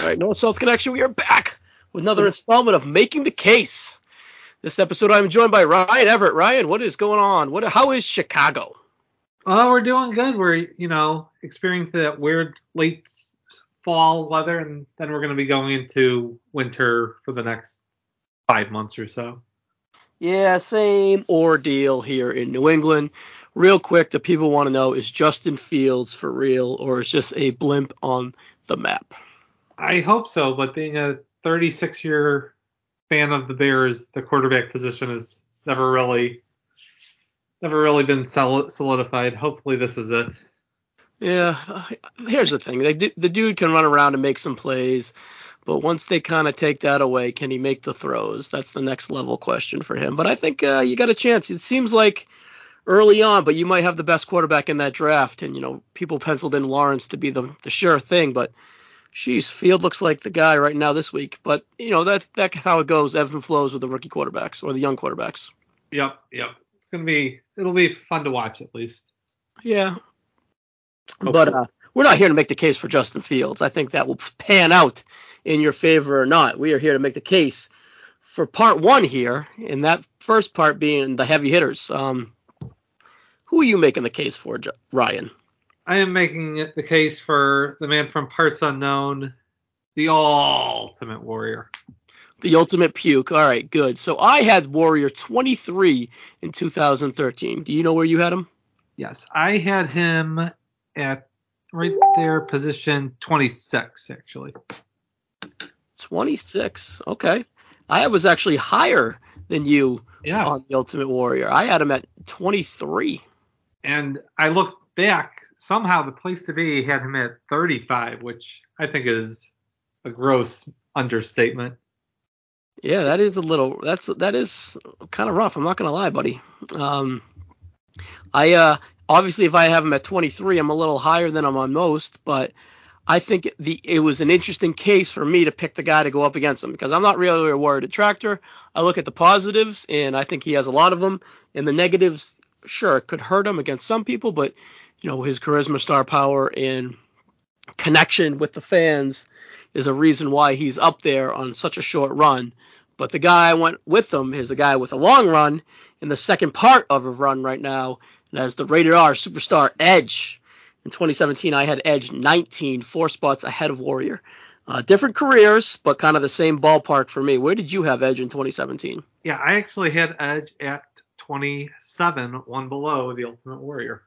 All right, North South Connection, we are back with another installment of Making the Case. This episode, I'm joined by Ryan Everett. Ryan, what is going on? What? How is Chicago? Oh, we're doing good. We're you know experiencing that weird late fall weather, and then we're going to be going into winter for the next five months or so. Yeah, same ordeal here in New England. Real quick, the people want to know: is Justin Fields for real, or is just a blimp on the map? I hope so, but being a 36 year fan of the Bears, the quarterback position has never really never really been solidified. Hopefully, this is it. Yeah, here's the thing: they, the dude can run around and make some plays, but once they kind of take that away, can he make the throws? That's the next level question for him. But I think uh, you got a chance. It seems like early on, but you might have the best quarterback in that draft, and you know people penciled in Lawrence to be the the sure thing, but. Sheesh, Field looks like the guy right now this week, but you know that's that's how it goes. Evan flows with the rookie quarterbacks or the young quarterbacks. Yep, yep. It's gonna be it'll be fun to watch at least. Yeah, but uh, we're not here to make the case for Justin Fields. I think that will pan out in your favor or not. We are here to make the case for part one here, and that first part being the heavy hitters. Um, who are you making the case for, Ryan? I am making the case for the man from Parts Unknown, the Ultimate Warrior. The Ultimate Puke. All right, good. So I had Warrior 23 in 2013. Do you know where you had him? Yes, I had him at right there, position 26, actually. 26. Okay. I was actually higher than you yes. on the Ultimate Warrior. I had him at 23. And I looked back. Somehow the place to be had him at 35, which I think is a gross understatement. Yeah, that is a little. That's that is kind of rough. I'm not gonna lie, buddy. Um, I uh, obviously if I have him at 23, I'm a little higher than I'm on most, but I think the it was an interesting case for me to pick the guy to go up against him because I'm not really a Warrior detractor. I look at the positives and I think he has a lot of them, and the negatives, sure, it could hurt him against some people, but you know his charisma, star power, and connection with the fans is a reason why he's up there on such a short run. But the guy I went with him is a guy with a long run in the second part of a run right now, and as the rated R superstar Edge. In 2017, I had Edge 19, four spots ahead of Warrior. Uh, different careers, but kind of the same ballpark for me. Where did you have Edge in 2017? Yeah, I actually had Edge at 27, one below the Ultimate Warrior.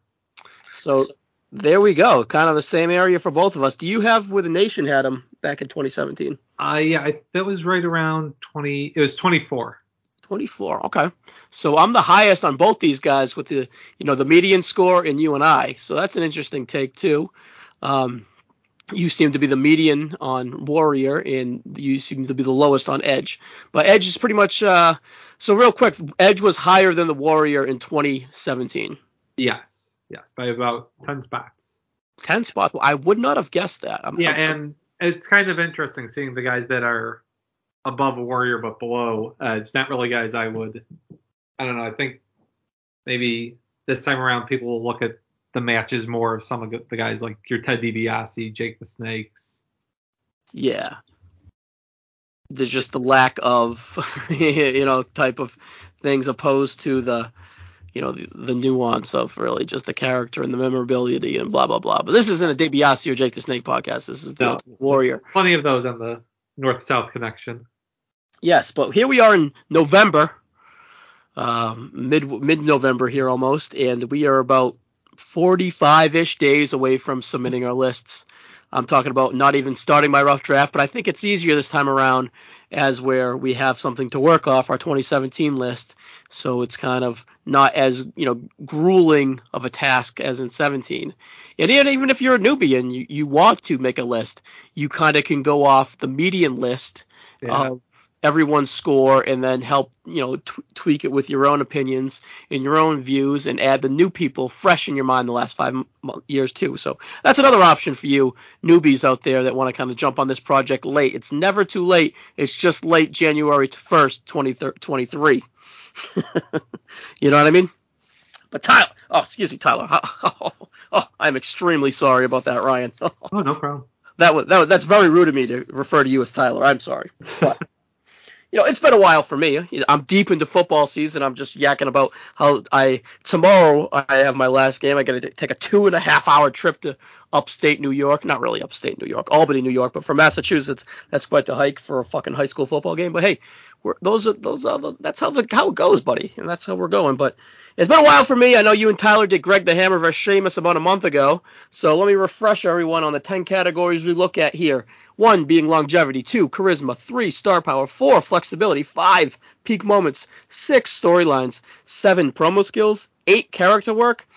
So there we go. Kind of the same area for both of us. Do you have where the nation had him back in 2017? Uh, yeah, I, that was right around 20. It was 24. 24. Okay. So I'm the highest on both these guys with the, you know, the median score in you and I. So that's an interesting take too. Um, you seem to be the median on Warrior, and you seem to be the lowest on Edge. But Edge is pretty much. Uh, so real quick, Edge was higher than the Warrior in 2017. Yes, yes, by about 10 spots. 10 spots. I would not have guessed that. I'm, yeah, I'm, and it's kind of interesting seeing the guys that are above a warrior but below edge. Not really guys I would. I don't know. I think maybe this time around people will look at the matches more of some of the guys like your Ted DiBiase, Jake the Snakes. Yeah. There's just the lack of, you know, type of things opposed to the, you know, the, the, nuance of really just the character and the memorability and blah blah blah. But this isn't a DiBiase or Jake the Snake podcast. This is the no, Warrior. Plenty of those on the North South connection. Yes, but here we are in November, um, mid mid November here almost, and we are about 45 ish days away from submitting our lists. I'm talking about not even starting my rough draft, but I think it's easier this time around as where we have something to work off our 2017 list. So it's kind of not as you know grueling of a task as in 17. And even if you're a newbie and you, you want to make a list, you kind of can go off the median list yeah. of everyone's score and then help you know t- tweak it with your own opinions and your own views and add the new people fresh in your mind the last five m- years too. So that's another option for you newbies out there that want to kind of jump on this project late. It's never too late. It's just late january 1st 2023 you know what i mean but tyler oh excuse me tyler oh, oh, oh i'm extremely sorry about that ryan oh no problem that was, that was that's very rude of me to refer to you as Tyler. I'm sorry. But, you know, it's been a while for me. I'm deep into football season. I'm just yakking about how I tomorrow I have my last game. I got to take a two and a half hour trip to upstate New York. Not really upstate New York, Albany, New York, but from Massachusetts. That's quite the hike for a fucking high school football game. But hey, we're, those are those are the, that's how the how it goes, buddy, and that's how we're going. But it's been a while for me. I know you and Tyler did Greg the Hammer vs. Sheamus about a month ago. So let me refresh everyone on the 10 categories we look at here. One being longevity, two, charisma, three, star power, four, flexibility, five, peak moments, six, storylines, seven, promo skills, eight, character work,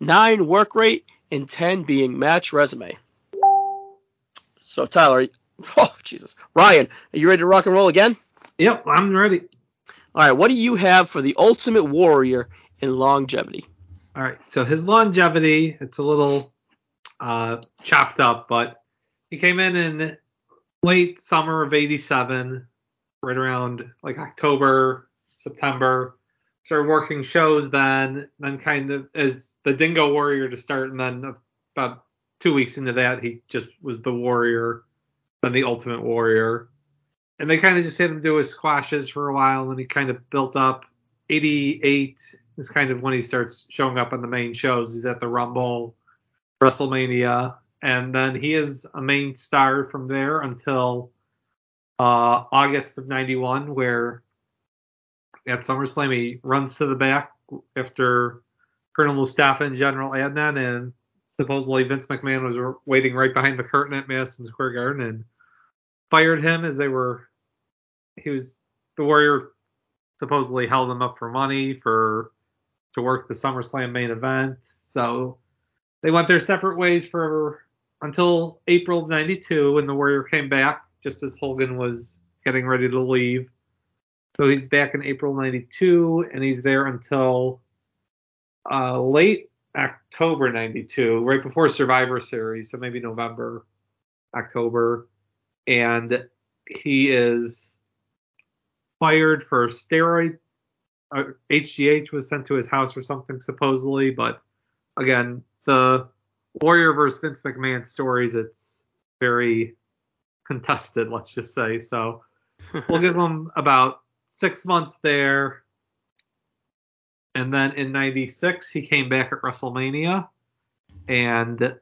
nine, work rate, and 10 being match resume. So Tyler, oh Jesus, Ryan, are you ready to rock and roll again? Yep, I'm ready. All right, what do you have for the Ultimate Warrior in longevity. All right, so his longevity, it's a little uh, chopped up, but he came in in late summer of 87, right around like October, September. Started working shows then, then kind of as the Dingo Warrior to start, and then about two weeks into that, he just was the Warrior, then the Ultimate Warrior. And they kind of just had him do his squashes for a while, and he kind of built up 88 is kind of when he starts showing up on the main shows. He's at the Rumble, WrestleMania, and then he is a main star from there until uh, August of '91, where at SummerSlam he runs to the back after Colonel Mustafa and General Adnan, and supposedly Vince McMahon was waiting right behind the curtain at Madison Square Garden and fired him as they were. He was the Warrior supposedly held him up for money for to work the SummerSlam main event. So they went their separate ways for until April of 92 when the Warrior came back just as Hogan was getting ready to leave. So he's back in April 92 and he's there until uh, late October 92, right before Survivor Series, so maybe November, October. And he is fired for steroid uh, HGH was sent to his house or something supposedly, but again, the Warrior versus Vince McMahon stories, it's very contested, let's just say. So we'll give him about six months there. And then in 96, he came back at WrestleMania and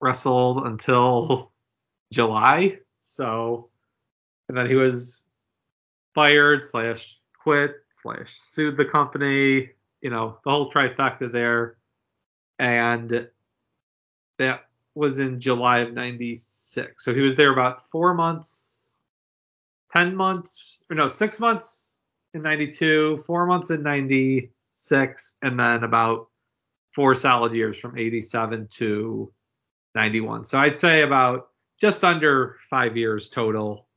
wrestled until July. So, and then he was fired slash quit slash sued the company, you know, the whole trifecta there. And that was in July of 96. So he was there about four months, 10 months, or no, six months in 92, four months in 96, and then about four solid years from 87 to 91. So I'd say about just under five years total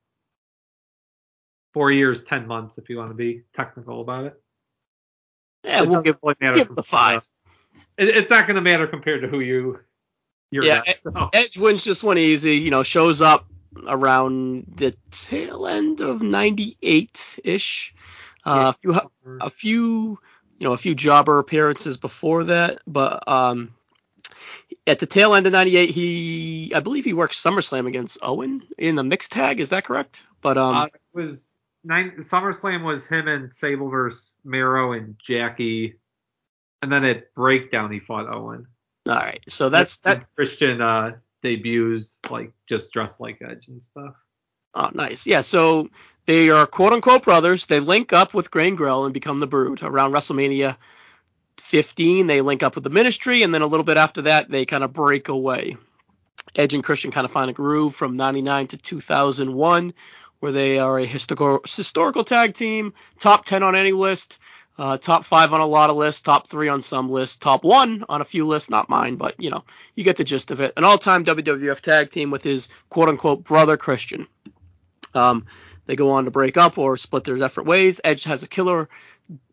four years, ten months, if you want to be technical about it. Yeah, it we'll give, really give the five. It, it's not going to matter compared to who you. You're yeah, at, so. Edge wins just one easy. You know, shows up around the tail end of '98 ish. Uh, a few, a few, you know, a few jobber appearances before that, but um, at the tail end of '98, he, I believe, he worked SummerSlam against Owen in the mixed tag. Is that correct? But um, uh, it was nine, SummerSlam was him and Sable versus Mero and Jackie, and then at Breakdown he fought Owen. All right, so that's that. Christian uh, debuts like just dressed like Edge and stuff. Oh, nice. Yeah, so they are quote unquote brothers. They link up with Gangrel and become the Brood around WrestleMania 15. They link up with the Ministry, and then a little bit after that, they kind of break away. Edge and Christian kind of find a groove from 99 to 2001 where they are a historical historical tag team, top 10 on any list, uh, top five on a lot of lists, top three on some lists, top one on a few lists, not mine, but you know, you get the gist of it. An all-time WWF tag team with his quote-unquote brother Christian. Um, they go on to break up or split their different ways. Edge has a killer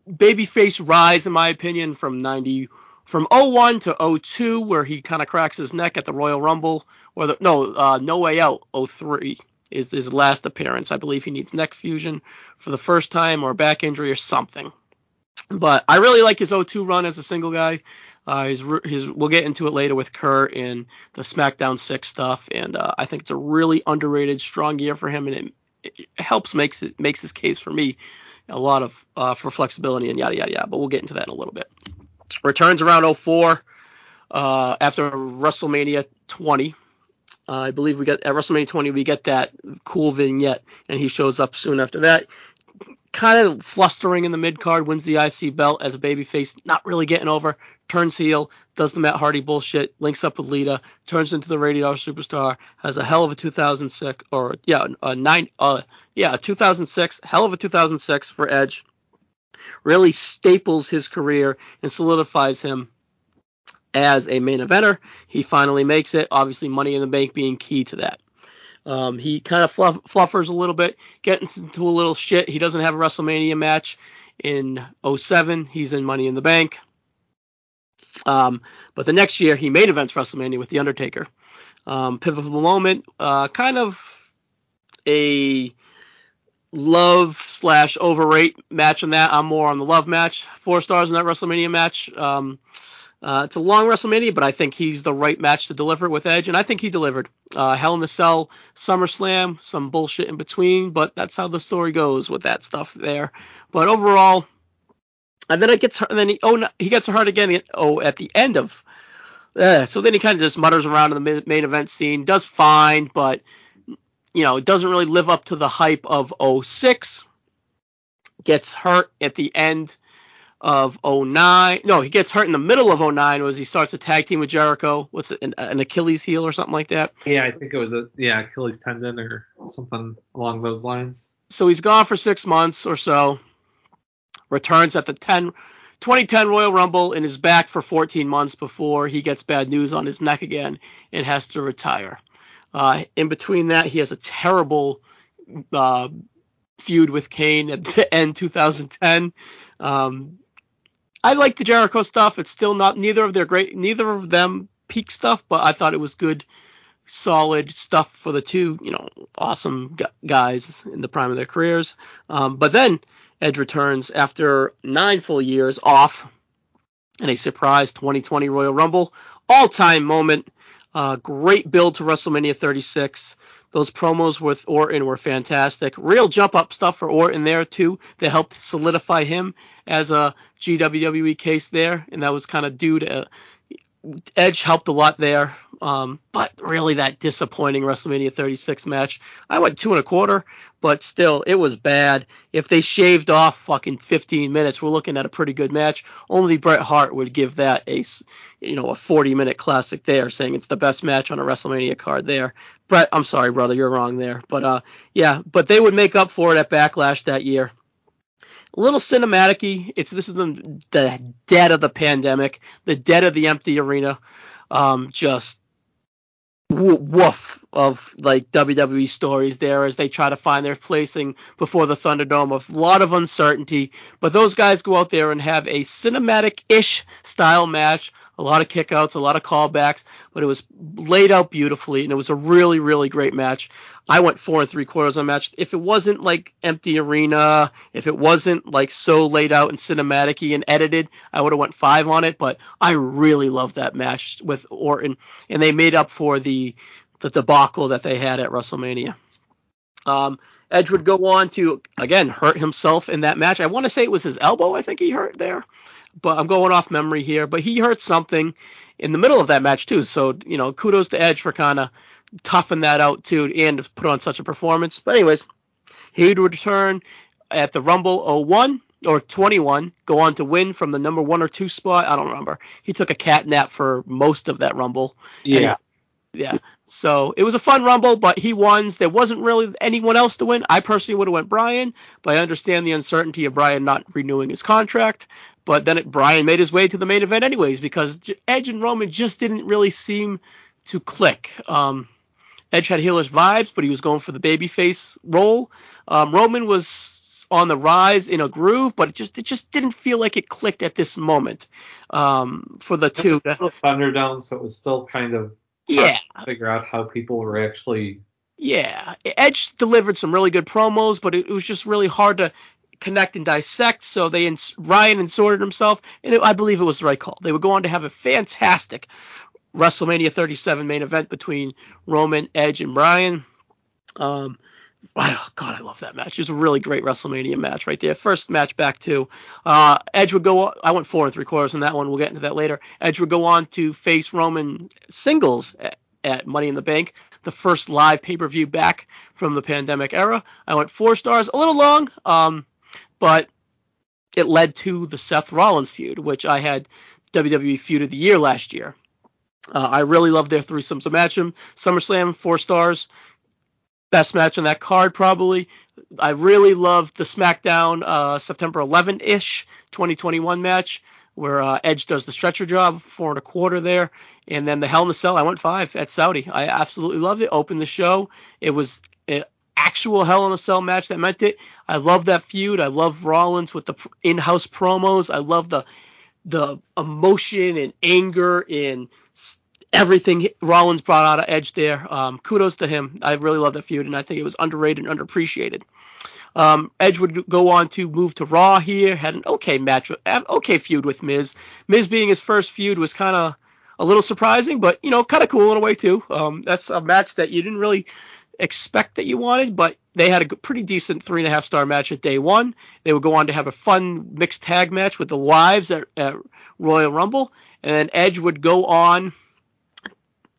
babyface rise, in my opinion, from 90 from 01 to 02, where he kind of cracks his neck at the Royal Rumble, or the no, uh, No Way Out 03 is his last appearance. I believe he needs neck fusion for the first time or back injury or something. But I really like his 0-2 run as a single guy. Uh, he's, he's, we'll get into it later with Kurt and the SmackDown 6 stuff, and uh, I think it's a really underrated, strong year for him, and it helps makes it makes his case for me a lot of uh, for flexibility and yada yada yada. But we'll get into that in a little bit. Returns around 04 uh, after WrestleMania 20. Uh, I believe we got at WrestleMania 20 we get that cool vignette, and he shows up soon after that. Kind of flustering in the mid card, wins the IC belt as a babyface, not really getting over. Turns heel, does the Matt Hardy bullshit, links up with Lita, turns into the Rated R superstar, has a hell of a 2006 or yeah, a nine, uh, yeah, 2006, hell of a 2006 for Edge. Really staples his career and solidifies him as a main eventer. He finally makes it. Obviously, Money in the Bank being key to that. Um, he kind of fluff, fluffers a little bit, gets into a little shit. He doesn't have a WrestleMania match in 07. He's in Money in the Bank. Um, but the next year, he made events WrestleMania with The Undertaker. Um, pivotal moment, uh, kind of a love slash overrate match in that. I'm more on the love match. Four stars in that WrestleMania match. Um, uh, it's a long WrestleMania, but I think he's the right match to deliver with Edge, and I think he delivered. Uh, Hell in a Cell, SummerSlam, some bullshit in between, but that's how the story goes with that stuff there. But overall, and then it gets and then he oh no, he gets hurt again. Oh, at the end of, uh, so then he kind of just mutters around in the main event scene, does fine, but you know, it doesn't really live up to the hype of 06. Gets hurt at the end of 09. No, he gets hurt in the middle of 09 was he starts a tag team with Jericho. What's it, an, an, Achilles heel or something like that? Yeah, I think it was a yeah Achilles tendon or something along those lines. So he's gone for six months or so. Returns at the 10, 2010 Royal Rumble and is back for 14 months before he gets bad news on his neck again and has to retire. Uh, in between that, he has a terrible uh, feud with Kane at the end 2010. Um, I like the Jericho stuff. It's still not neither of their great, neither of them peak stuff, but I thought it was good, solid stuff for the two, you know, awesome guys in the prime of their careers. Um, but then Edge returns after nine full years off in a surprise 2020 Royal Rumble, all-time moment. Uh, great build to WrestleMania 36. Those promos with Orton were fantastic. Real jump up stuff for Orton there too that helped solidify him as a GWWE case there, and that was kind of due to uh, Edge helped a lot there. Um, but really that disappointing WrestleMania 36 match. I went two and a quarter, but still it was bad. If they shaved off fucking 15 minutes, we're looking at a pretty good match. Only Bret Hart would give that a you know a 40 minute classic there, saying it's the best match on a WrestleMania card there. Bret, I'm sorry, brother, you're wrong there. But uh, yeah, but they would make up for it at Backlash that year. A little cinematicy. It's this is the, the dead of the pandemic, the dead of the empty arena. Um, just woof of like WWE stories there as they try to find their placing before the Thunderdome. A lot of uncertainty, but those guys go out there and have a cinematic-ish style match. A lot of kickouts, a lot of callbacks, but it was laid out beautifully, and it was a really, really great match. I went four and three quarters on match. If it wasn't like empty arena, if it wasn't like so laid out and cinematic and edited, I would have went five on it. But I really loved that match with Orton, and they made up for the the debacle that they had at WrestleMania. Um, Edge would go on to again hurt himself in that match. I want to say it was his elbow. I think he hurt there, but I'm going off memory here. But he hurt something in the middle of that match too. So you know, kudos to Edge for kind of toughen that out too and put on such a performance. But anyways, he would return at the Rumble 01 or 21, go on to win from the number one or two spot. I don't remember. He took a cat nap for most of that Rumble. Yeah. Yeah. So it was a fun Rumble, but he won. There wasn't really anyone else to win. I personally would have went Bryan, but I understand the uncertainty of Bryan not renewing his contract. But then it, Bryan made his way to the main event anyways because Edge and Roman just didn't really seem to click. Um, Edge had heelish vibes, but he was going for the babyface role. Um, Roman was on the rise in a groove, but it just it just didn't feel like it clicked at this moment um, for the two. Thunderdome, so it was still kind of yeah figure out how people were actually yeah. Edge delivered some really good promos, but it, it was just really hard to connect and dissect. So they ins- Bryan inserted himself, and it, I believe it was the right call. They would go on to have a fantastic WrestleMania 37 main event between Roman, Edge, and Bryan. Um, oh God, I love that match. It was a really great WrestleMania match right there. First match back to uh, Edge would go. I went four and three quarters on that one. We'll get into that later. Edge would go on to face Roman singles at, at Money in the Bank, the first live pay per view back from the pandemic era. I went four stars, a little long, um, but it led to the Seth Rollins feud, which I had WWE feud of the year last year. Uh, I really love their threesomes match. Them SummerSlam four stars, best match on that card probably. I really loved the SmackDown uh, September 11 ish 2021 match where uh, Edge does the stretcher job, four and a quarter there, and then the Hell in a Cell. I went five at Saudi. I absolutely loved it. Opened the show. It was an actual Hell in a Cell match that meant it. I love that feud. I love Rollins with the in-house promos. I love the the emotion and anger and everything Rollins brought out of Edge there. Um, kudos to him. I really love that feud, and I think it was underrated and underappreciated. Um, Edge would go on to move to Raw here, had an okay match, okay feud with Miz. Miz being his first feud was kind of a little surprising, but you know, kind of cool in a way too. Um, that's a match that you didn't really expect that you wanted, but they had a pretty decent three and a half star match at day one. They would go on to have a fun mixed tag match with the Wives at, at Royal Rumble, and then Edge would go on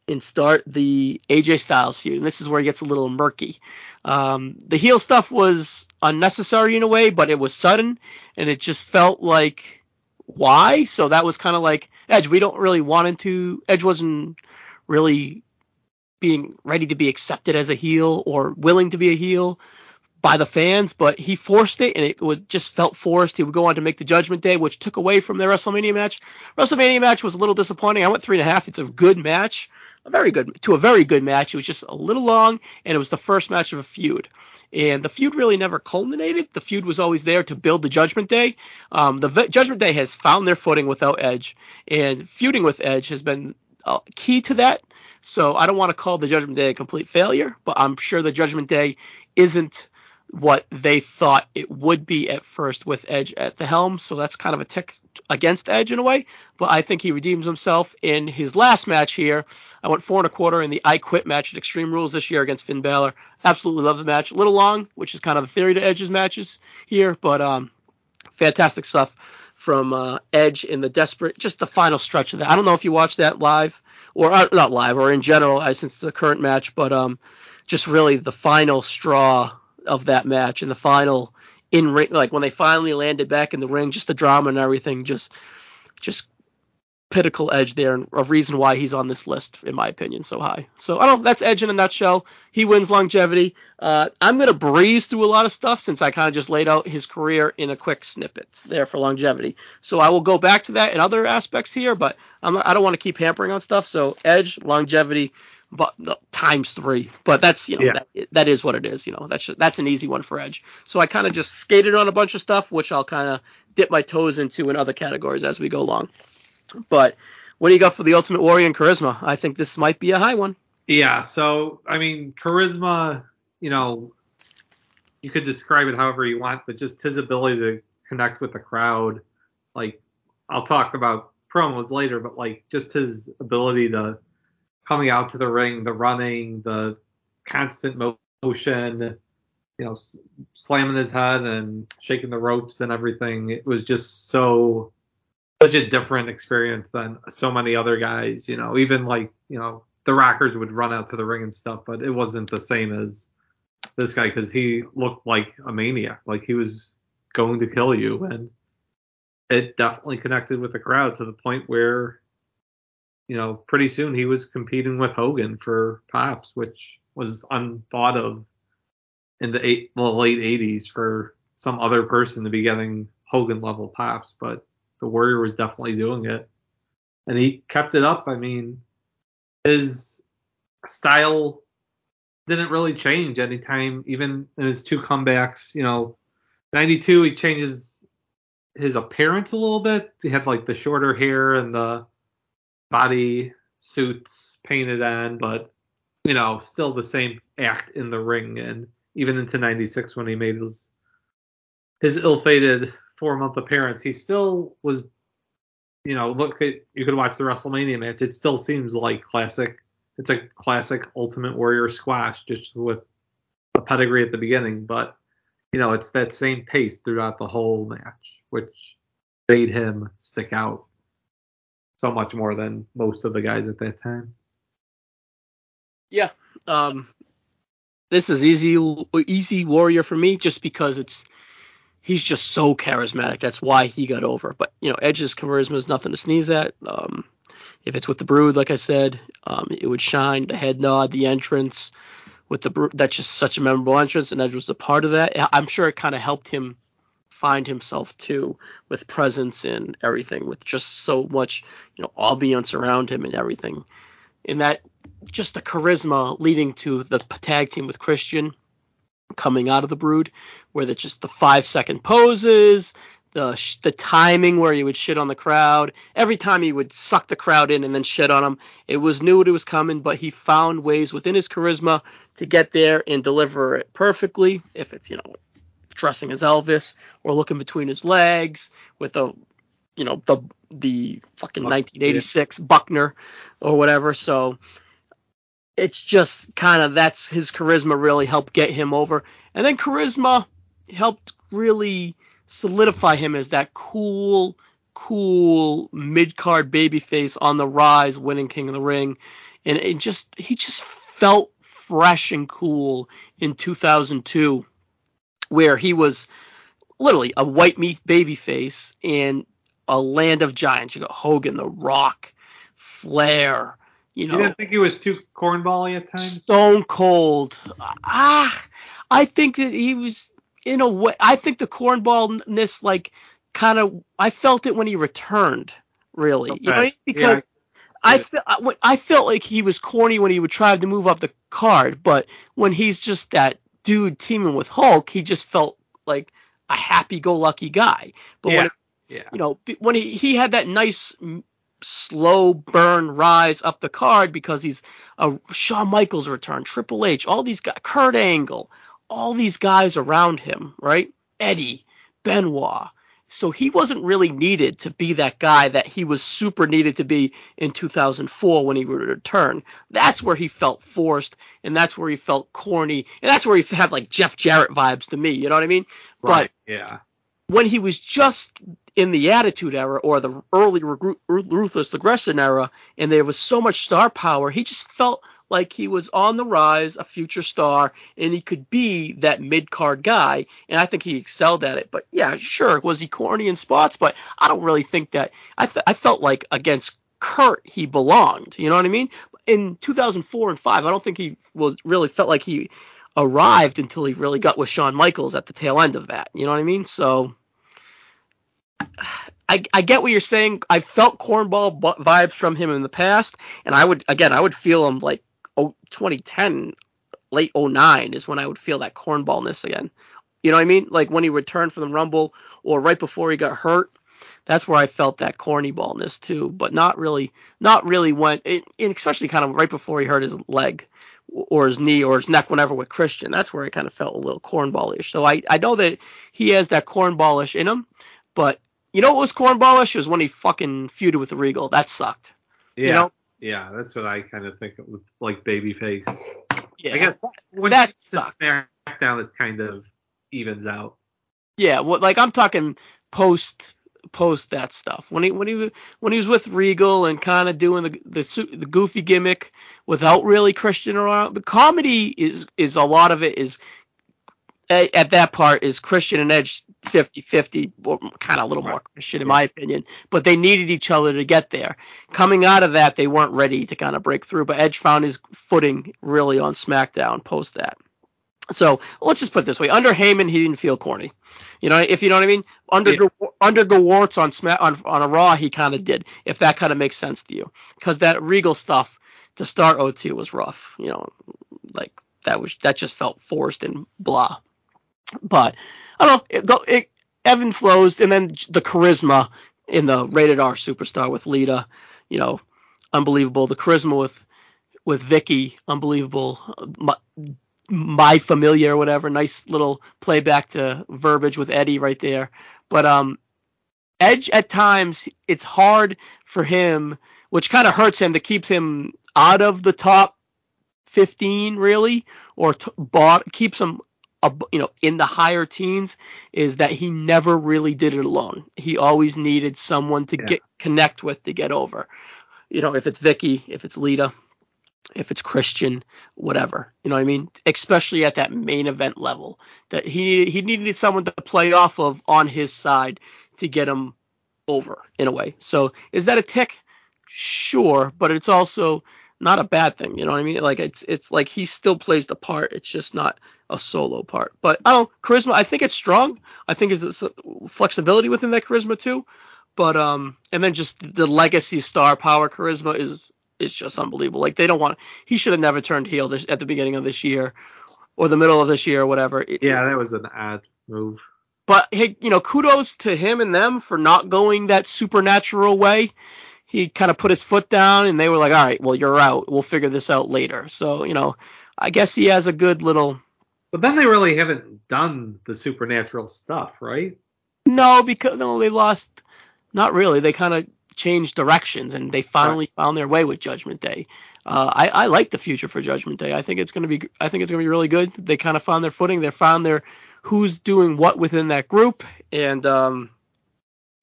and start the AJ Styles feud. And this is where it gets a little murky. Um, the heel stuff was unnecessary in a way, but it was sudden and it just felt like why? So that was kind of like Edge. We don't really want to. Edge wasn't really being ready to be accepted as a heel or willing to be a heel by the fans, but he forced it and it would just felt forced. He would go on to make the Judgment Day, which took away from their WrestleMania match. WrestleMania match was a little disappointing. I went three and a half. It's a good match a very good to a very good match. It was just a little long, and it was the first match of a feud. And the feud really never culminated. The feud was always there to build the Judgment Day. Um, the v- Judgment Day has found their footing without Edge, and feuding with Edge has been uh, key to that. So I don't want to call the Judgment Day a complete failure, but I'm sure the Judgment Day isn't what they thought it would be at first with Edge at the helm. So that's kind of a tick against Edge in a way. But I think he redeems himself in his last match here. I went four and a quarter in the I Quit match at Extreme Rules this year against Finn Balor. Absolutely love the match. A little long, which is kind of the theory to Edge's matches here, but um, fantastic stuff from uh, Edge in the desperate, just the final stretch of that. I don't know if you watched that live or uh, not live or in general uh, since the current match, but um, just really the final straw of that match and the final in ring, like when they finally landed back in the ring, just the drama and everything, just just pinnacle edge there and a reason why he's on this list in my opinion so high. So i don't that's edge in a nutshell. He wins longevity. Uh, i'm to breeze through a lot of stuff since i kind of just laid out his career in a quick snippet there for longevity. So i will go back to that in other aspects here but I'm, i don't want to keep hampering on stuff. So edge longevity but uh, times three. But that's you know yeah. that, that is what it is. You know that's that's an easy one for Edge. So I kind of just skated on a bunch of stuff, which I'll kind of dip my toes into in other categories as we go along. But what do you got for the Ultimate Warrior and charisma? I think this might be a high one. Yeah. So I mean, charisma. You know, you could describe it however you want, but just his ability to connect with the crowd. Like I'll talk about promos later, but like just his ability to coming out to the ring, the running, the constant motion, you know, slamming his head and shaking the ropes and everything. It was just so such a different experience than so many other guys. You know, even like you know the Rockers would run out to the ring and stuff, but it wasn't the same as this guy because he looked like a maniac, like he was going to kill you, and it definitely connected with the crowd to the point where you know, pretty soon he was competing with Hogan for pops, which was unthought of in the, eight, the late 80s for some other person to be getting Hogan level pops, but the Warrior was definitely doing it. And he kept it up. I mean, his style didn't really change anytime, even in his two comebacks. You know, 92, he changes his appearance a little bit. He had like the shorter hair and the body suits painted on, but you know, still the same act in the ring. And even into '96 when he made his his ill-fated four-month appearance, he still was, you know, look at you could watch the WrestleMania match. It still seems like classic. It's a classic Ultimate Warrior squash, just with a pedigree at the beginning, but you know, it's that same pace throughout the whole match, which made him stick out so much more than most of the guys at that time. Yeah. Um, this is easy easy warrior for me just because it's he's just so charismatic. That's why he got over. But you know, Edge's charisma is nothing to sneeze at. Um, if it's with the Brood, like I said, um, it would shine. The head nod, the entrance with the Brood, that's just such a memorable entrance, and Edge was a part of that. I'm sure it kind of helped him find himself too, with presence and everything, with just so much you know ambiance around him and everything. And that just the charisma leading to the tag team with Christian coming out of the brood, where the just the five second poses, the the timing where he would shit on the crowd. Every time he would suck the crowd in and then shit on them, it was knew it was coming, but he found ways within his charisma to get there and deliver it perfectly. If it's you know dressing as Elvis or looking between his legs with a you know the the fucking 1986 Buckner or whatever. So it's just kind of that's his charisma really helped get him over. And then charisma helped really solidify him as that cool, cool mid card babyface on the rise, winning King of the Ring. And it just he just felt fresh and cool in 2002, where he was literally a white meat babyface in a land of giants. You got Hogan, The Rock, Flair, you know, you didn't think he was too cornbally at times? Stone cold. Ah, I think that he was in a way. I think the cornballness, like, kind of. I felt it when he returned. Really, okay. you know, because. Yeah. I felt I felt like he was corny when he would try to move up the card, but when he's just that dude teaming with Hulk, he just felt like a happy-go-lucky guy. But yeah. when it, yeah. you know when he, he had that nice slow burn rise up the card because he's a Shawn Michaels return, Triple H, all these guys, Kurt Angle, all these guys around him, right? Eddie, Benoit. So he wasn't really needed to be that guy that he was super needed to be in 2004 when he would return. That's where he felt forced, and that's where he felt corny, and that's where he had like Jeff Jarrett vibes to me. You know what I mean? Right. But yeah when he was just in the Attitude Era or the early Ruthless Aggression era, and there was so much star power, he just felt like he was on the rise, a future star, and he could be that mid card guy. And I think he excelled at it. But yeah, sure, was he corny in spots? But I don't really think that. I th- I felt like against Kurt he belonged. You know what I mean? In 2004 and five, I don't think he was really felt like he arrived until he really got with Shawn Michaels at the tail end of that. You know what I mean? So I, I get what you're saying. I felt cornball vibes from him in the past, and I would again I would feel him like oh 2010 late 09 is when I would feel that cornballness again. You know what I mean? Like when he returned from the Rumble or right before he got hurt. That's where I felt that corny ballness too, but not really, not really when, it, especially kind of right before he hurt his leg or his knee or his neck, whenever with Christian. That's where I kind of felt a little cornballish. So I, I know that he has that cornballish in him, but you know what was cornballish was when he fucking feuded with Regal. That sucked. Yeah. You know? Yeah, that's what I kind of think of like babyface. Yeah. I guess when that sucked. SmackDown, it kind of evens out. Yeah, well, like I'm talking post post that stuff when he when he when he was with Regal and kind of doing the, the the goofy gimmick without really Christian around. The comedy is is a lot of it is at that part is Christian and Edge 50-50, kind of a little more Christian in my opinion, but they needed each other to get there. Coming out of that, they weren't ready to kind of break through, but Edge found his footing really on SmackDown post that. So let's just put it this way: under Heyman, he didn't feel corny. You know, if you know what I mean. Under yeah. under Gewirtz on Smack on on a Raw, he kind of did. If that kind of makes sense to you, because that Regal stuff to start O2 was rough. You know, like that was that just felt forced and blah. But I don't know. It, go, it Evan flows, and then the charisma in the rated R superstar with Lita, you know, unbelievable. The charisma with with Vickie, unbelievable. my familia or whatever. Nice little playback to verbiage with Eddie right there. But um, Edge at times it's hard for him, which kind of hurts him to keep him out of the top 15 really, or t- bought, keeps him you know in the higher teens is that he never really did it alone. He always needed someone to yeah. get connect with to get over. You know, if it's Vickie, if it's Lita, if it's Christian, whatever. You know what I mean? Especially at that main event level. That he he needed someone to play off of on his side to get him over in a way. So is that a tick? Sure, but it's also not a bad thing. You know what I mean? Like it's it's like he still plays the part. It's just not a solo part. But I don't charisma. I think it's strong. I think it's flexibility within that charisma too. But um, and then just the legacy star power charisma is is just unbelievable. Like they don't want. He should have never turned heel this, at the beginning of this year or the middle of this year or whatever. Yeah, that was an odd move. But hey, you know, kudos to him and them for not going that supernatural way. He kind of put his foot down, and they were like, "All right, well, you're out. We'll figure this out later." So, you know, I guess he has a good little. But then they really haven't done the supernatural stuff, right? No, because no, they lost. Not really. They kind of changed directions, and they finally right. found their way with Judgment Day. Uh, I, I like the future for Judgment Day. I think it's gonna be. I think it's gonna be really good. They kind of found their footing. They found their who's doing what within that group. And um,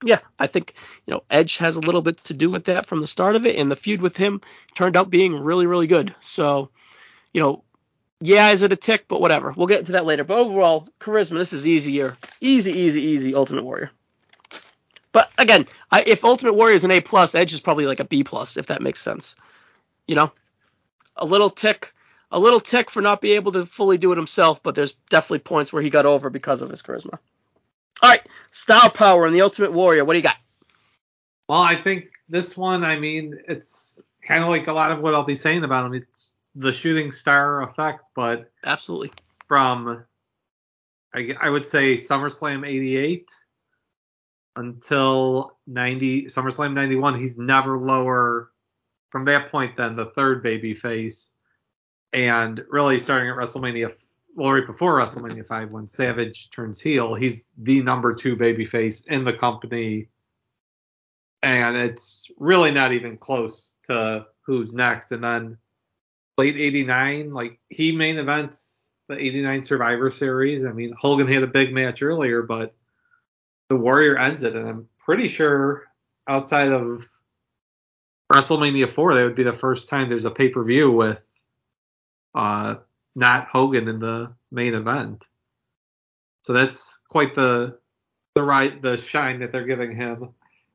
yeah, I think you know Edge has a little bit to do with that from the start of it, and the feud with him turned out being really, really good. So, you know, yeah, is it a tick? But whatever, we'll get into that later. But overall, charisma, this is easier, easy, easy, easy. Ultimate Warrior. But again, I, if Ultimate Warrior is an A plus, Edge is probably like a B plus, if that makes sense. You know, a little tick a little tick for not being able to fully do it himself, but there's definitely points where he got over because of his charisma. All right, star power and the Ultimate Warrior. What do you got? Well, I think this one, I mean, it's kind of like a lot of what I'll be saying about him. It's the shooting star effect, but absolutely from I, I would say SummerSlam '88 until 90 SummerSlam 91, he's never lower from that point than the third baby face and really starting at WrestleMania, well, right before WrestleMania 5, when Savage turns heel, he's the number two babyface in the company. And it's really not even close to who's next. And then late 89, like he main events the 89 Survivor Series. I mean, Hogan had a big match earlier, but the Warrior ends it. And I'm pretty sure outside of WrestleMania 4, that would be the first time there's a pay per view with uh, not Hogan in the main event. So that's quite the the right the shine that they're giving him.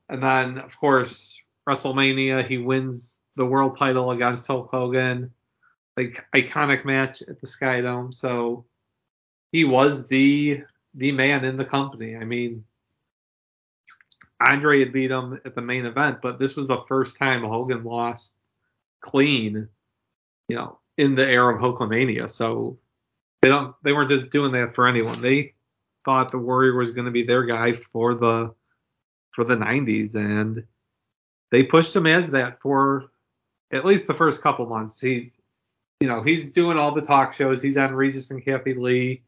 And then of course WrestleMania he wins the world title against Hulk Hogan, like iconic match at the Sky Dome. So he was the the man in the company. I mean, Andre had beat him at the main event, but this was the first time Hogan lost clean, you know, in the era of Hulkamania. So they don't they weren't just doing that for anyone. They thought the Warrior was going to be their guy for the for the 90s and they pushed him as that for at least the first couple months. He's you know, he's doing all the talk shows. He's on Regis and Kathie Lee.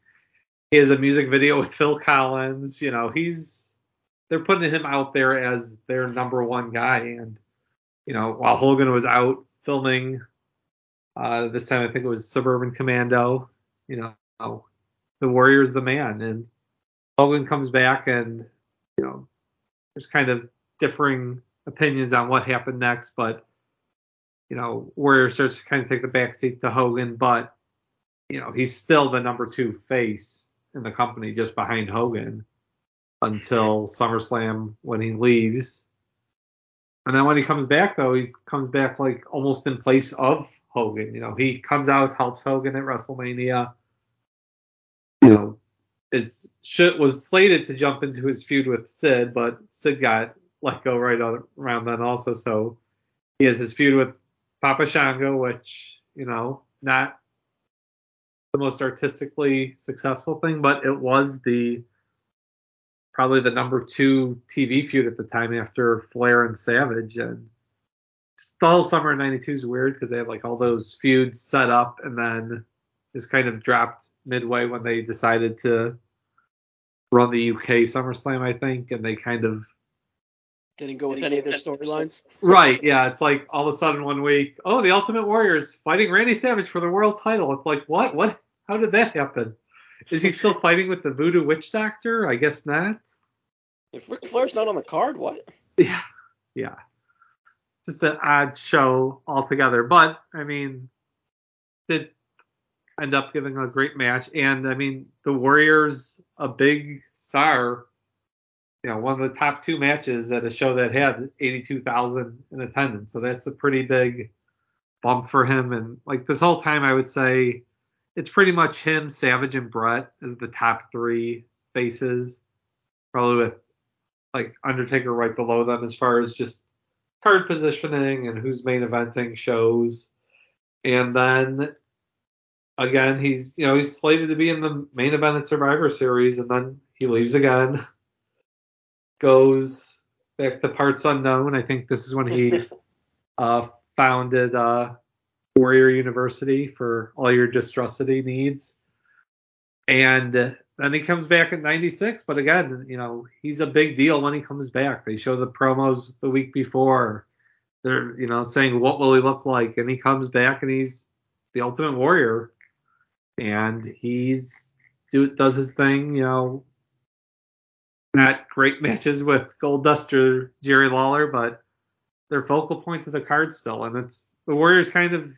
He has a music video with Phil Collins. You know, he's they're putting him out there as their number one guy. And you know, while Hogan was out filming uh, this time I think it was Suburban Commando. You know, the Warrior's the man, and Hogan comes back, and you know, there's kind of differing opinions on what happened next, but you know, Warrior starts to kind of take the backseat to Hogan, but you know, he's still the number two face in the company, just behind Hogan until SummerSlam when he leaves. And then when he comes back, though, he comes back like almost in place of Hogan. You know, he comes out, helps Hogan at WrestleMania. You know, is shit was slated to jump into his feud with Sid, but Sid got let go right around then also. So he has his feud with Papa Shango, which you know, not the most artistically successful thing, but it was the probably the number two TV feud at the time after Flair and Savage. And the whole summer of '92 is weird because they have like all those feuds set up, and then just kind of dropped midway when they decided to run the UK SummerSlam, I think, and they kind of didn't go with any of their storylines. Right, yeah. It's like all of a sudden one week, oh, the Ultimate Warriors fighting Randy Savage for the world title. It's like, what? What? How did that happen? Is he still fighting with the Voodoo Witch Doctor? I guess not. If Ric Flair's not on the card, what? Yeah, yeah. Just an odd show altogether. But I mean, did end up giving a great match, and I mean, the Warriors a big star. You know, one of the top two matches at a show that had 82,000 in attendance. So that's a pretty big bump for him. And like this whole time, I would say it's pretty much him, Savage, and Bret as the top three faces, probably with like Undertaker right below them as far as just card positioning and who's main eventing shows. And then again, he's you know he's slated to be in the main event at Survivor Series, and then he leaves again, goes back to parts unknown. I think this is when he uh, founded uh, Warrior University for all your destrucity needs. And then he comes back in 96, but again, you know, he's a big deal when he comes back. They show the promos the week before. They're, you know, saying what will he look like? And he comes back and he's the ultimate warrior. And he's do does his thing, you know, not great matches with Goldust or Jerry Lawler, but they're focal points of the card still. And it's the Warriors kind of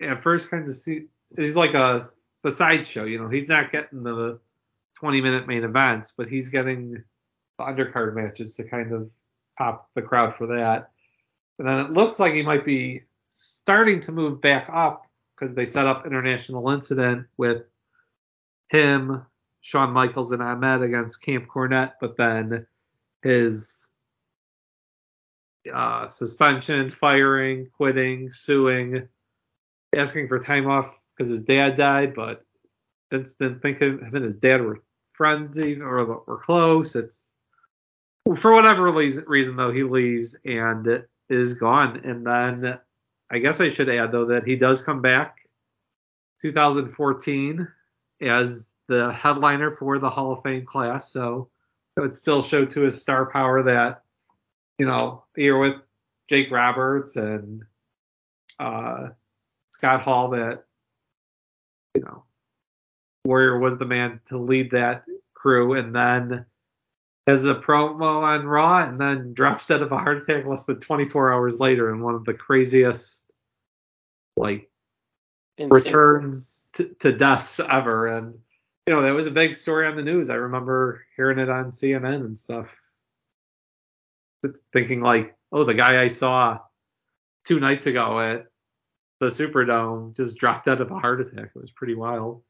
at first kind of see he's like a sideshow. You know, he's not getting the 20 minute main events, but he's getting the undercard matches to kind of pop the crowd for that. And then it looks like he might be starting to move back up because they set up International Incident with him, Shawn Michaels, and Ahmed against Camp Cornette, but then his uh, suspension, firing, quitting, suing, asking for time off because his dad died, but Vince didn't think him, and his dad were friends even or were close. It's for whatever reason though he leaves and is gone. And then I guess I should add though that he does come back 2014 as the headliner for the Hall of Fame class. So it would still show to his star power that you know here with Jake Roberts and uh, Scott Hall that you know Warrior was the man to lead that crew, and then has a promo on Raw, and then drops dead of a heart attack less than 24 hours later in one of the craziest like Insane. returns to, to deaths ever. And you know that was a big story on the news. I remember hearing it on CNN and stuff, thinking like, oh, the guy I saw two nights ago at the Superdome just dropped out of a heart attack. It was pretty wild.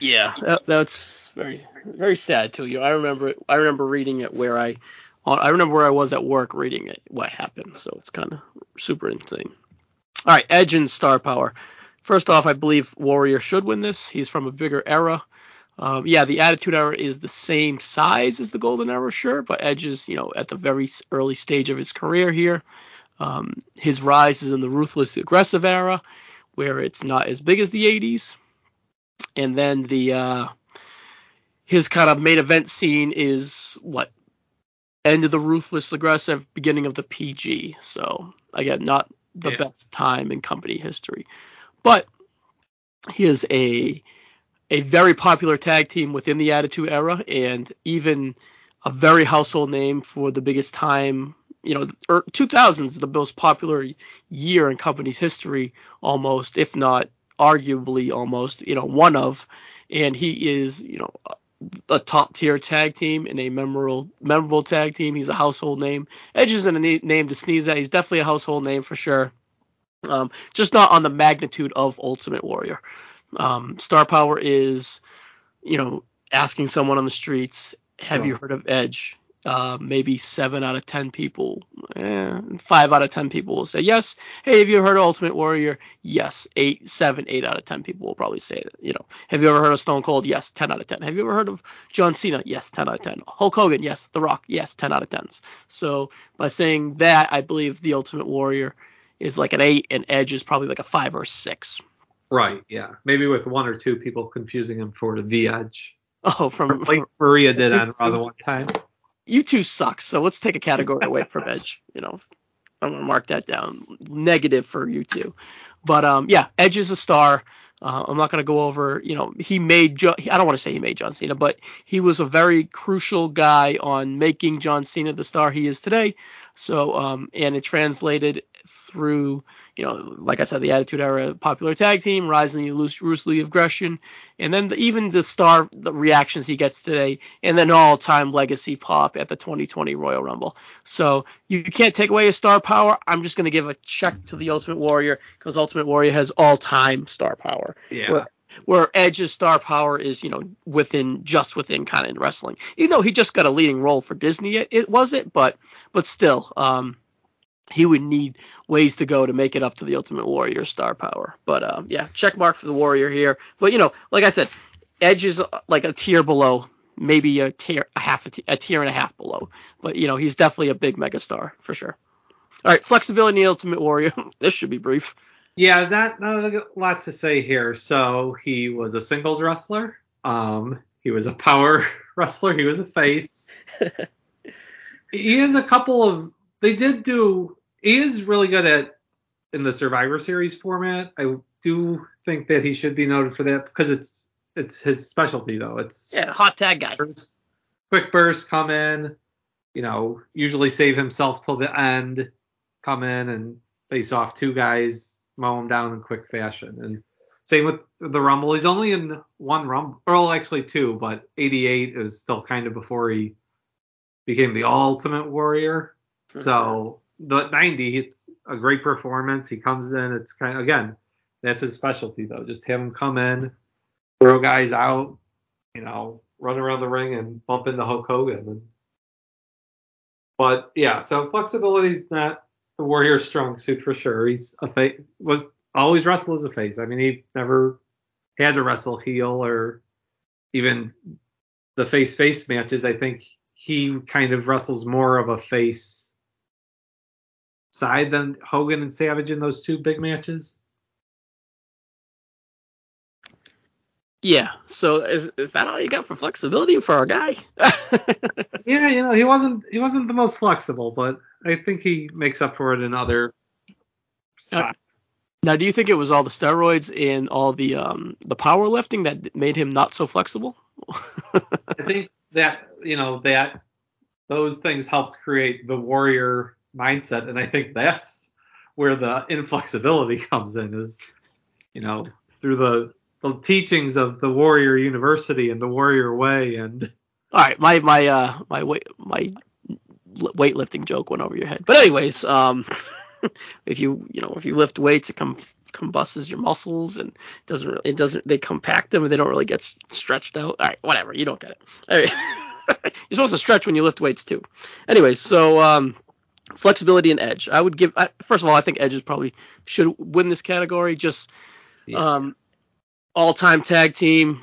Yeah, that, that's very very sad to you. I remember I remember reading it where I I remember where I was at work reading it what happened. So it's kind of super insane. All right, Edge and Star Power. First off, I believe Warrior should win this. He's from a bigger era. Um, yeah, the Attitude Era is the same size as the Golden Era, sure, but Edge is, you know, at the very early stage of his career here. Um, his rise is in the ruthless aggressive era, where it's not as big as the 80s. And then the uh, his kind of main event scene is what end of the ruthless aggressive, beginning of the PG. So again, not the yeah. best time in company history, but he is a a very popular tag team within the Attitude Era, and even a very household name for the biggest time you know, 2000s er, is the most popular year in company's history, almost, if not arguably almost, you know, one of. And he is, you know, a top tier tag team and a memorable memorable tag team. He's a household name. Edge isn't a name to sneeze at. He's definitely a household name for sure. Um, just not on the magnitude of Ultimate Warrior. Um, Star Power is, you know, asking someone on the streets, "Have you heard of Edge?" Uh, maybe seven out of ten people, eh, five out of ten people will say yes. Hey, have you heard of Ultimate Warrior? Yes. Eight, seven, eight out of ten people will probably say that. You know, have you ever heard of Stone Cold? Yes, ten out of ten. Have you ever heard of John Cena? Yes, ten out of ten. Hulk Hogan? Yes. The Rock? Yes, ten out of tens. So by saying that, I believe the Ultimate Warrior is like an eight, and Edge is probably like a five or six. Right. Yeah. Maybe with one or two people confusing him for the Edge. Oh, from, like Maria did on Raw the one time. You two suck. So let's take a category away from Edge. You know, I'm gonna mark that down. Negative for you two. But um, yeah, Edge is a star. Uh, I'm not going to go over, you know, he made, jo- I don't want to say he made John Cena, but he was a very crucial guy on making John Cena the star he is today. So, um, and it translated through, you know, like I said, the Attitude Era popular tag team, rising the Ruthless Aggression, and then the, even the star the reactions he gets today, and then all-time legacy pop at the 2020 Royal Rumble. So you, you can't take away his star power. I'm just going to give a check to the Ultimate Warrior because Ultimate Warrior has all-time star power. Yeah. Where, where Edge's star power is, you know, within just within kind of wrestling. Even though he just got a leading role for Disney, it, it was it, but but still, um, he would need ways to go to make it up to the Ultimate Warrior star power. But um, yeah, check mark for the Warrior here. But you know, like I said, Edge is uh, like a tier below, maybe a tier, a half, a, t- a tier and a half below. But you know, he's definitely a big megastar for sure. All right, flexibility in the Ultimate Warrior. this should be brief. Yeah, that not a lot to say here. So he was a singles wrestler. Um, he was a power wrestler. He was a face. he has a couple of. They did do. He is really good at in the Survivor Series format. I do think that he should be noted for that because it's it's his specialty though. It's yeah, hot tag guy. Burst, quick burst, come in. You know, usually save himself till the end. Come in and face off two guys mow them down in quick fashion. And same with the Rumble. He's only in one Rumble, well, actually two, but 88 is still kind of before he became the Ultimate Warrior. So the 90, it's a great performance. He comes in. It's kind of again, that's his specialty though. Just have him come in, throw guys out, you know, run around the ring and bump into Hulk Hogan. And, but yeah, so flexibility is not the Warrior's strong suit for sure. He's a face was always wrestled as a face. I mean, he never had to wrestle heel or even the face face matches. I think he kind of wrestles more of a face side than Hogan and Savage in those two big matches. Yeah. So is is that all you got for flexibility for our guy? yeah, you know, he wasn't he wasn't the most flexible, but I think he makes up for it in other spots. Now, do you think it was all the steroids and all the um the powerlifting that made him not so flexible? I think that you know that those things helped create the warrior mindset, and I think that's where the inflexibility comes in. Is you know through the the teachings of the Warrior University and the Warrior Way and. All right, my my uh my weight my weightlifting joke went over your head, but anyways, um, if you you know if you lift weights, it com- combusts your muscles and doesn't really, it doesn't they compact them and they don't really get stretched out. All right, whatever, you don't get it. You're supposed to stretch when you lift weights too. Anyway, so um, flexibility and edge. I would give I, first of all, I think edges probably should win this category. Just yeah. um, all-time tag team,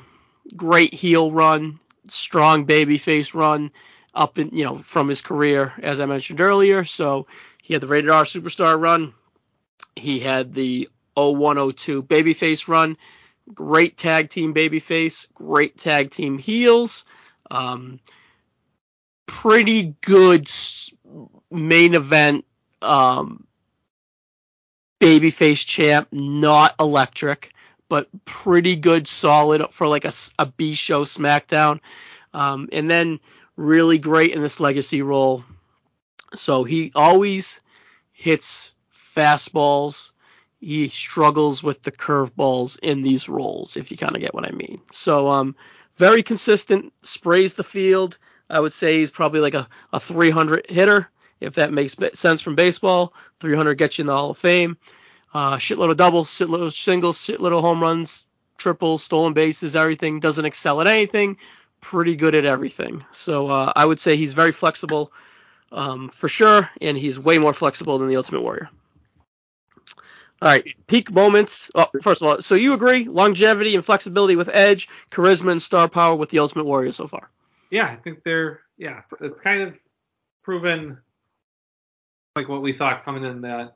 great heel run, strong babyface run up in you know from his career as I mentioned earlier. So he had the rated R superstar run. He had the 0102 babyface run. Great tag team babyface, great tag team heels. Um, pretty good main event um, babyface champ, not electric but pretty good, solid for like a, a B show SmackDown. Um, and then really great in this legacy role. So he always hits fastballs. He struggles with the curveballs in these roles, if you kind of get what I mean. So um, very consistent, sprays the field. I would say he's probably like a, a 300 hitter, if that makes sense from baseball. 300 gets you in the Hall of Fame. Uh, shitload of doubles, shitload of singles, shitload of home runs, triples, stolen bases, everything. Doesn't excel at anything. Pretty good at everything. So uh, I would say he's very flexible um, for sure, and he's way more flexible than the Ultimate Warrior. All right, peak moments. Oh, first of all, so you agree longevity and flexibility with Edge, charisma and star power with the Ultimate Warrior so far? Yeah, I think they're yeah, it's kind of proven like what we thought coming in that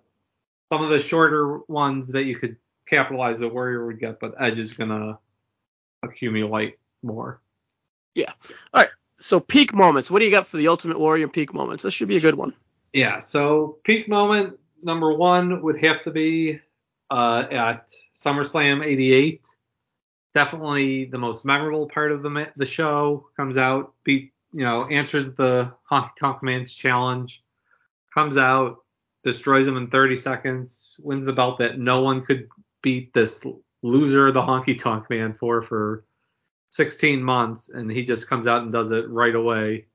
some of the shorter ones that you could capitalize the Warrior would get, but Edge is gonna accumulate more. Yeah. All right. So peak moments. What do you got for the Ultimate Warrior peak moments? This should be a good one. Yeah. So peak moment number one would have to be uh, at SummerSlam '88. Definitely the most memorable part of the the show comes out. Beat you know answers the Honky Tonk Man's challenge. Comes out, destroys him in 30 seconds, wins the belt that no one could beat this loser, the Honky Tonk Man, for for 16 months, and he just comes out and does it right away.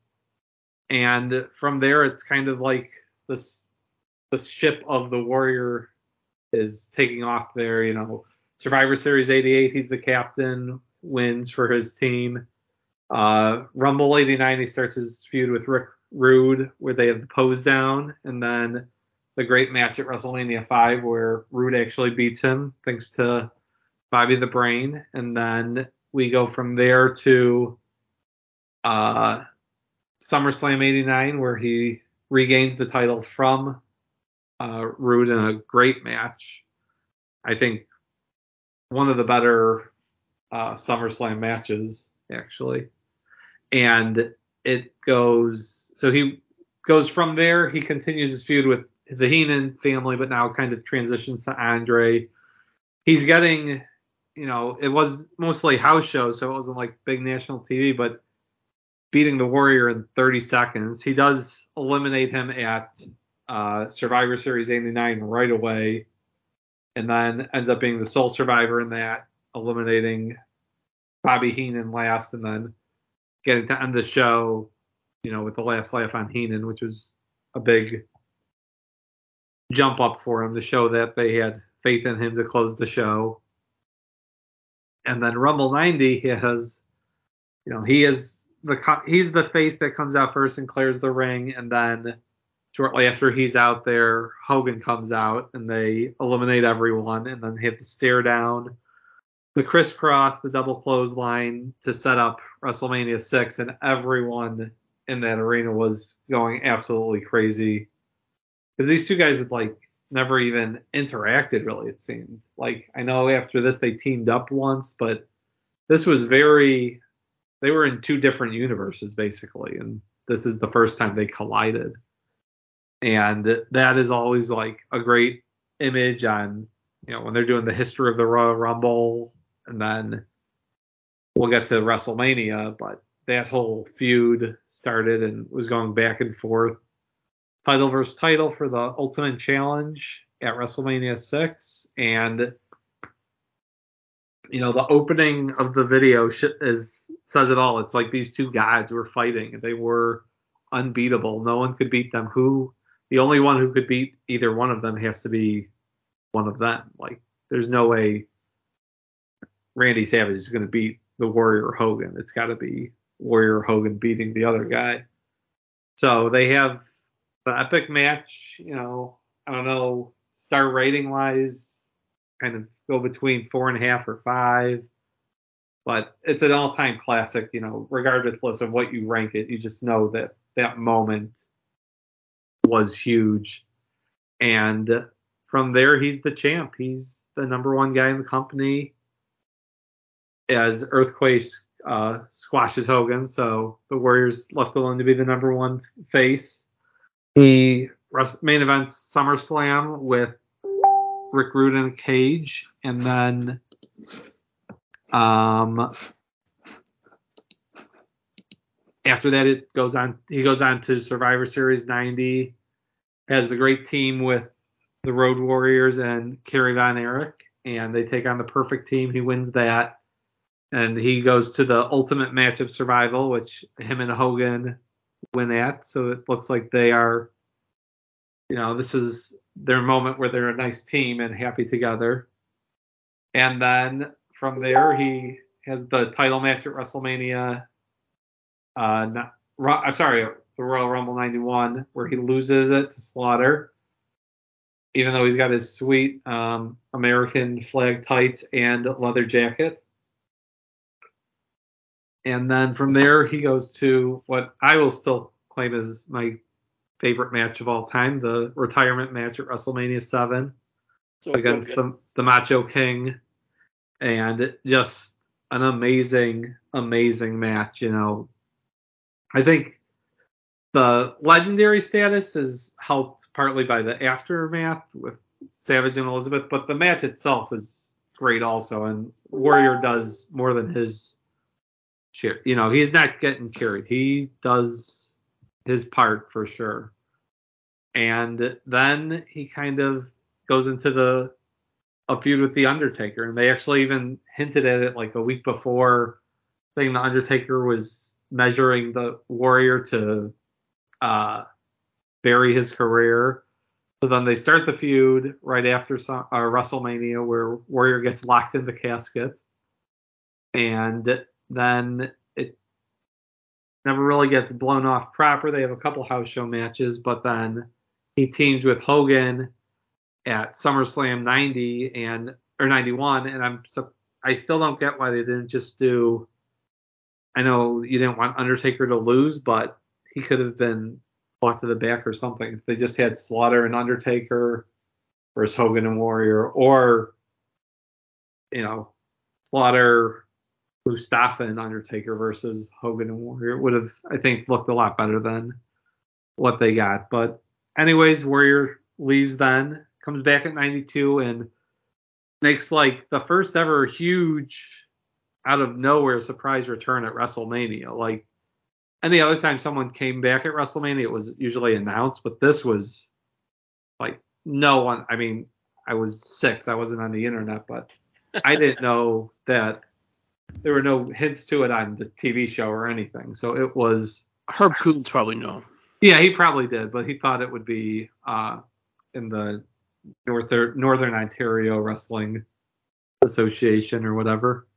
And from there, it's kind of like this the ship of the Warrior is taking off there. You know, Survivor Series 88, he's the captain, wins for his team. Uh, Rumble 89, he starts his feud with Rick Rude, where they have the pose down, and then the great match at WrestleMania 5, where Rude actually beats him thanks to Bobby the Brain, and then we go from there to uh, SummerSlam 89, where he regains the title from uh, Rude in a great match. I think one of the better uh, SummerSlam matches, actually. And it goes, so he goes from there. He continues his feud with the Heenan family, but now kind of transitions to Andre. He's getting you know, it was mostly house shows, so it wasn't like big national TV, but beating the Warrior in 30 seconds. He does eliminate him at uh, Survivor Series 89 right away, and then ends up being the sole survivor in that, eliminating Bobby Heenan last, and then getting to end the show, you know, with the last laugh on Heenan, which was a big jump up for him to show that they had faith in him to close the show. And then Rumble 90 he has, you know, he is the he's the face that comes out first and clears the ring, and then shortly after he's out there, Hogan comes out and they eliminate everyone, and then hit the stare down, the crisscross, the double clothesline to set up WrestleMania 6, and everyone in that arena was going absolutely crazy. Because these two guys had like never even interacted really it seemed. Like i know after this they teamed up once but this was very they were in two different universes basically and this is the first time they collided and that is always like a great image on you know when they're doing the history of the royal rumble and then we'll get to wrestlemania but that whole feud started and was going back and forth title versus title for the Ultimate Challenge at WrestleMania 6, and you know the opening of the video is says it all. It's like these two guys were fighting, and they were unbeatable. No one could beat them. Who the only one who could beat either one of them has to be one of them. Like there's no way Randy Savage is going to beat the Warrior Hogan. It's got to be Warrior Hogan beating the other guy. So they have the epic match, you know, I don't know, star rating wise, kind of go between four and a half or five. But it's an all time classic, you know, regardless of what you rank it, you just know that that moment was huge. And from there, he's the champ. He's the number one guy in the company as Earthquake uh, squashes Hogan. So the Warriors left alone to be the number one face. He main events SummerSlam with Rick Rude in a cage, and then um, after that it goes on. He goes on to Survivor Series 90, has the great team with the Road Warriors and Kerry Von Erich, and they take on the Perfect Team. He wins that, and he goes to the Ultimate Match of Survival, which him and Hogan win at. So it looks like they are, you know, this is their moment where they're a nice team and happy together. And then from there, he has the title match at WrestleMania. Uh, not, uh, sorry, the Royal Rumble 91, where he loses it to Slaughter, even though he's got his sweet um, American flag tights and leather jacket. And then from there, he goes to what I will still claim is my favorite match of all time, the retirement match at WrestleMania 7, So against okay. the the Macho King, and just an amazing, amazing match. You know, I think the legendary status is helped partly by the aftermath with Savage and Elizabeth, but the match itself is great also, and Warrior does more than his share. You know, he's not getting carried. He does his part for sure. And then he kind of goes into the a feud with the Undertaker, and they actually even hinted at it like a week before, saying the Undertaker was measuring the Warrior to uh, bury his career. So then they start the feud right after some, uh, WrestleMania, where Warrior gets locked in the casket, and then it never really gets blown off proper. They have a couple house show matches, but then he teams with Hogan at SummerSlam 90 and or 91, and I'm I still don't get why they didn't just do. I know you didn't want Undertaker to lose, but he could have been brought to the back or something. If they just had Slaughter and Undertaker versus Hogan and Warrior, or you know Slaughter, Mustafa and Undertaker versus Hogan and Warrior, would have I think looked a lot better than what they got. But anyways, Warrior leaves then, comes back at 92 and makes like the first ever huge out of nowhere surprise return at WrestleMania. Like any other time someone came back at WrestleMania, it was usually announced, but this was like no one. I mean, I was six, I wasn't on the internet, but I didn't know that there were no hints to it on the TV show or anything. So it was Herb Coombs probably know. yeah, he probably did, but he thought it would be uh, in the Northern Northern Ontario Wrestling Association or whatever.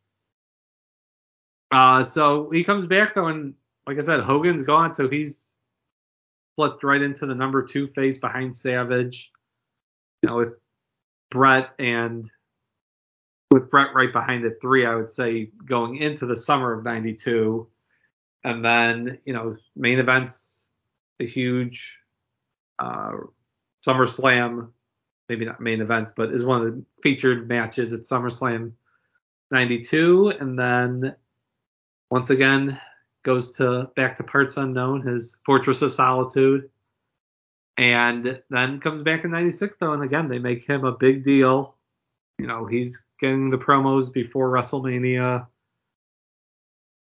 Uh, so he comes back though, and like I said, Hogan's gone, so he's flipped right into the number two face behind Savage. You know, with Brett and with Brett right behind at three, I would say going into the summer of '92, and then you know main events, the huge uh, SummerSlam, maybe not main events, but is one of the featured matches at SummerSlam '92, and then once again goes to back to parts unknown, his Fortress of Solitude, and then comes back in '96 though, and again they make him a big deal. You know, he's getting the promos before WrestleMania,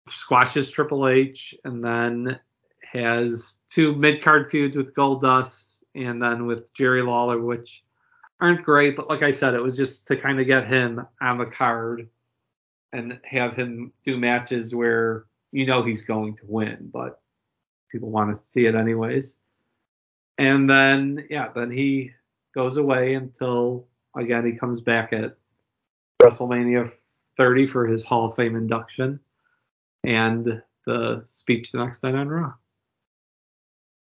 squashes Triple H, and then has two mid card feuds with Goldust and then with Jerry Lawler, which aren't great, but like I said, it was just to kind of get him on the card and have him do matches where you know he's going to win, but people want to see it anyways. And then yeah, then he goes away until again he comes back at WrestleMania 30 for his Hall of Fame induction and the speech the next night on Raw.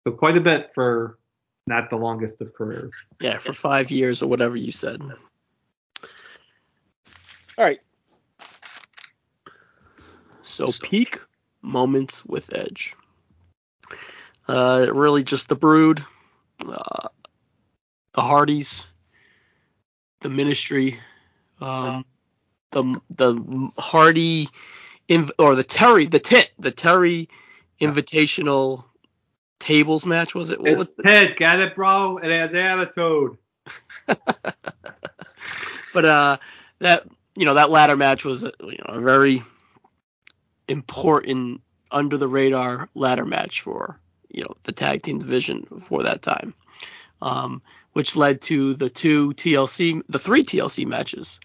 So quite a bit for not the longest of careers. Yeah, for five years or whatever you said. All right. So peak moments with Edge. Uh, really just the Brood, uh, the Hardys, the Ministry, um, the the Hardy, inv- or the Terri, the Tit, the Terri Invitational tables match was it? What was It's Ted, get it, bro? It has attitude. but uh, that you know that ladder match was you know a very important under the radar ladder match for you know the tag team division for that time, um, which led to the two TLC, the three TLC matches.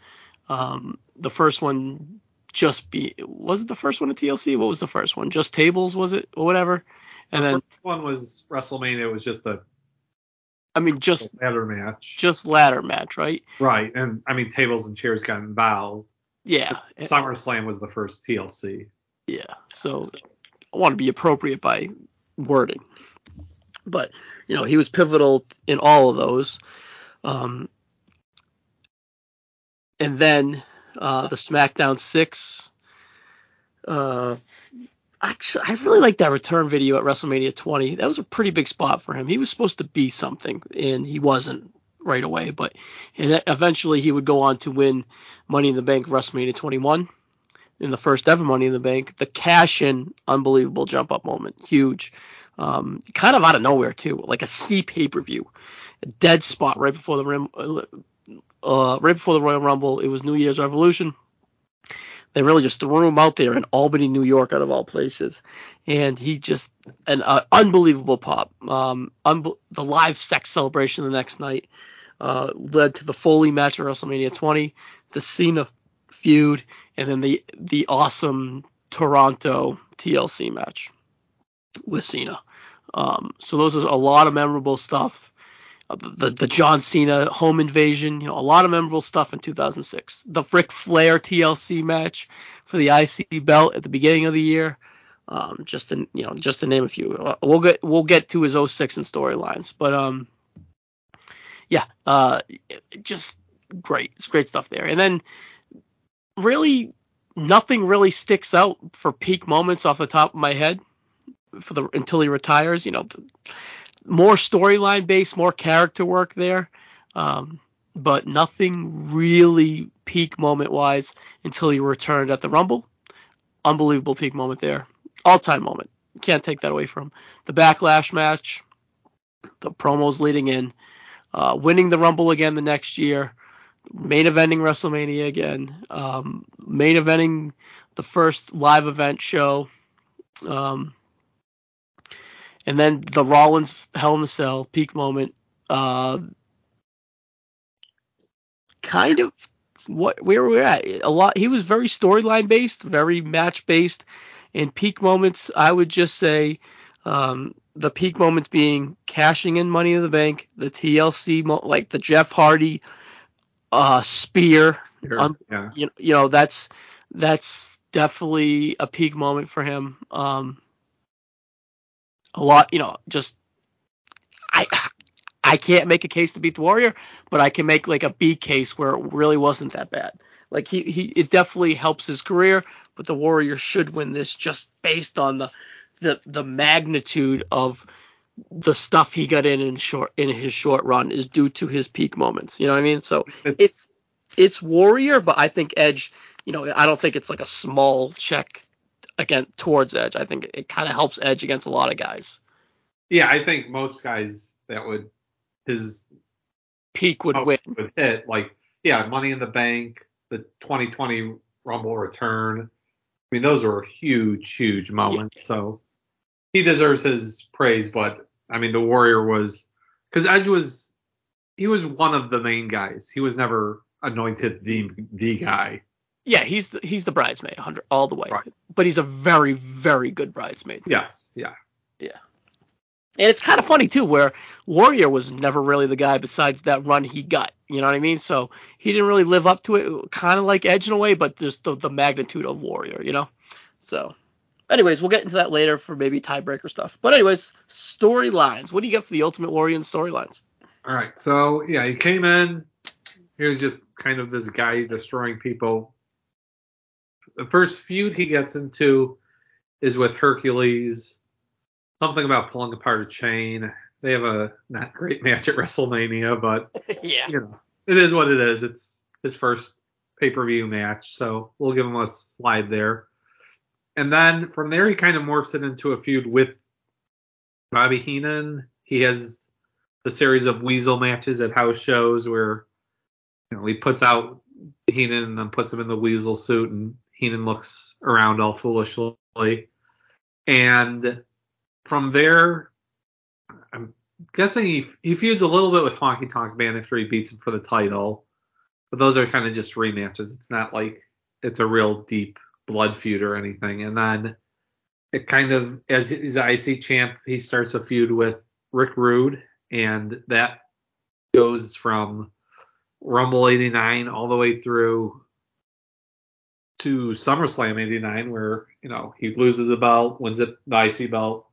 Um, the first one just be was it the first one at TLC? What was the first one? Just tables was it or whatever? And the then first one was WrestleMania. It was just a I mean just ladder match. just ladder match, right? right, and I mean tables and chairs got involved. Yeah. SummerSlam was the first TLC. Yeah. So I want to be appropriate by wording. But, you know, he was pivotal in all of those. Um, and then uh, the SmackDown 6. Uh, actually, I really like that return video at WrestleMania 20. That was a pretty big spot for him. He was supposed to be something, and he wasn't right away, but and eventually he would go on to win Money in the Bank WrestleMania 21 in the first ever Money in the Bank. The cash in, unbelievable jump up moment, huge. Um, kind of out of nowhere too, like a C pay per view, a dead spot right before the rim, uh, right before the Royal Rumble. It was New Year's Revolution. They really just threw him out there in Albany, New York, out of all places, and he just an uh, unbelievable pop. Um, unbe- the live sex celebration the next night uh, led to the Foley match at WrestleMania 20, the Cena feud, and then the the awesome Toronto TLC match with Cena. Um, so those are a lot of memorable stuff. Uh, the the John Cena home invasion, you know, a lot of memorable stuff in 2006. The Ric Flair TLC match for the IC belt at the beginning of the year. Um, just to you know, just to name a few. Uh, we'll get we'll get to his 06 and storylines, but um, yeah, uh, just great, it's great stuff there. And then really nothing really sticks out for peak moments off the top of my head for the until he retires. You know, more storyline based, more character work there, um, but nothing really peak moment wise until he returned at the Rumble. Unbelievable peak moment there, all time moment. Can't take that away from. The Backlash match, the promos leading in, uh, winning the Rumble again the next year main eventing WrestleMania again, um, main eventing the first live event show, um, and then the Rollins Hell in the Cell peak moment. Uh, kind of what where we're at. A lot. He was very storyline based, very match based, and peak moments. I would just say. Um, the peak moments being cashing in Money in the Bank, the TLC, like the Jeff Hardy uh, spear. Sure, um, yeah. you, you know that's that's definitely a peak moment for him. Um, a lot, you know, just I I can't make a case to beat the Warrior, but I can make like a B case where it really wasn't that bad. Like he he it definitely helps his career, but the Warrior should win this just based on the the the magnitude of the stuff he got in in short in his short run is due to his peak moments. You know what I mean? So It's, it's it's Warrior, but I think Edge. You know, I don't think it's like a small check again towards Edge. I think it kind of helps Edge against a lot of guys. yeah, I think most guys that would his Peak would oh, win. would hit like yeah, Money in the Bank, the 2020 Rumble return. I mean, those were huge, huge moments. So he deserves his praise, but I mean, the Warrior was because Edge was he was one of the main guys. He was never anointed the the guy. Yeah, he's the, he's the bridesmaid, 100 all the way. Right. But he's a very very good bridesmaid. Yes, yeah. yeah. And it's kind of funny too, where Warrior was never really the guy besides that run he got. You know what I mean? So he didn't really live up to it, kind of like Edge in a way, but just the, the magnitude of Warrior, you know. So, anyways, we'll get into that later for maybe tiebreaker stuff. But anyways, storylines. What do you get for the Ultimate Warrior and storylines? All right, so yeah, he came in. He was just kind of this guy destroying people. The first feud he gets into is with Hercules. Something about pulling apart a chain. They have a not great match at WrestleMania, but yeah. you know, it is what it is. It's his first pay per view match, so we'll give him a slide there. And then from there, he kind of morphs it into a feud with Bobby Heenan. He has the series of Weasel matches at house shows where you know he puts out Heenan and then puts him in the Weasel suit, and Heenan looks around all foolishly. And from there, I'm guessing he he feuds a little bit with Honky Tonk Man after he beats him for the title, but those are kind of just rematches. It's not like it's a real deep blood feud or anything. And then it kind of as he's the IC champ, he starts a feud with Rick Rude, and that goes from Rumble 89 all the way through to SummerSlam 89, where you know he loses the belt, wins it the IC belt,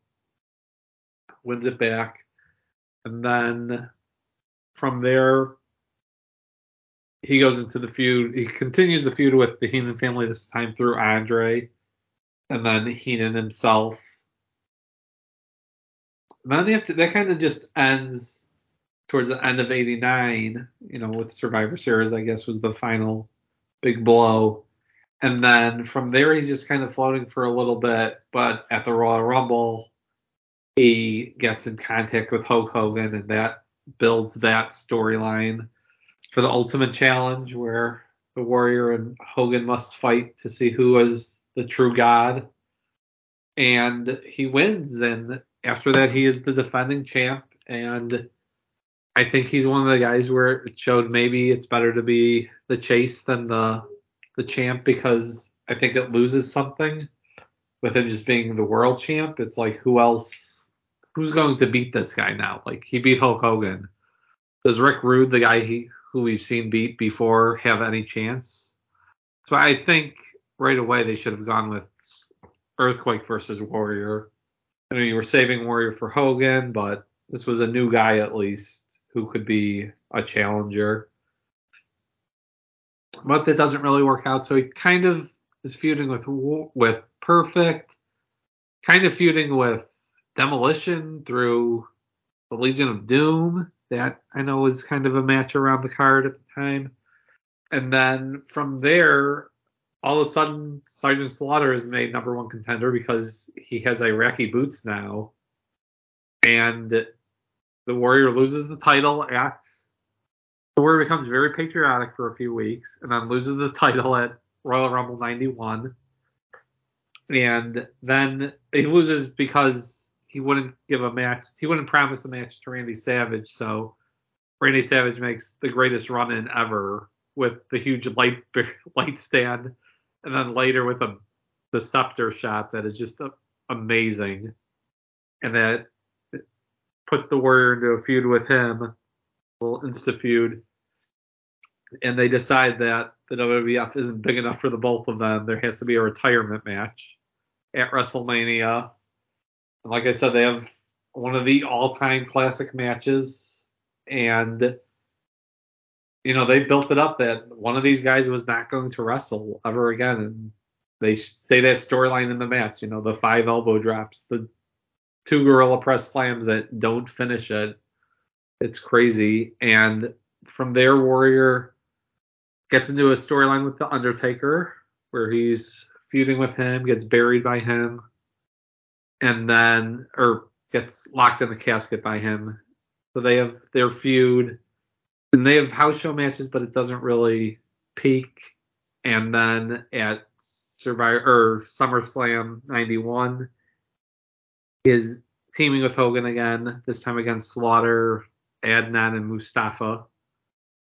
wins it back, and then from there he goes into the feud. He continues the feud with the Heenan family this time through Andre, and then Heenan himself. And then after that kind of just ends towards the end of '89, you know, with Survivor Series, I guess was the final big blow. And then from there, he's just kind of floating for a little bit. But at the Royal Rumble, he gets in contact with Hulk Hogan, and that builds that storyline for the Ultimate Challenge, where the Warrior and Hogan must fight to see who is the true God. And he wins, and after that, he is the defending champ. And I think he's one of the guys where it showed maybe it's better to be the chase than the the champ because I think it loses something with him just being the world champ. It's like who else who's going to beat this guy now? Like he beat Hulk Hogan. Does Rick Rude, the guy he who we've seen beat before, have any chance? So I think right away they should have gone with Earthquake versus Warrior. I mean, you were saving Warrior for Hogan, but this was a new guy at least who could be a challenger. But that doesn't really work out. So he kind of is feuding with with Perfect, kind of feuding with Demolition through the Legion of Doom. That I know was kind of a match around the card at the time. And then from there, all of a sudden, Sergeant Slaughter is made number one contender because he has Iraqi boots now. And the Warrior loses the title at the Warrior becomes very patriotic for a few weeks and then loses the title at Royal Rumble 91. And then he loses because he wouldn't give a match. He wouldn't promise a match to Randy Savage. So Randy Savage makes the greatest run in ever with the huge light light stand, and then later with a the scepter shot that is just amazing, and that puts the Warrior into a feud with him, a little insta feud, and they decide that the WWF isn't big enough for the both of them. There has to be a retirement match at WrestleMania. Like I said, they have one of the all-time classic matches, and you know they built it up that one of these guys was not going to wrestle ever again, and they say that storyline in the match. You know, the five elbow drops, the two gorilla press slams that don't finish it. It's crazy. And from there, Warrior gets into a storyline with the Undertaker, where he's feuding with him, gets buried by him, and then or gets locked in the casket by him. So they have their feud, and they have house show matches, but it doesn't really peak. And then at Survivor or SummerSlam '91, is teaming with Hogan again, this time against Slaughter, Adnan, and Mustafa,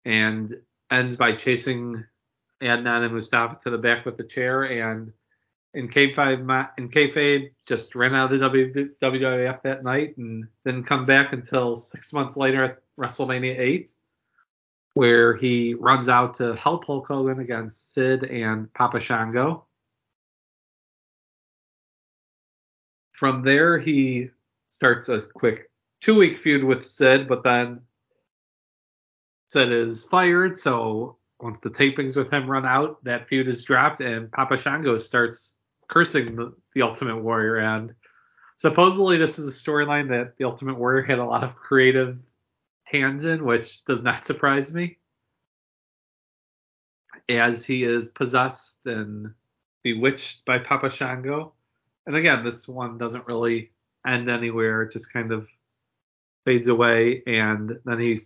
and ends by chasing Adnan and Mustafa to the back with the chair and in kayfabe, in kayfabe just ran out of the WWF that night and didn't come back until six months later at WrestleMania 8, where he runs out to help Hulk Hogan against Sid and Papa Shango. From there, he starts a quick two week feud with Sid, but then Sid is fired, so once the tapings with him run out, that feud is dropped, and Papa Shango starts cursing the, the Ultimate Warrior. And supposedly, this is a storyline that the Ultimate Warrior had a lot of creative hands in, which does not surprise me. As he is possessed and bewitched by Papa Shango. And again, this one doesn't really end anywhere, it just kind of fades away. And then he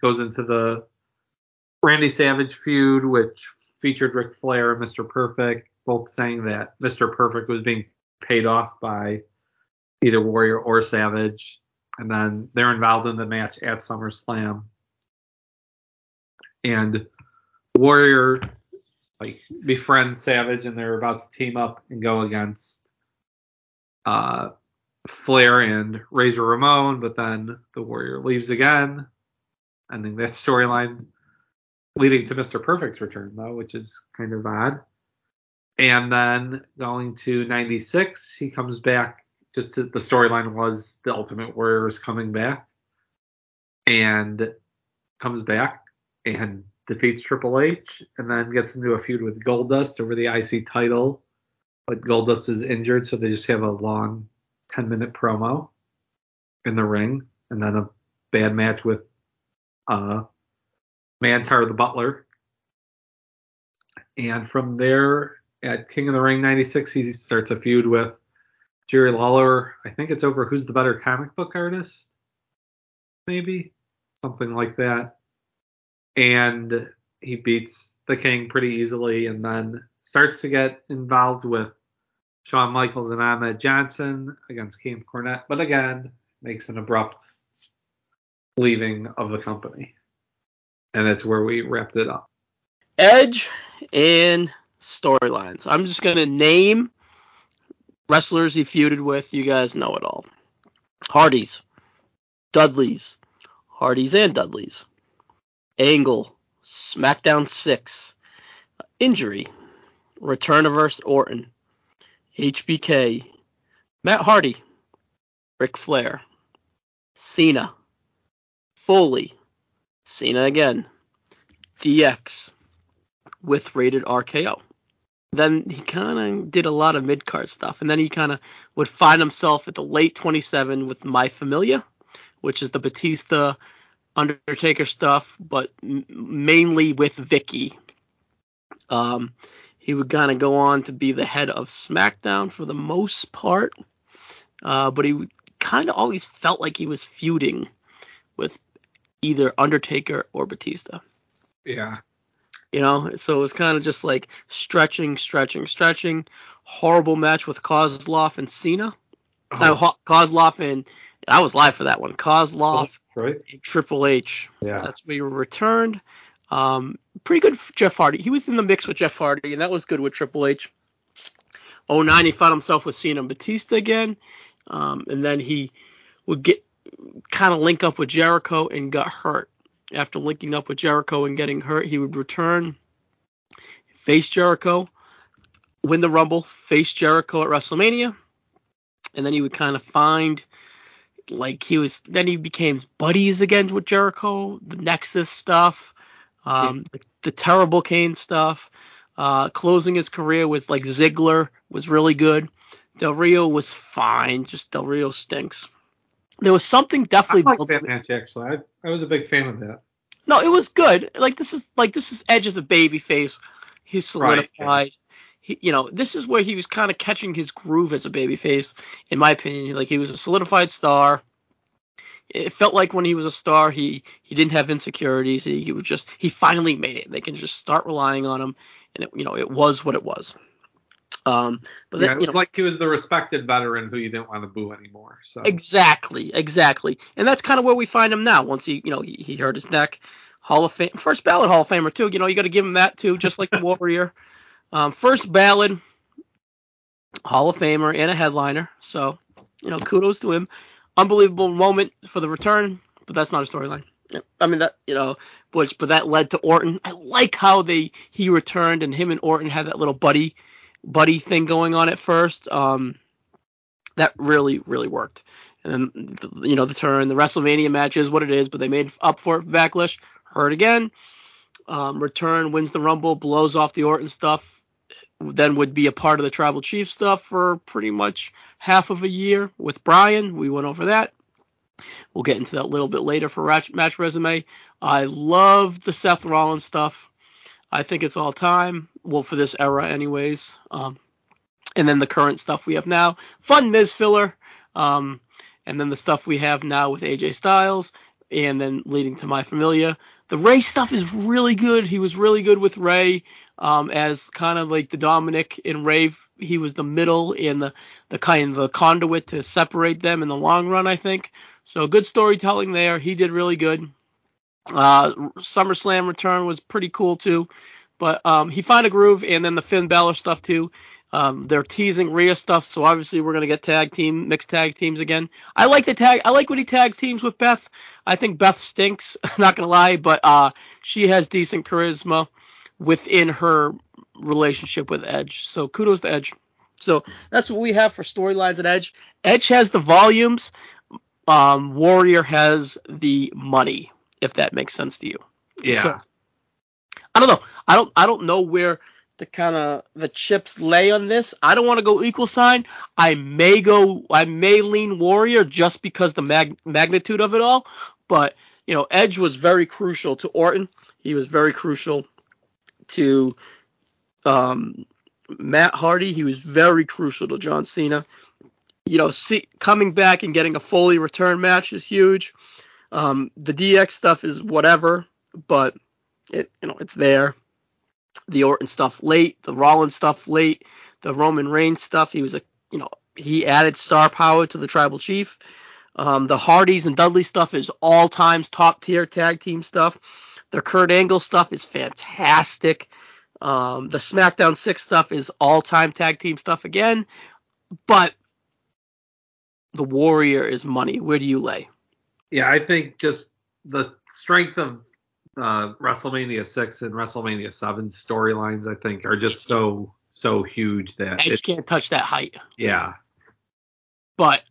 goes into the Randy Savage feud, which featured Ric Flair and Mr. Perfect both saying that Mr. Perfect was being paid off by either Warrior or Savage. And then they're involved in the match at SummerSlam. And Warrior like befriends Savage and they're about to team up and go against uh, Flair and Razor Ramon, but then the Warrior leaves again. Ending that storyline leading to Mr. Perfect's return though, which is kind of odd. And then going to 96, he comes back. Just to, the storyline was the Ultimate Warrior is coming back, and comes back and defeats Triple H, and then gets into a feud with Goldust over the IC title. But Goldust is injured, so they just have a long 10 minute promo in the ring, and then a bad match with uh, Mantar the Butler. And from there, at King of the Ring 96, he starts a feud with Jerry Lawler. I think it's over who's the better comic book artist, maybe something like that. And he beats the King pretty easily, and then starts to get involved with Shawn Michaels and Ahmed Johnson against Camp Cornette, but again makes an abrupt leaving of the company, and that's where we wrapped it up. Edge and storylines. I'm just gonna name wrestlers he feuded with. You guys know it all. Hardys, Dudleys, Hardys and Dudleys, Angle, SmackDown 6, Injury, Return of Orton, HBK, Matt Hardy, Ric Flair, Cena, Foley, Cena again, DX, with rated RKO. Then he kind of did a lot of mid card stuff, and then he kind of would find himself at the late 27 with My Familia, which is the Batista Undertaker stuff, but m- mainly with Vickie. Um, he would kind of go on to be the head of SmackDown for the most part, uh, but he kind of always felt like he was feuding with either Undertaker or Batista. Yeah. You know, so it was kind of just like stretching, stretching, stretching. Horrible match with Kozlov and Cena. Oh. Uh, Kozlov and I was live for that one. Kozlov right? and Triple H. Yeah. That's where he returned. Um, pretty good for Jeff Hardy. He was in the mix with Jeff Hardy, and that was good with Triple H. 09, he found himself with Cena and Batista again. Um, and then he would get kind of link up with Jericho and got hurt. After linking up with Jericho and getting hurt, he would return, face Jericho, win the Rumble, face Jericho at WrestleMania, and then he would kind of find like he was then he became buddies again with Jericho, the Nexus stuff, um, the, the terrible Kane stuff, uh, closing his career with like Ziggler was really good. Del Rio was fine, just Del Rio stinks. There was something definitely. I like that match actually. I, I was a big fan of that. no, it was good. Like this is like this is Edge as a baby face. He's Right, solidified. He, you know, this is where he was kind of catching his groove as a baby face, in my opinion. Like he was a solidified star. It felt like when he was a star, he he didn't have insecurities. He, he was just he finally made it. They can just start relying on him, and it, you know it was what it was. Um, but Yeah, then, you know, like he was the respected veteran who you didn't want to boo anymore. So Exactly, exactly, and that's kind of where we find him now. Once he, you know, he, he hurt his neck, Hall of Fame, first ballot Hall of Famer too. You know, you got to give him that too, just like the Warrior. Um, first ballot Hall of Famer and a headliner. So, you know, kudos to him. Unbelievable moment for the return, but that's not a storyline. I mean that, you know, which but that led to Orton. I like how they he returned and him and Orton had that little buddy buddy thing going on at first. Um, that really really worked. And then the- you know the turn, the WrestleMania match is what it is, but they made up for it. Backlash, hurt again. Um, return wins the Rumble, blows off the Orton stuff. Then would be a part of the Tribal Chief stuff for pretty much half of a year with Bryan. We went over that. We'll get into that a little bit later for match resume. I love the Seth Rollins stuff. I think it's all time. Well, for this era, anyways. Um, and then the current stuff we have now. Fun Miz filler. Um, and then the stuff we have now with AJ Styles, and then leading to My Familia. The Rey stuff is really good. He was really good with Rey um, as kind of like the Dominik in Rey. He was the middle and the the kind of the conduit to separate them in the long run, I think. So good storytelling there. He did really good. Uh, SummerSlam return was pretty cool too, but um, he found a groove, and then the Finn Balor stuff too. Um, they're teasing Rhea stuff, so obviously we're gonna get tag team, mixed tag teams again. I like the tag. I like when he tag teams with Beth. I think Beth stinks. not gonna lie, but uh, she has decent charisma within her relationship with Edge. So kudos to Edge. So that's what we have for storylines at Edge. Edge has the volumes. Um, Warrior has the money, if that makes sense to you. yeah, So, I don't know. I don't. I don't know where the kind of the chips lay on this. I don't want to go equal sign. I may go. I may lean Warrior just because the mag- magnitude of it all. But you know, Edge was very crucial to Orton. He was very crucial to um, Matt Hardy. He was very crucial to John Cena. You know, see, coming back and getting a fully return match is huge. Um, the DX stuff is whatever, but it you know it's there. The Orton stuff late, the Rollins stuff late, the Roman Reigns stuff. He was a you know he added star power to the Tribal Chief. Um, the Hardys and Dudley stuff is all times top tier tag team stuff. The Kurt Angle stuff is fantastic. Um, the SmackDown 6 stuff is all time tag team stuff again, but the Warrior is money. Where do you lay? Yeah, I think just the strength of uh, WrestleMania 6 and WrestleMania 7 storylines, I think, are just so, so huge that Edge can't touch that height. Yeah. But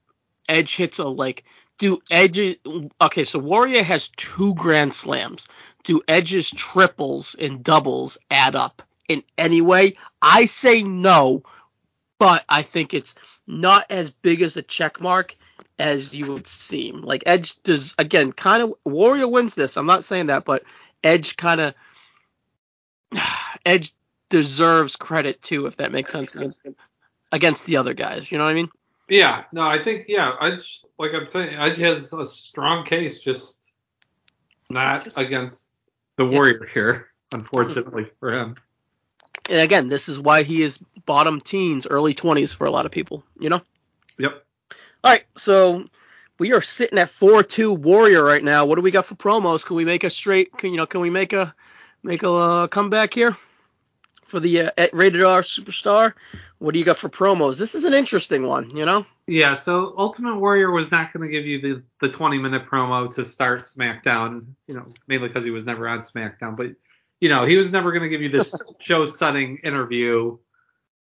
Edge hits a like, do Edge, okay, so Warrior has two Grand Slams do Edge's triples and doubles add up in any way? I say no, but I think it's not as big as a check mark as you would seem. Like Edge does again, kind of Warrior wins this. I'm not saying that, but Edge kind of Edge deserves credit too, if that makes sense against against the other guys. You know what I mean? Yeah. No, I think yeah. I just, like I'm saying, Edge has a strong case, just not against the warrior yeah. here, unfortunately for him. And again, this is why he is bottom teens, early 20s for a lot of people, you know? Yep. All right, so we are sitting at 4-2 Warrior right now. What do we got for promos? Can we make a straight, can, you know, can we make a make a uh, comeback here for the uh, rated R superstar? What do you got for promos? This is an interesting one, you know? Yeah, so Ultimate Warrior was not going to give you the, the 20 minute promo to start SmackDown, you know, mainly because he was never on SmackDown, but, you know, he was never going to give you this show setting interview.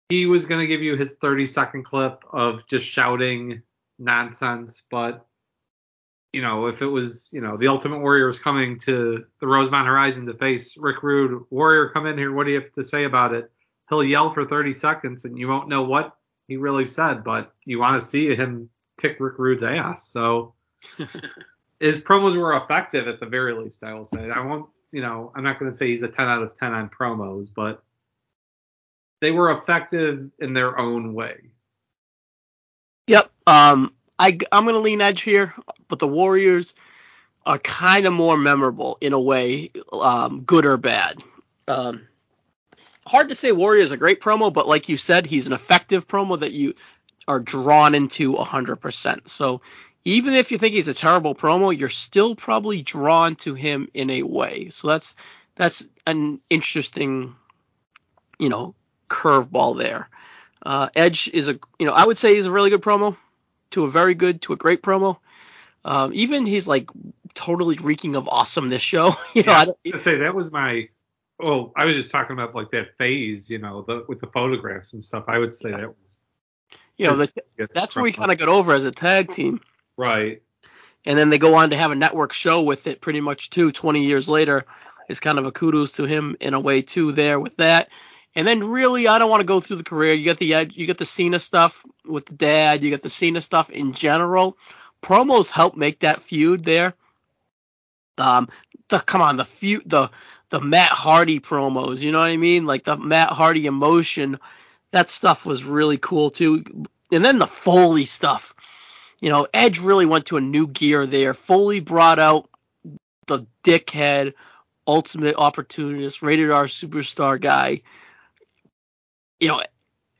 He was going to give you his 30 second clip of just shouting nonsense, but, you know, if it was, you know, the Ultimate Warrior was coming to the Rosemont Horizon to face Rick Rude, Warrior, come in here, what do you have to say about it? he'll yell for 30 seconds and you won't know what he really said, but you want to see him kick Rick Rude's ass. So his promos were effective at the very least, I will say. I won't, you know, I'm not going to say he's a 10 out of 10 on promos, but they were effective in their own way. Um, I, I'm to lean edge here, but the Warriors are kind of more memorable in a way, um, good or bad. Um, hard to say Warrior is a great promo, but like you said, he's an effective promo that you are drawn into 100%. So even if you think he's a terrible promo, you're still probably drawn to him in a way. So that's that's an interesting, you know, curveball there. Uh, Edge is a, you know, I would say he's a really good promo, to a very good, to a great promo. Um, even he's like totally reeking of awesome this show. you know, I, I say that was my well, I was just talking about like that phase, you know, the, with the photographs and stuff. I would say that was. You know, the, that's where we kind of got over as a tag team. Right. And then they go on to have a network show with it pretty much too. 20 years later, is kind of a kudos to him in a way too there with that. And then really, I don't want to go through the career. You get the you get the Cena stuff with the dad. You get the Cena stuff in general. Promos help make that feud there. Um, the come on, the feud, the the Matt Hardy promos, you know what I mean? Like the Matt Hardy emotion, that stuff was really cool too. And then the Foley stuff. You know, Edge really went to a new gear there. Foley brought out the dickhead, ultimate opportunist, rated R superstar guy. You know,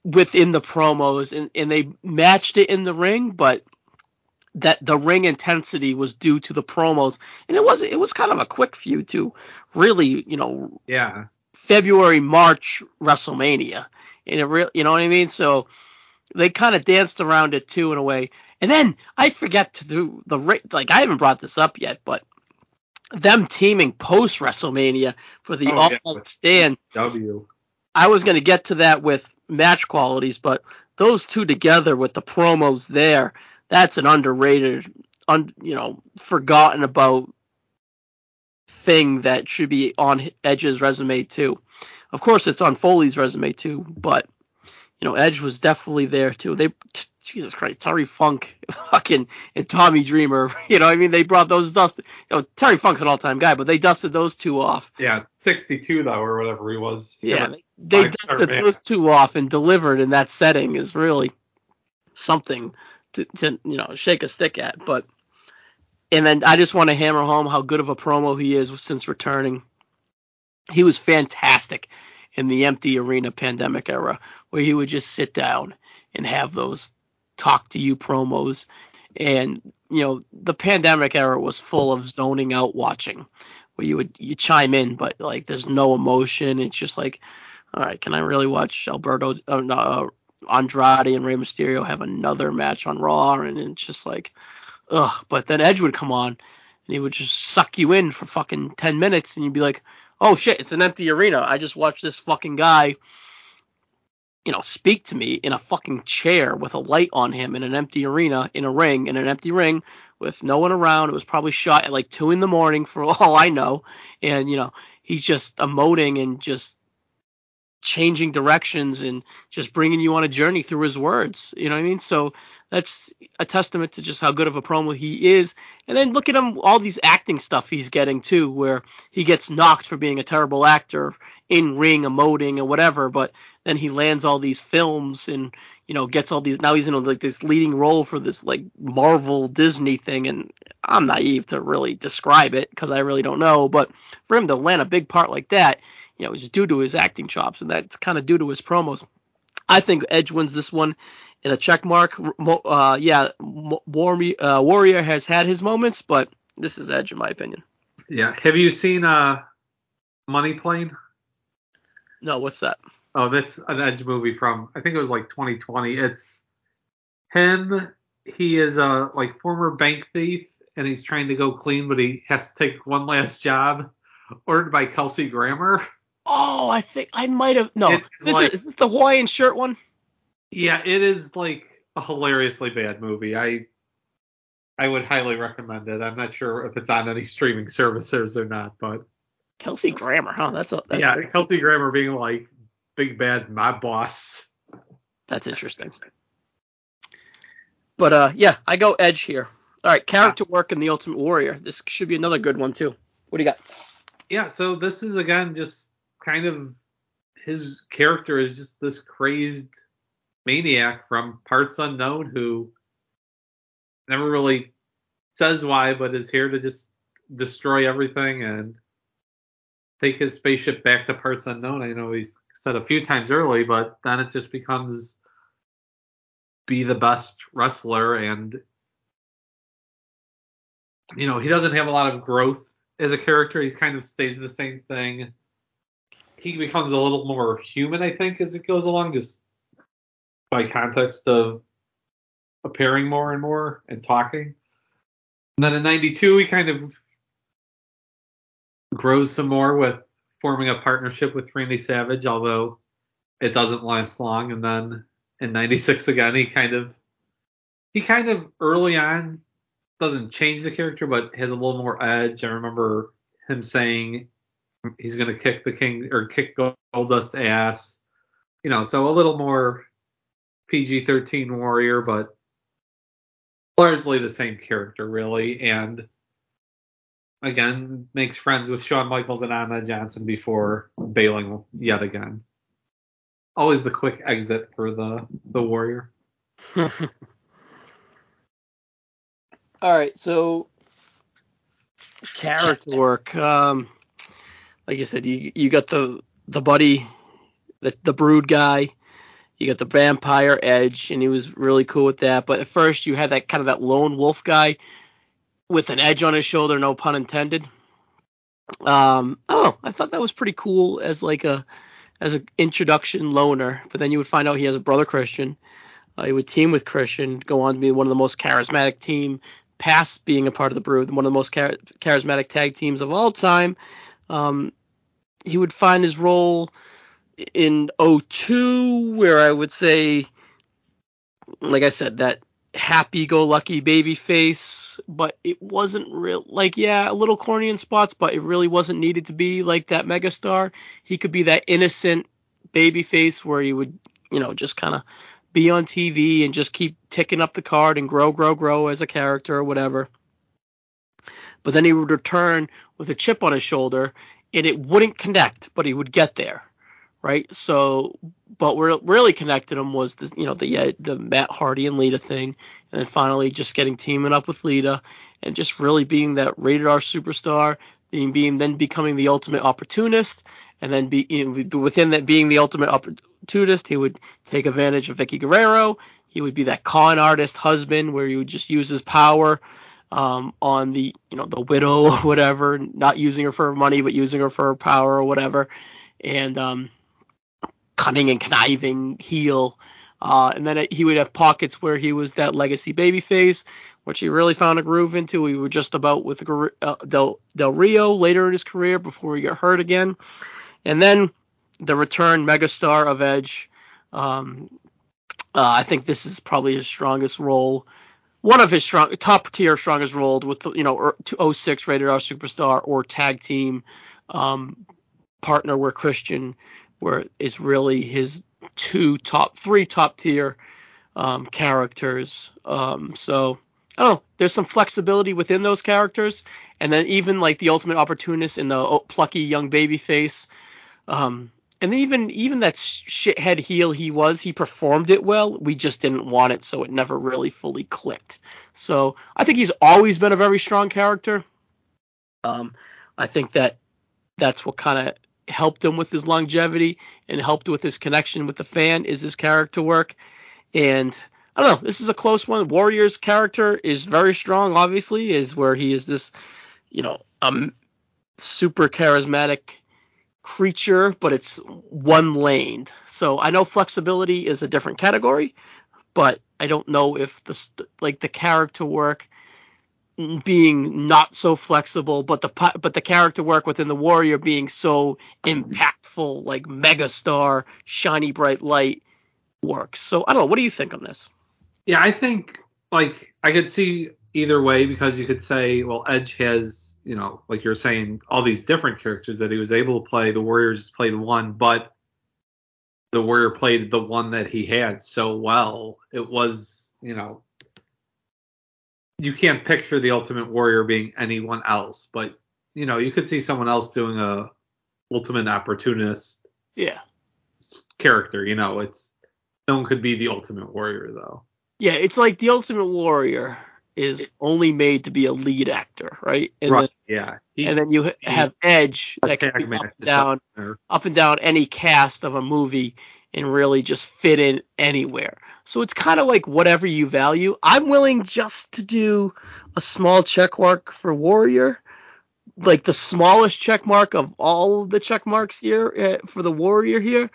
within the promos, and, and they matched it in the ring, but that the ring intensity was due to the promos, and it was it was kind of a quick feud too. Really, you know. Yeah. February March WrestleMania, and it real you know what I mean. So they kind of danced around it too in a way. And then I forget to do the like I haven't brought this up yet, but them teaming post WrestleMania for the oh, All yeah, Stand. W. I was going to get to that with match qualities, but those two together with the promos there that's an underrated, un, you know, forgotten about thing that should be on Edge's resume too. Of course, it's on Foley's resume too, but you know, Edge was definitely there too. They Jesus Christ, Terry Funk, fucking, and Tommy Dreamer. You know, I mean, they brought those dust. You know, Terry Funk's an all-time guy, but they dusted those two off. Yeah, 62 though, or whatever he was. Yeah, they, they dusted those two off and delivered in that setting is really something to, to you know shake a stick at. But and then I just want to hammer home how good of a promo he is since returning. He was fantastic in the empty arena pandemic era, where he would just sit down and have those talk to you promos. And you know, the pandemic era was full of zoning out watching, where you would you chime in, but like there's no emotion. It's just like, all right, can I really watch Alberto uh, uh, Andrade and Rey Mysterio have another match on Raw? And it's just like, ugh. But then Edge would come on and he would just suck you in for fucking ten minutes, and you'd be like, oh shit, it's an empty arena. I just watched this fucking guy you know, speak to me in a fucking chair with a light on him in an empty arena, in a ring, in an empty ring with no one around. It was probably shot at like two in the morning for all I know. And, you know, he's just emoting and just changing directions and just bringing you on a journey through his words. You know what I mean? So that's a testament to just how good of a promo he is. And then look at him, all these acting stuff he's getting too, where he gets knocked for being a terrible actor in ring, emoting or whatever, but then he lands all these films and you know gets all these. Now he's in like this leading role for this like Marvel Disney thing, and I'm naive to really describe it because I really don't know. But for him to land a big part like that, you know, it's due to his acting chops, and that's kind of due to his promos. I think Edge wins this one in a check mark. Uh, yeah, Warrior, uh, Warrior has had his moments, but this is Edge in my opinion. Yeah. Have you seen uh, Money Plane? No, what's that? Oh, that's an Edge movie from I think it was like 2020. It's him. He is a like former bank thief, and he's trying to go clean, but he has to take one last job, ordered by Kelsey Grammer. Oh, I think I might have. No, this like, is, is this the Hawaiian shirt one? Yeah, it is like a hilariously bad movie. I I would highly recommend it. I'm not sure if it's on any streaming services or not, but Kelsey Grammer, huh? That's a that's yeah, Kelsey Grammer being like big bad my boss. That's interesting. But uh, yeah, I go Edge here. All right, character work in the Ultimate Warrior. This should be another good one too. What do you got? Yeah, so this is again just kind of his character is just this crazed maniac from parts unknown who never really says why, but is here to just destroy everything and take his spaceship back to parts unknown. I know he's said a few times early, but then it just becomes be the best wrestler and you know, he doesn't have a lot of growth as a character. He kind of stays the same thing. He becomes a little more human, I think, as it goes along, just by context of appearing more and more and talking. And then in 92, he kind of grows some more with forming a partnership with Randy Savage, although it doesn't last long. And then in '96 again, he kind of he kind of early on doesn't change the character, but has a little more edge. I remember him saying he's going to kick the king or kick Goldust ass, you know, so a little more PG-13 warrior, but largely the same character really, and again makes friends with Shawn Michaels and Ahmed Johnson before bailing yet again. Always the quick exit for the the Warrior. All right, so character work. Um, like you said, you you got the the buddy, the the brood guy. You got the vampire edge, and he was really cool with that. But at first, you had that kind of that lone wolf guy with an edge on his shoulder, no pun intended. Um, oh, I thought that was pretty cool as like a as an introduction loner. But then you would find out he has a brother Christian. Uh, he would team with Christian, go on to be one of the most charismatic team, past being a part of the Brood, one of the most char- charismatic tag teams of all time. Um, he would find his role in 02, where I would say, like I said, that happy-go-lucky baby face, but it wasn't real. Like, yeah, a little corny in spots, but it really wasn't needed to be like that megastar. He could be that innocent baby face where he would, you know, just kind of be on TV and just keep ticking up the card and grow, grow, grow as a character or whatever. But then he would return with a chip on his shoulder and it wouldn't connect, but he would get there, right? So, but what really connected him was the, you know, the uh, the Matt Hardy and Lita thing, and then finally just getting teaming up with Lita and just really being that rated R superstar, being being then becoming the ultimate opportunist, and then be you know, within that being the ultimate opportunist, he would take advantage of Vickie Guerrero. He would be that con artist husband where he would just use his power um, on the you know the widow or whatever, not using her for money but using her for her power or whatever, and um, cunning and conniving heel. Uh, and then it, he would have pockets where he was that legacy babyface, which he really found a groove into. We were just about with uh, Del, Del Rio later in his career before he got hurt again. And then the return megastar of Edge. Um, uh, I think this is probably his strongest role one of his strong top tier strongest roles with you know 06 rated R superstar or tag team um, partner where Christian where is really his two top three top tier um, characters. Um, so I don't know. There's some flexibility within those characters, and then even like the ultimate opportunist in the plucky young baby face. Um, and then even even that shithead heel he was, he performed it well. We just didn't want it, so it never really fully clicked. So I think he's always been a very strong character. Um, I think that that's what kind of helped him with his longevity and helped with his connection with the fan is his character work. And I don't know, this is a close one. Warrior's character is very strong, obviously, is where he is this, you know, um, super charismatic creature, but it's one laned. So I know flexibility is a different category, but I don't know if the like the character work being not so flexible, but the but the character work within the warrior being so impactful, like megastar, shiny bright light works. So I don't know. What do you think on this? Yeah, I think like I could see either way because you could say, well, Edge has you know, like you're saying, all these different characters that he was able to play. The Warriors played one, but the Warrior played the one that he had so well. It was, you know, you can't picture the Ultimate Warrior being anyone else, but you know, you could see someone else doing a Ultimate Opportunist. Yeah. Character, you know, it's no one could be the Ultimate Warrior though. Yeah, it's like the Ultimate Warrior is only made to be a lead actor, right? And right. Then, yeah. He, and then you have Edge that can be up and down, up and down any cast of a movie and really just fit in anywhere. So it's kind of like whatever you value. I'm willing just to do a small check mark for Warrior, like the smallest check mark of all the check marks here uh, for the Warrior here.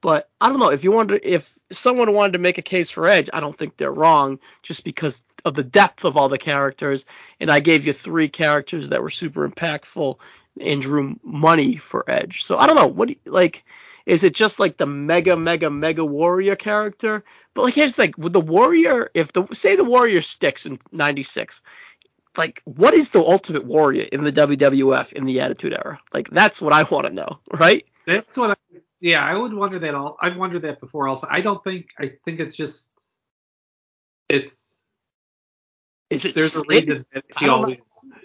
But I don't know if you wanted if someone wanted to make a case for Edge, I don't think they're wrong just because of the depth of all the characters. And I gave you three characters that were super impactful and drew money for Edge. So I don't know what do you, like. Is it just like the mega mega mega warrior character? But like here's like with the warrior, if the say the warrior sticks in '96, like what is the ultimate warrior in the WWF in the Attitude Era? Like that's what I want to know, right? That's what I yeah, I would wonder that. All I've wondered that before. Also, I don't think. I think it's just. It's. Is it? There's a reason that he always. Know.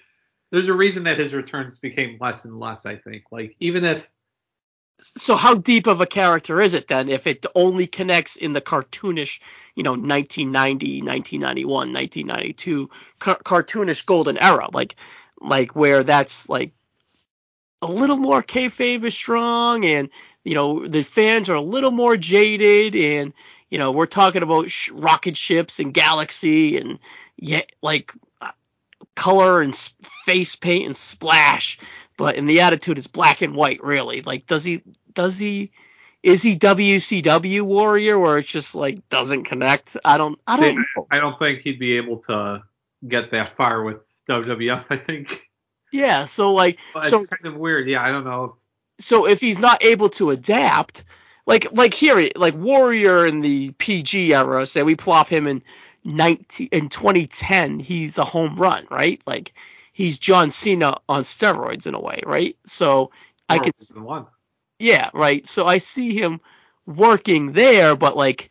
There's a reason that his returns became less and less. I think. Like even if. So how deep of a character is it then if it only connects in the cartoonish, you know, 1990, 1991, 1992 ca- cartoonish golden era, like like where that's like a little more kayfabe is strong and you know the fans are a little more jaded and you know we're talking about sh- rocket ships and galaxy and yeah like uh, color and face paint and splash but in the attitude it's black and white really. Like does he does he is he WCW warrior where it's just like doesn't connect? I don't I don't know. I don't think he'd be able to get that far with WWF I think. Yeah so like but so it's kind of weird. Yeah I don't know if so if he's not able to adapt, like like here, like Warrior in the PG era, say we plop him in 19 in 2010, he's a home run, right? Like he's John Cena on steroids in a way, right? So I could. Yeah, right. So I see him working there, but like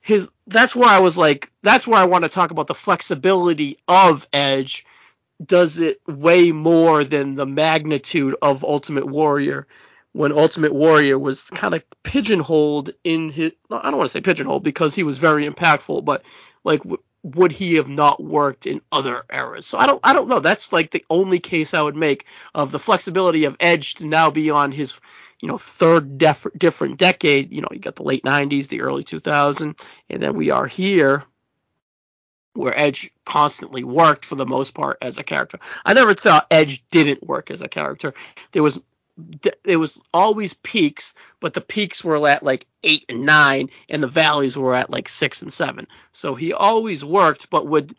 his that's where I was like that's where I want to talk about the flexibility of Edge does it way more than the magnitude of Ultimate Warrior when Ultimate Warrior was kind of pigeonholed in his I don't want to say pigeonholed because he was very impactful but like w- would he have not worked in other eras so I don't I don't know that's like the only case I would make of the flexibility of Edge to now be on his you know third def- different decade you know you got the late 90s the early 2000s and then we are here where Edge constantly worked for the most part as a character. I never thought Edge didn't work as a character. There was there was always peaks, but the peaks were at like eight and nine, and the valleys were at like six and seven. So he always worked, but would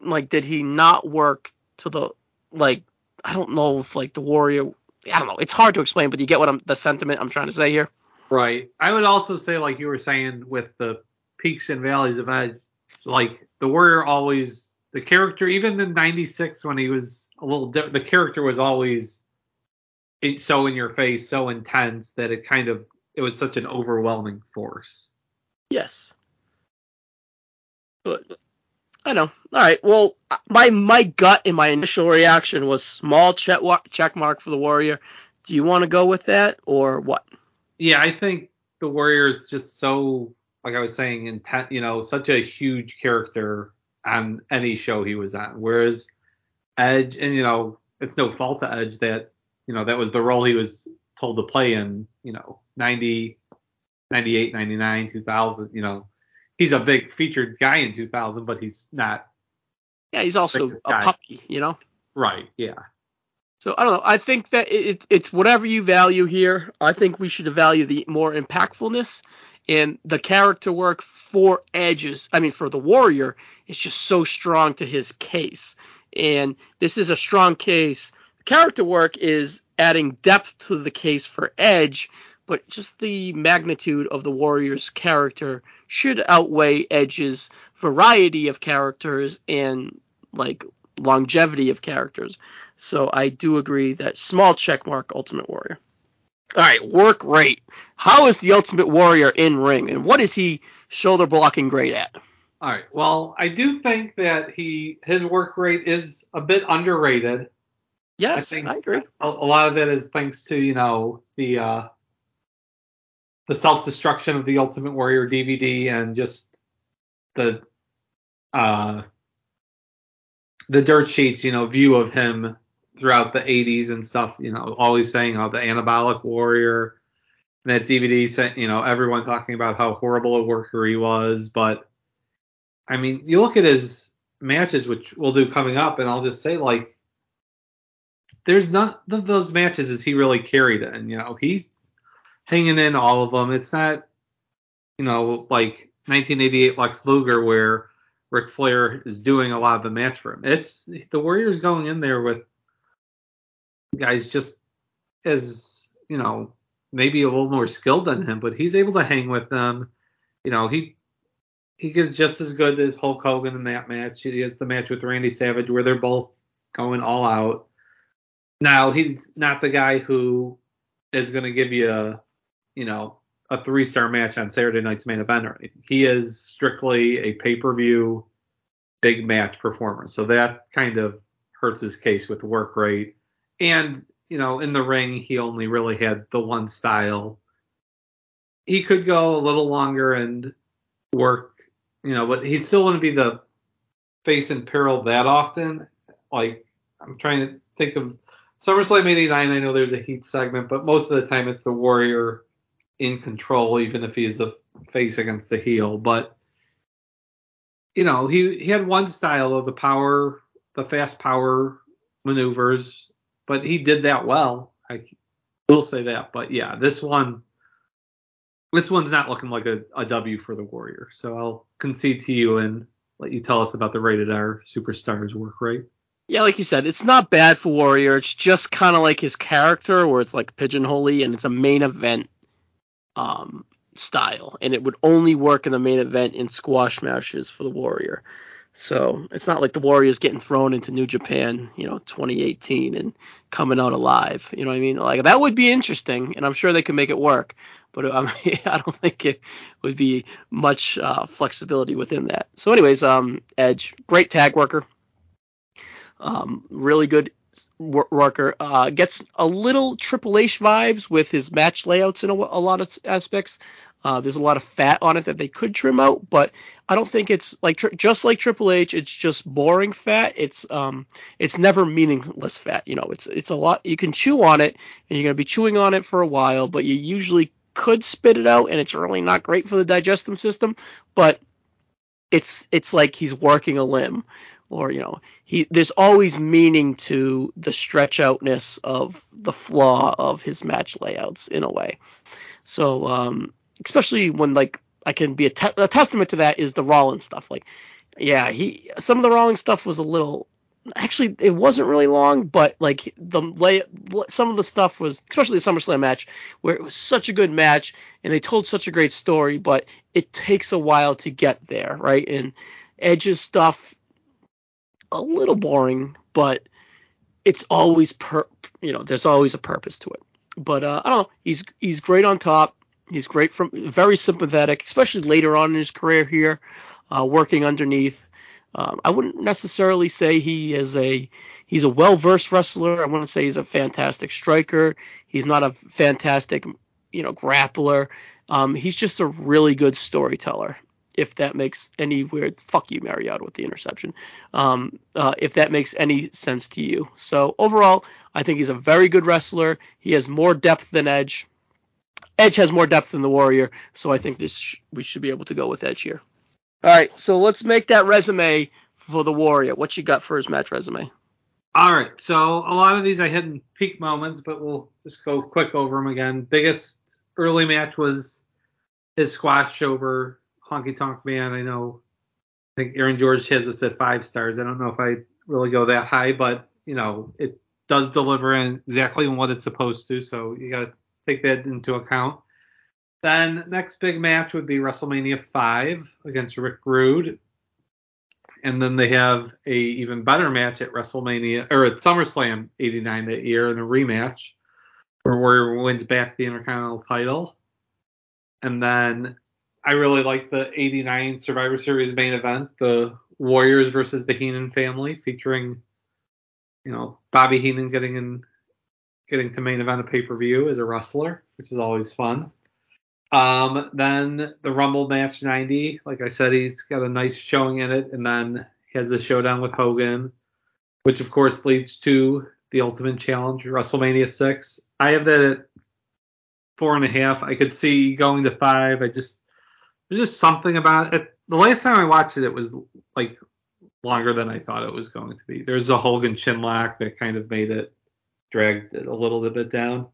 like did he not work to the like I don't know if like the Warrior I don't know. It's hard to explain, but you get what I'm the sentiment I'm trying to say here. Right. I would also say like you were saying with the peaks and valleys of Edge, like the Warrior always the character even in 96 when he was a little different the character was always in, so in your face so intense that it kind of it was such an overwhelming force Yes. But I know. All right. Well, my my gut and my initial reaction was small check check mark for the Warrior. Do you want to go with that or what? yeah i think the warrior is just so like i was saying intent you know such a huge character on any show he was on whereas edge and you know it's no fault to edge that you know that was the role he was told to play in you know 90 98 99 2000 you know he's a big featured guy in 2000 but he's not Yeah, he's also a guy. puppy, you know. right yeah So I don't know. I think that it, it's whatever you value here. I think we should value the more impactfulness and the character work for Edges. I mean, for the Warrior, is just so strong to his case, and this is a strong case. Character work is adding depth to the case for Edge, but just the magnitude of the Warrior's character should outweigh Edge's variety of characters and like longevity of characters. So I do agree that small check mark Ultimate Warrior. All right, work rate. How is the Ultimate Warrior in ring, and what is he shoulder blocking great at? all right well i do think that he his work rate is a bit underrated Yes, I I, agree. a, a lot of it is thanks to you know the uh, the self destruction of the Ultimate Warrior DVD and just the uh, the dirt sheets, you know, view of him throughout the 80s and stuff. You know, always saying how the anabolic warrior. That DVD sent, you know, everyone talking about how horrible a worker he was, but I mean, you look at his matches, which we'll do coming up, and I'll just say like there's none of those matches is he really carried in. You know, he's hanging in all of them. It's not, you know, like 1988 Lex Luger where Ric Flair is doing a lot of the match for him. It's the Warriors going in there with guys just as, you know, maybe a little more skilled than him, but he's able to hang with them. You know, he he gives just as good as Hulk Hogan in that match. He has the match with Randy Savage where they're both going all out. Now he's not the guy who is going to give you a, you know, a three-star match on Saturday night's main event. Or. He is strictly a pay-per-view big match performer. So that kind of hurts his case with work rate. And you know, in the ring, he only really had the one style. He could go a little longer and work, you know, but he still wouldn't be the face in peril that often. Like I'm trying to think of SummerSlam '89. I know there's a heat segment, but most of the time it's the Warrior in control, even if he's a face against a heel. But you know, he he had one style of the power, the fast power maneuvers, but he did that well. I will say that. But yeah, this one, this one's not looking like a, a W for the Warrior. So I'll concede to you and let you tell us about the rated R superstars work rate. Yeah, like you said, it's not bad for Warrior. It's just kind of like his character, where it's like pigeonholey, and it's a main event um, style, and it would only work in the main event in squash matches for the Warrior. So it's not like the Warriors getting thrown into New Japan, you know, 2018 and coming out alive. You know what I mean? Like that would be interesting, and I'm sure they could make it work. But I, mean, I don't think it would be much uh, flexibility within that. So, anyways, um, Edge, great tag worker, um, really good worker. Uh, gets a little Triple H vibes with his match layouts in a, a lot of aspects. Uh, there's a lot of fat on it that they could trim out, but I don't think it's like just like Triple H. It's just boring fat. It's um it's never meaningless fat. You know, it's it's a lot. You can chew on it, and you're gonna be chewing on it for a while, but you usually could spit it out, and it's really not great for the digestive system. But it's it's like he's working a limb, or you know, he there's always meaning to the stretch outness of the flaw of his match layouts in a way. So um especially when like I can be a, te- a testament to that is the Rollins stuff. Like, yeah, he some of the Rollins stuff was a little actually it wasn't really long, but like the lay some of the stuff was especially the SummerSlam match where it was such a good match and they told such a great story, but it takes a while to get there, right? And Edge's stuff a little boring, but it's always per you know there's always a purpose to it. But uh, I don't know, he's he's great on top. He's great from very sympathetic, especially later on in his career here, uh, working underneath. Um, I wouldn't necessarily say he is a he's a well versed wrestler. I wouldn't say he's a fantastic striker. He's not a fantastic you know grappler. Um, he's just a really good storyteller. If that makes any weird fuck you Mariota with the interception. Um, uh, if that makes any sense to you. So overall, I think he's a very good wrestler. He has more depth than Edge. Edge has more depth than the Warrior, so I think this sh- we should be able to go with Edge here. All right, so let's make that resume for the Warrior. What you got for his match resume? All right, so a lot of these I hit in peak moments, but we'll just go quick over them again. Biggest early match was his squash over Honky Tonk Man. I know, I think Aaron George has this at five stars. I don't know if I really go that high, but you know, it does deliver in exactly what it's supposed to. So you got to take that into account. Then next big match would be WrestleMania 5 against Rick Rude. And then they have a even better match at WrestleMania or at SummerSlam 89 that year in a rematch where Warrior wins back the Intercontinental title. And then I really like the 89 Survivor Series main event, the Warriors versus the Heenan family, featuring, you know, Bobby Heenan getting in getting to main event a pay per view as a wrestler, which is always fun. Um, then the Rumble match 90, like I said, he's got a nice showing in it, and then he has the showdown with Hogan, which of course leads to the Ultimate Challenge, WrestleMania 6. I have that at four and a half. I could see going to five. I just there's just something about it. The last time I watched it, it was like longer than I thought it was going to be. There's a Hogan chinlock that kind of made it dragged it a little bit down.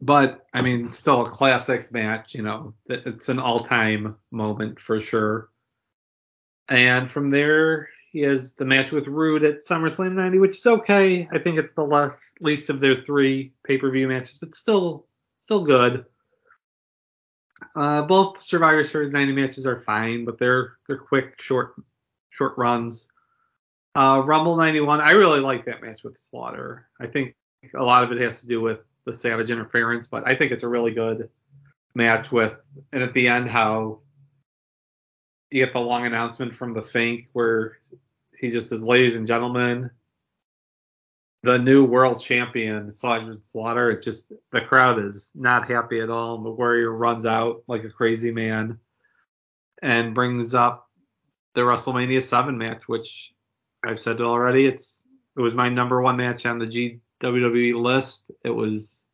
But I mean, still a classic match. You know, it's an all-time moment for sure. And from there, he has the match with Rude at SummerSlam 90, which is okay. I think it's the less least of their three pay-per-view matches, but still still good. Uh, both Survivor Series 90 matches are fine, but they're they're quick, short short runs. Uh, Rumble 91, I really like that match with Slaughter. I think a lot of it has to do with the Savage interference, but I think it's a really good match with, and at the end, how you get the long announcement from the Fink where he just says, ladies and gentlemen, the new world champion, Sergeant Slaughter. It just, the crowd is not happy at all. The Warrior runs out like a crazy man and brings up the WrestleMania 7 match, which I've said already. It's it was my number one match on the GWWE list. It was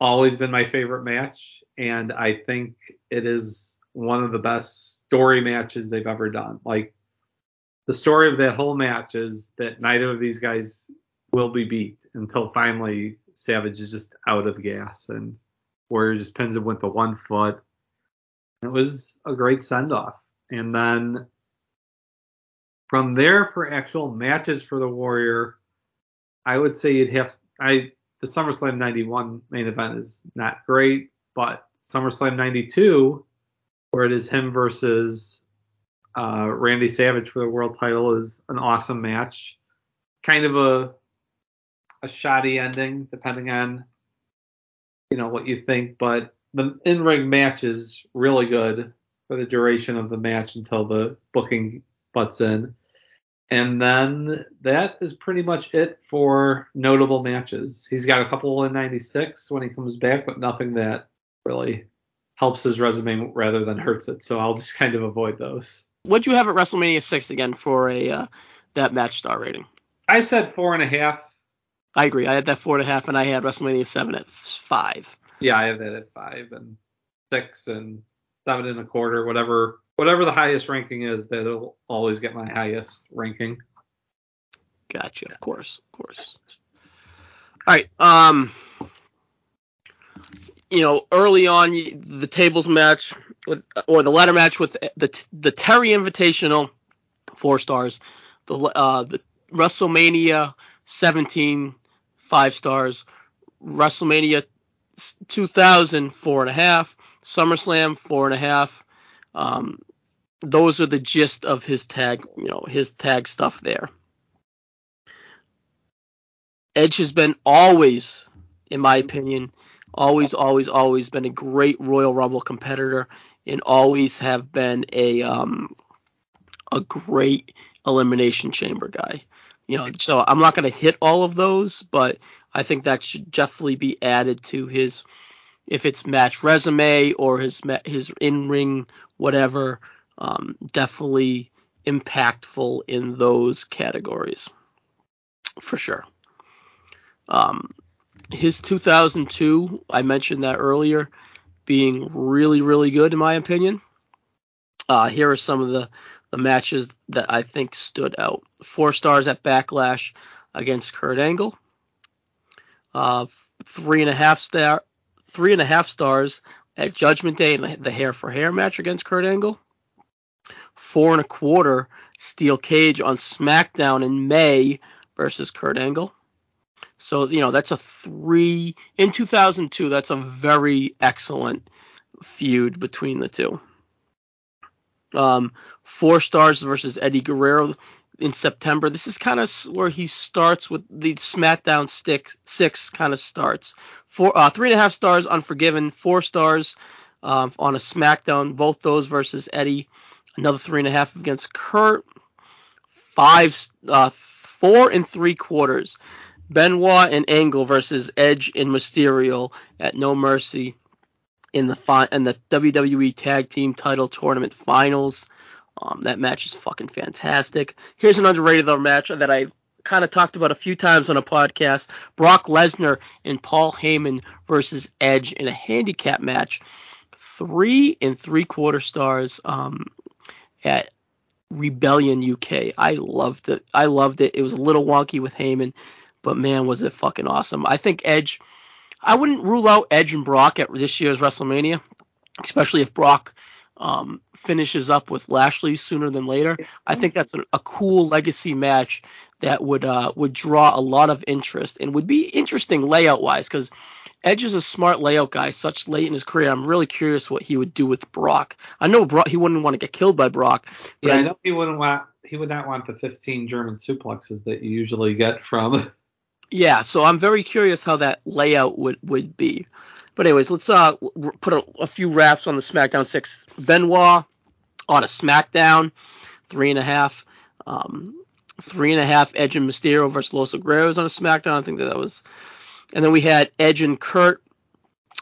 always been my favorite match, and I think it is one of the best story matches they've ever done. Like the story of that whole match is that neither of these guys will be beat until finally Savage is just out of gas and Warrior just pins him with the one foot. It was a great send off. And then from there, for actual matches for the Warrior, I would say you'd have I the SummerSlam 91 main event is not great, but SummerSlam 92, where it is him versus uh, Randy Savage for the world title is an awesome match. Kind of a a shoddy ending, depending on you know what you think, but the in ring match is really good for the duration of the match until the booking butts in. And then that is pretty much it for notable matches. He's got a couple in 96 when he comes back, but nothing that really helps his resume rather than hurts it. So I'll just kind of avoid those. What'd you have at WrestleMania 6 again for a uh, that match star rating? I said four and a half. I agree. I had that four and a half, and I had WrestleMania 7 at five. Yeah, I have that at five and six and seven and a quarter, whatever whatever the highest ranking is, that'll always get my highest ranking. Gotcha. Of course, of course. All right. Um, you know, early on, the tables match with, or the ladder match with the the Terri Invitational, four stars. The uh, the WrestleMania 17, five stars. WrestleMania 2000, four and a half. SummerSlam, four and a half. Um, those are the gist of his tag, you know, his tag stuff there. Edge has been always, in my opinion, always, always, always been a great Royal Rumble competitor, and always have been a um, a great Elimination Chamber guy. You know, so I'm not going to hit all of those, but I think that should definitely be added to his, if it's match resume or his his in ring whatever. Um, definitely impactful in those categories for sure. Um, his 2002, I mentioned that earlier, being really, really good in my opinion. Uh, here are some of the, the matches that I think stood out. Four stars at Backlash against Kurt Angle. Uh, three and a half star, three and a half stars at Judgment Day in the hair for hair match against Kurt Angle. Four and a quarter steel cage on SmackDown in May versus Kurt Angle. So, you know, that's a three in 2002. That's a very excellent feud between the two. Um, four stars versus Eddie Guerrero in September. This is kind of where he starts with the SmackDown stick six kind of starts. Four, uh, three and a half stars Unforgiven, four stars uh, on a SmackDown. Both those versus Eddie. Another three and a half against Kurt. Five, uh, four and three quarters Benoit and Angle versus Edge and Mysterio at No Mercy in the fi- in the WWE Tag Team Title Tournament Finals. Um, that match is fucking fantastic. Here's an underrated match that I kind of talked about a few times on a podcast: Brock Lesnar and Paul Heyman versus Edge in a handicap match. Three and three quarter stars um, at Rebellion UK. I loved it. I loved it. It was a little wonky with Heyman but man, was it fucking awesome. I think Edge, I wouldn't rule out Edge and Brock at this year's WrestleMania, especially if Brock um, finishes up with Lashley sooner than later. I think that's a, a cool legacy match that would uh, would draw a lot of interest and would be interesting layout wise because Edge is a smart layout guy, such late in his career. I'm really curious what he would do with Brock. I know Brock, he wouldn't want to get killed by Brock. yeah, I know he wouldn't want he would not want the 15 German suplexes that you usually get from Yeah, so I'm very curious how that layout would would be. But anyways, let's uh put a, a few wraps on the SmackDown six. Benoit on a SmackDown, three and a half. Um, three and a half Edge and Mysterio versus Los Guerreros on a SmackDown. I think that, that was. And then we had Edge and Kurt.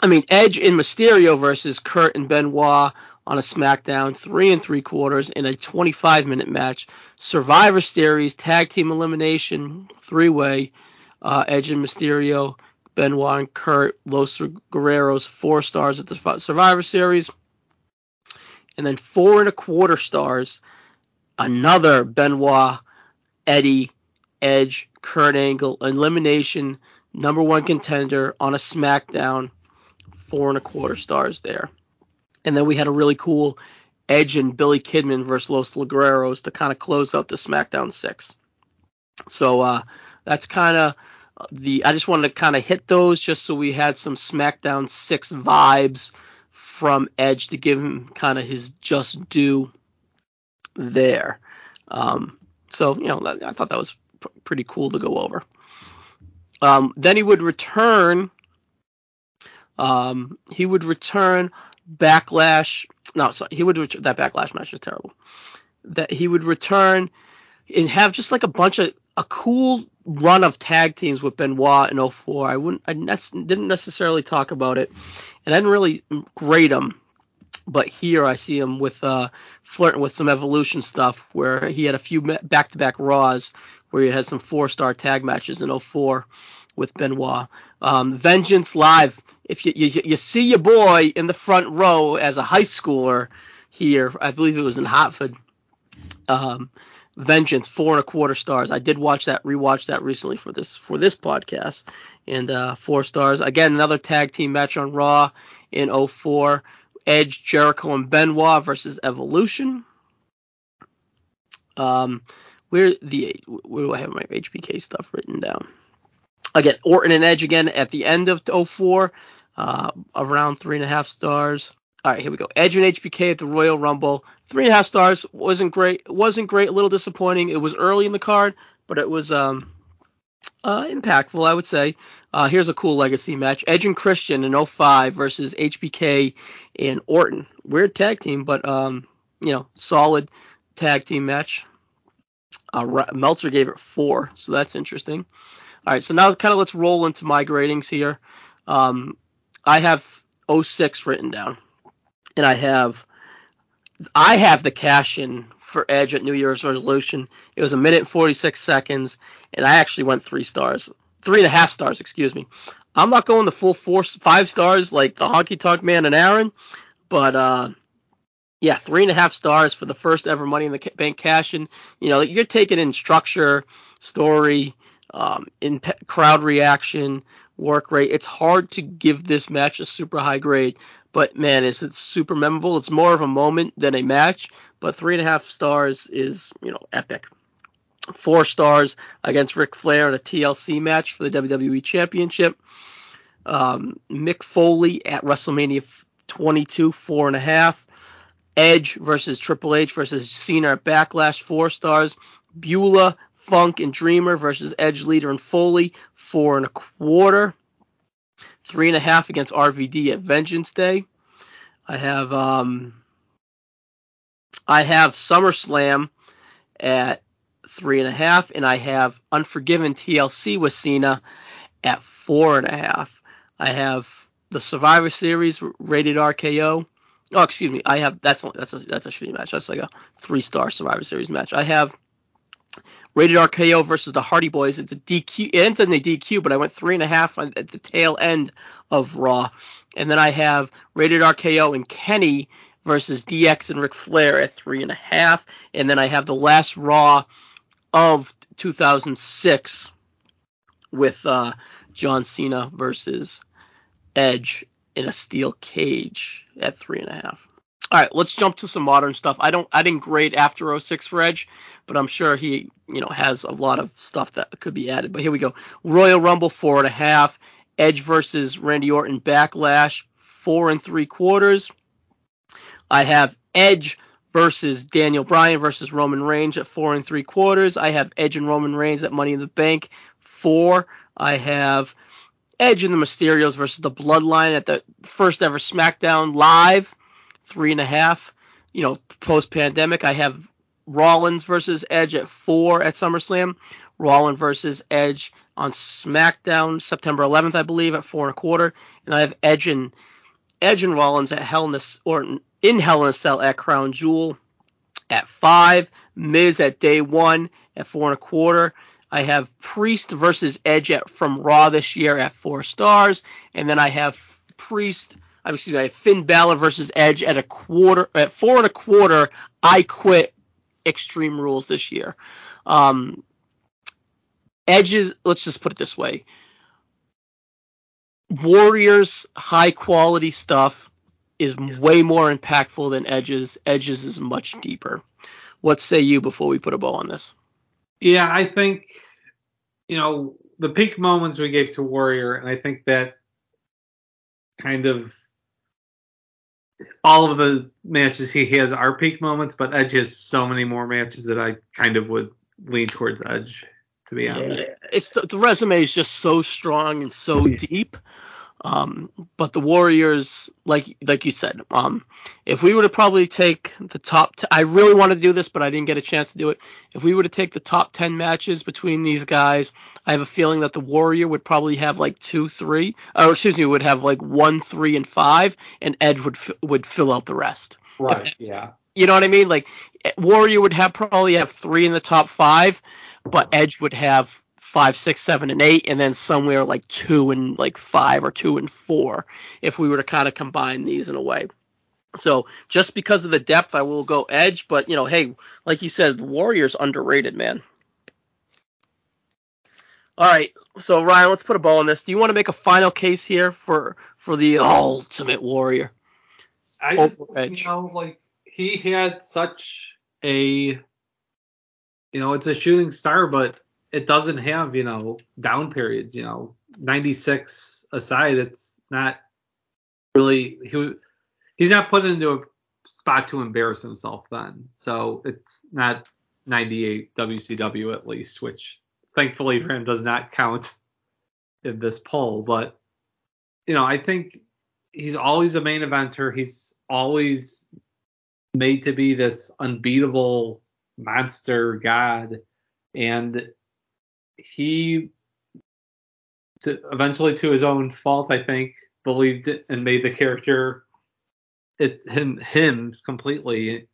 I mean Edge and Mysterio versus Kurt and Benoit on a SmackDown, three and three quarters in a 25 minute match. Survivor Series tag team elimination three way uh, Edge and Mysterio, Benoit and Kurt, Los Guerreros, four stars at the Survivor Series. And then four and a quarter stars, another Benoit, Eddie, Edge, Kurt Angle, elimination, number one contender on a SmackDown, four and a quarter stars there. And then we had a really cool Edge and Billy Kidman versus Los Guerreros to kind of close out the SmackDown six. So uh, that's kind of the I just wanted to kind of hit those just so we had some SmackDown 6 vibes from Edge to give him kind of his just due. there. Um, so you know, I thought that was pretty cool to go over. Um, then he would return. Um, he would return backlash. No, sorry, he would return, that backlash match was terrible. That he would return and have just like a bunch of a cool run of tag teams with Benoit in 04. I wouldn't, I didn't necessarily talk about it, and I didn't really grade him. But here I see him with uh, flirting with some evolution stuff, where he had a few back-to-back Raws where he had some four-star tag matches in 04 with Benoit. Um, Vengeance Live. If you, you you see your boy in the front row as a high schooler here, I believe it was in Hartford. Um, Vengeance, four and a quarter stars. I did watch that, rewatch that recently for this for this podcast, and uh, four stars. Again, another tag team match on Raw in 04. Edge, Jericho, and Benoit versus Evolution. Um, where the where do I have my HBK stuff written down? Again, Orton and Edge again at the end of 04, uh, around three and a half stars. All right, here we go. Edge and HBK at the Royal Rumble. Three and a half stars. wasn't great. wasn't great. A little disappointing. It was early in the card, but it was um, uh, impactful, I would say. Uh, here's a cool legacy match: Edge and Christian in 05 versus HBK and Orton. Weird tag team, but um, you know, solid tag team match. Uh, Meltzer gave it four, so that's interesting. All right, so now kind of let's roll into my gradings here. Um, I have 06 written down and I have I have the cash in for Edge at New Year's Revolution. It was a minute and 46 seconds, and I actually went three stars, three and a half stars, excuse me. I'm not going the full four, five stars like the Honky Tonk Man and Aaron, but uh, yeah, three and a half stars for the first ever Money in the Bank cash in. You know, you're taking in structure, story, um, in pe- crowd reaction, work rate. It's hard to give this match a super high grade, but man, is it super memorable? It's more of a moment than a match. But three and a half stars is, you know, epic. Four stars against Ric Flair in a TLC match for the WWE Championship. Um, Mick Foley at WrestleMania 22, four and a half. Edge versus Triple H versus Cena at Backlash, four stars. Beulah, Funk, and Dreamer versus Edge Lita and Foley, four and a quarter three and a half against RVD at Vengeance Day. I have um, I have SummerSlam at three and a half, and I have Unforgiven TLC with Cena at four and a half. I have the Survivor Series rated RKO. Oh, excuse me. I have that's that's a that's a shitty match. That's like a three star Survivor Series match. I have Rated RKO versus the Hardy Boys. It's a DQ. It ends in a DQ, but I went three and a half at the tail end of Raw. And then I have Rated RKO and Kenny versus DX and Ric Flair at three and a half. And then I have the last Raw of 2006 with uh, John Cena versus Edge in a steel cage at three and a half. All right, let's jump to some modern stuff. I don't, I didn't grade after 06 for Edge, but I'm sure he, you know, has a lot of stuff that could be added. But here we go. Royal Rumble four and a half. Edge versus Randy Orton Backlash four and three quarters. I have Edge versus Daniel Bryan versus Roman Reigns at four and three quarters. I have Edge and Roman Reigns at Money in the Bank four. I have Edge and the Mysterios versus the Bloodline at the first ever SmackDown Live three and a half. You know, post pandemic, I have Rollins versus Edge at four at SummerSlam. Rollins versus Edge on SmackDown September 11th, I believe, at four and a quarter. And I have Edge and Edge and Rollins at Hell in a, or in Hell in a Cell at Crown Jewel at five. Miz at day one at four and a quarter. I have Priest versus Edge at, from Raw this year at four stars, and then I have Priest excuse me, Finn Balor versus Edge at a quarter, at four and a quarter. I quit Extreme Rules this year. Um, Edge's, let's just put it this way. Warriors high quality stuff is yeah. way more impactful than Edge's. Edge's is much deeper. What say you before we put a bow on this? Yeah, I think you know the peak moments we gave to Warrior, and I think that kind of all of the matches he has are peak moments, but Edge has so many more matches that I kind of would lean towards Edge, to be honest. Yeah, it's the, the resume is just so strong and so deep. Um, but the Warriors, like like you said, um, if we were to probably take the top, t- I really wanted to do this, but I didn't get a chance to do it. If we were to take the top ten matches between these guys, I have a feeling that the Warrior would probably have like two, three, or excuse me, would have like one, three, and five, and Edge would f- would fill out the rest. Right. If, yeah. You know what I mean? Like Warrior would have probably have three in the top five, but Edge would have five, six, seven, and eight, and then somewhere like two and like five or two and four if we were to kind of combine these in a way. So just because of the depth, I will go Edge, but you know, hey, like you said, Warriors underrated, man. All right, so Ryan, let's put a bow on this. Do you want to make a final case here for for the Ultimate Warrior? I just, you know, like he had such a, you know, it's a shooting star, but it doesn't have, you know, down periods, you know, 96 aside, it's not really he he's not put into a spot to embarrass himself then. So it's not 98 WCW at least, which thankfully for him does not count in this poll, but you know, I think he's always a main eventer. He's always made to be this unbeatable monster god and he to, eventually to his own fault i think believed it and made the character it him him completely.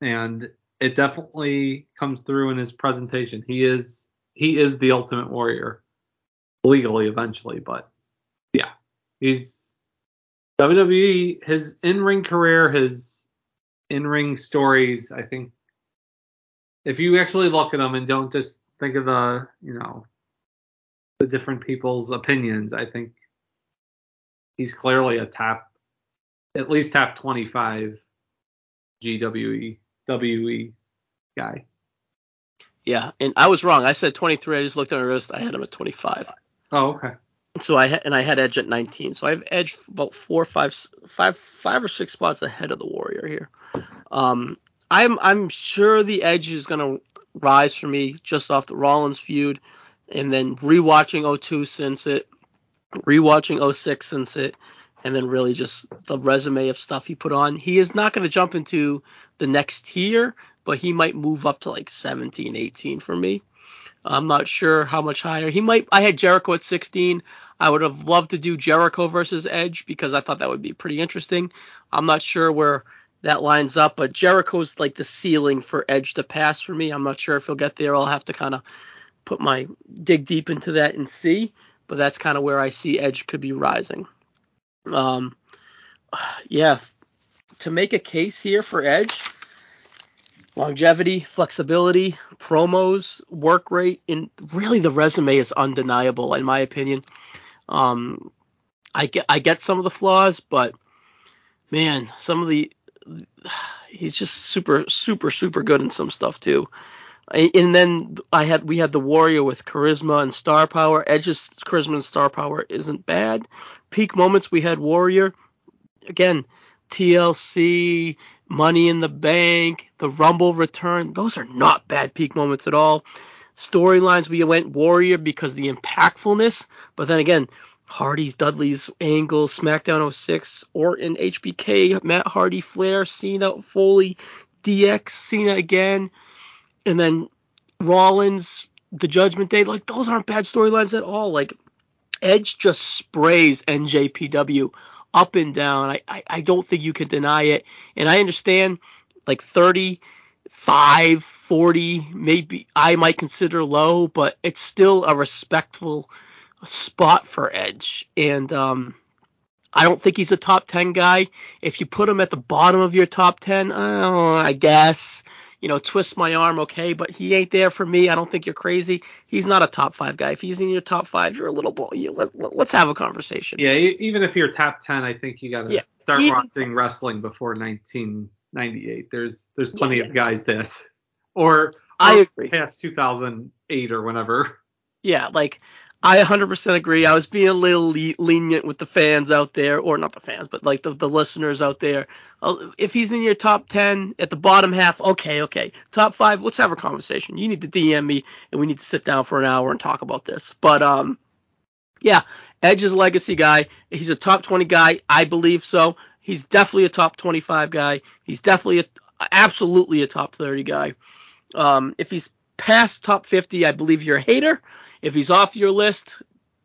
And it definitely comes through in his presentation. He is he is the ultimate warrior legally eventually but yeah. He's WWE, his in-ring career, his in-ring stories, I think if you actually look at them and don't just think of the, you know, the different people's opinions, I think he's clearly a top, at least top 25 GWE, WE guy. Yeah, and I was wrong. I said 23. I just looked at my wrist. I had him at 25. Oh, okay. So I and I had Edge at 19. So I have Edge about four, five, five, five or six spots ahead of the Warrior here. Um, I'm I'm sure the Edge is gonna rise for me just off the Rollins feud, and then rewatching 02 since it, rewatching 06 since it, and then really just the resume of stuff he put on. He is not gonna jump into the next tier, but he might move up to like 17, 18 for me. I'm not sure how much higher. He might. I had Jericho at 16. I would have loved to do Jericho versus Edge because I thought that would be pretty interesting. I'm not sure where that lines up, but Jericho's like the ceiling for Edge to pass for me. I'm not sure if he'll get there. I'll have to kind of put my dig deep into that and see. But that's kind of where I see Edge could be rising. Um, yeah, to make a case here for Edge, longevity, flexibility, promos, work rate, and really the resume is undeniable in my opinion. Um, I get I get some of the flaws, but man, some of the he's just super super super good in some stuff too. And then I had we had the Warrior with charisma and star power. Edge's charisma and star power isn't bad. Peak moments we had Warrior. Again, TLC, Money in the Bank, the Rumble return. Those are not bad peak moments at all. Storylines we went Warrior because the impactfulness, but then again, Hardy's, Dudley's, Angle, SmackDown 06, Orton, HBK, Matt Hardy, Flair, Cena, Foley, DX, Cena again, and then Rollins, the Judgment Day. Like those aren't bad storylines at all. Like Edge just sprays NJPW up and down. I, I, I don't think you can deny it. And I understand like 35, 40, maybe I might consider low, but it's still a respectful spot for Edge. And um, I don't think he's a top 10 guy. If you put him at the bottom of your top 10, oh, I guess you know, twist my arm, okay, but he ain't there for me. I don't think you're crazy. He's not a top five guy. If he's in your top five, you're a little boy. You, let, us have a conversation. Yeah, even if you're top ten, I think you got to yeah, start watching wrestling before 1998. There's there's plenty yeah, yeah. of guys that, or, or I agree past 2008 or whenever. Yeah, like I 100% agree. I was being a little le- lenient with the fans out there, or not the fans, but like the, the listeners out there. Uh, if he's in your top 10 at the bottom half, okay, okay. Top five, let's have a conversation. You need to DM me, and we need to sit down for an hour and talk about this. But um, yeah, Edge is a legacy guy. He's a top 20 guy. I believe so. He's definitely a top 25 guy. He's definitely a, absolutely a top 30 guy. Um, if he's past top 50, I believe you're a hater. If he's off your list,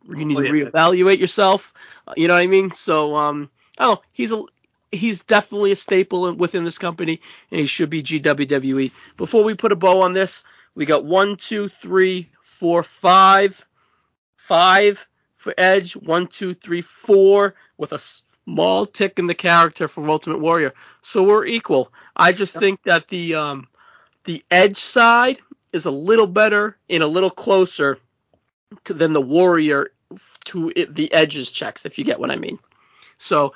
you need to reevaluate yourself. You know what I mean? So, um, oh, he's a he's definitely a staple within this company, and he should be GWWE. Before we put a bow on this, we got one, two, three, four, five, five for Edge, one, two, three, four, with a small tick in the character for Ultimate Warrior. So we're equal. I just think that the um, the Edge side is a little better and a little closer to than the Warrior to it, the Edge's checks, if you get what I mean. So,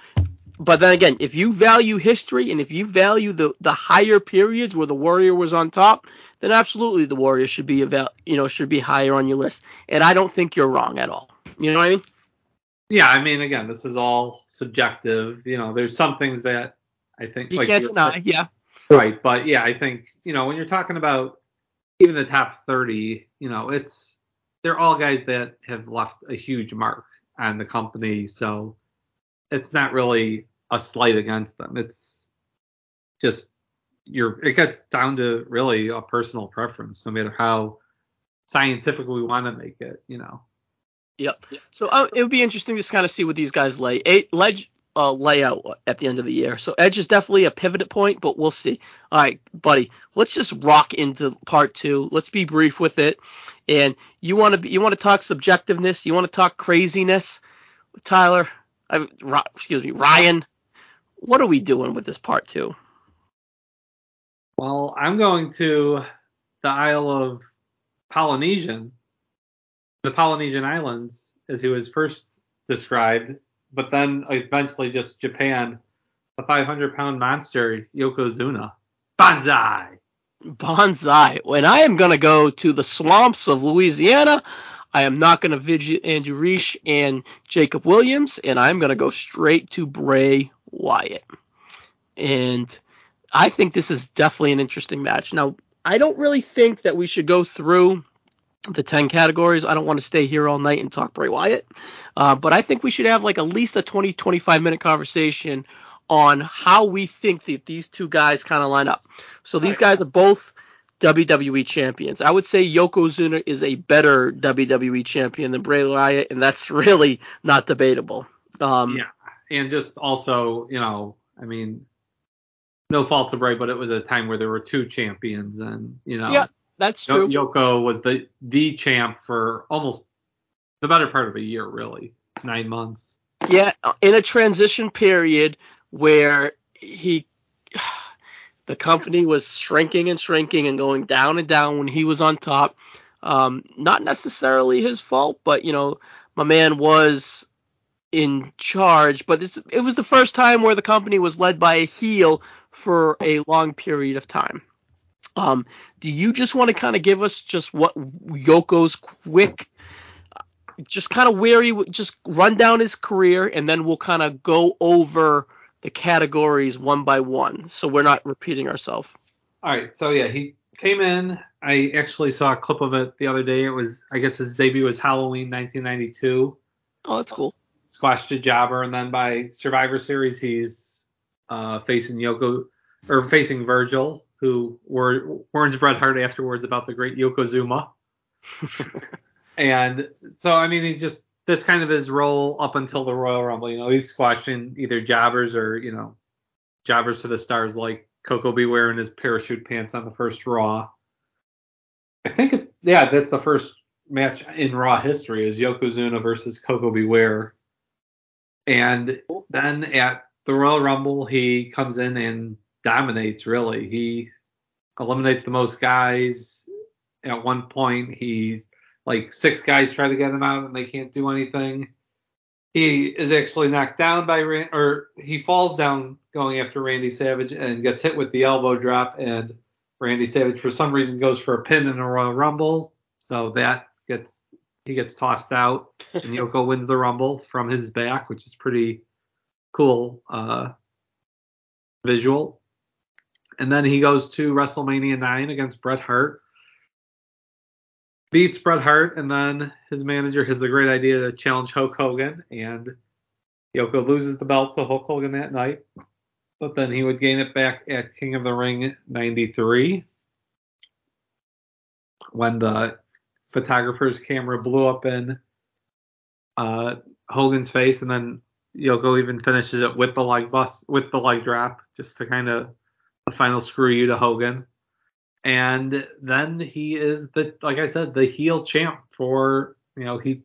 but then again, if you value history and if you value the the higher periods where the Warrior was on top, then absolutely the Warrior should be about you know should be higher on your list. And I don't think you're wrong at all. You know what I mean? Yeah, I mean, again, this is all subjective. You know, there's some things that I think you like can't deny. Yeah. Right, but yeah, I think you know when you're talking about even the top 30, you know, it's they're all guys that have left a huge mark on the company, so it's not really a slight against them. It's just you're it gets down to really a personal preference, no matter how scientific we want to make it, you know. Yep. So uh, it would be interesting to kind of see what these guys lay. Eight, ledge, uh, layout at the end of the year. So Edge is definitely a pivot point, but we'll see. All right, buddy, let's just rock into part two. Let's be brief with it. And you want to you want to talk subjectiveness, you want to talk craziness, Tyler. I, excuse me, Ryan. What are we doing with this part two? Well, I'm going to the Isle of Polynesian, the Polynesian Islands, as he was first described but then eventually just Japan, the 500 pound monster Yokozuna. Banzai. Banzai. When I am going to go to the swamps of Louisiana, I am not going to visit Andrew Reich and Jacob Williams, and I'm going to go straight to Bray Wyatt. And I think this is definitely an interesting match. Now, I don't really think that we should go through the 10 categories. I don't want to stay here all night and talk Bray Wyatt. Uh, but I think we should have like at least a 20, 25 minute conversation on how we think that these two guys kind of line up. So these guys are both WWE champions. I would say Yokozuna is a better WWE champion than Bray Wyatt, and that's really not debatable. Um, yeah, and just also, you know, I mean, no fault to Bray, but it was a time where there were two champions, and you know, yeah, that's true. Yoko was the the champ for almost the better part of a year, really, nine months. Yeah, in a transition period where he, the company was shrinking and shrinking and going down and down when he was on top. Um, not necessarily his fault, but you know, my man was in charge. But it was the first time where the company was led by a heel for a long period of time. Um, do you just want to kind of give us just what Yoko's quick, just kind of where he just run down his career, and then we'll kind of go over the categories one by one, so we're not repeating ourselves. All right. So yeah, he came in. I actually saw a clip of it the other day. It was, I guess, his debut was Halloween 1992. Oh, that's cool. Squashed a jobber, and then by Survivor Series, he's uh, facing Yoko or facing Virgil who were, warns Bret Hart afterwards about the great Yokozuna. and so, I mean, he's just that's kind of his role up until the Royal Rumble. You know, he's squashing either jobbers or you know, jobbers to the stars like Koko B. wearing his parachute pants on the first Raw. I think, it, yeah, that's the first match in Raw history is Yokozuna versus Koko B. Ware. And then at the Royal Rumble, he comes in and dominates really. He eliminates the most guys. At one point, he's like six guys try to get him out and they can't do anything. He is actually knocked down by Rand, or he falls down going after Randy Savage and gets hit with the elbow drop. And Randy Savage, for some reason, goes for a pin in a Royal Rumble. So that gets he gets tossed out, and Yoko wins the Rumble from his back, which is pretty cool uh, visual. And then he goes to WrestleMania 9 against Bret Hart. Beats Bret Hart, and then his manager has the great idea to challenge Hulk Hogan, and Yoko loses the belt to Hulk Hogan that night. But then he would gain it back at King of the Ring 93 when the photographer's camera blew up in uh, Hogan's face, and then Yoko even finishes it with the leg bust with the leg drop, just to kind of the final screw you to Hogan. And then he is the like I said, the heel champ for you know he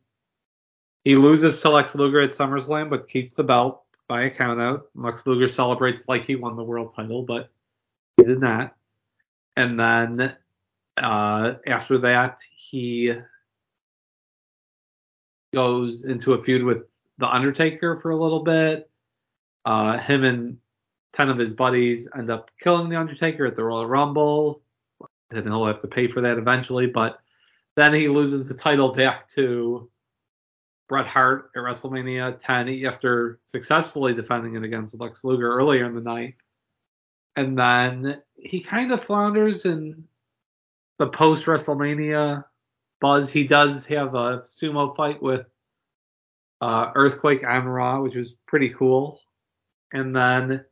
he loses to Lex Luger at SummerSlam, but keeps the belt by a countout. Lex Luger celebrates like he won the world title, but he did not. And then uh, after that, he goes into a feud with The Undertaker for a little bit. Uh, him and 10 of his buddies end up killing The Undertaker at the Royal Rumble. And he'll have to pay for that eventually. But then he loses the title back to Bret Hart at WrestleMania 10 after successfully defending it against Lex Luger earlier in the night. And then he kind of flounders in the post WrestleMania buzz. He does have a sumo fight with uh, Earthquake on Raw, which was pretty cool. And then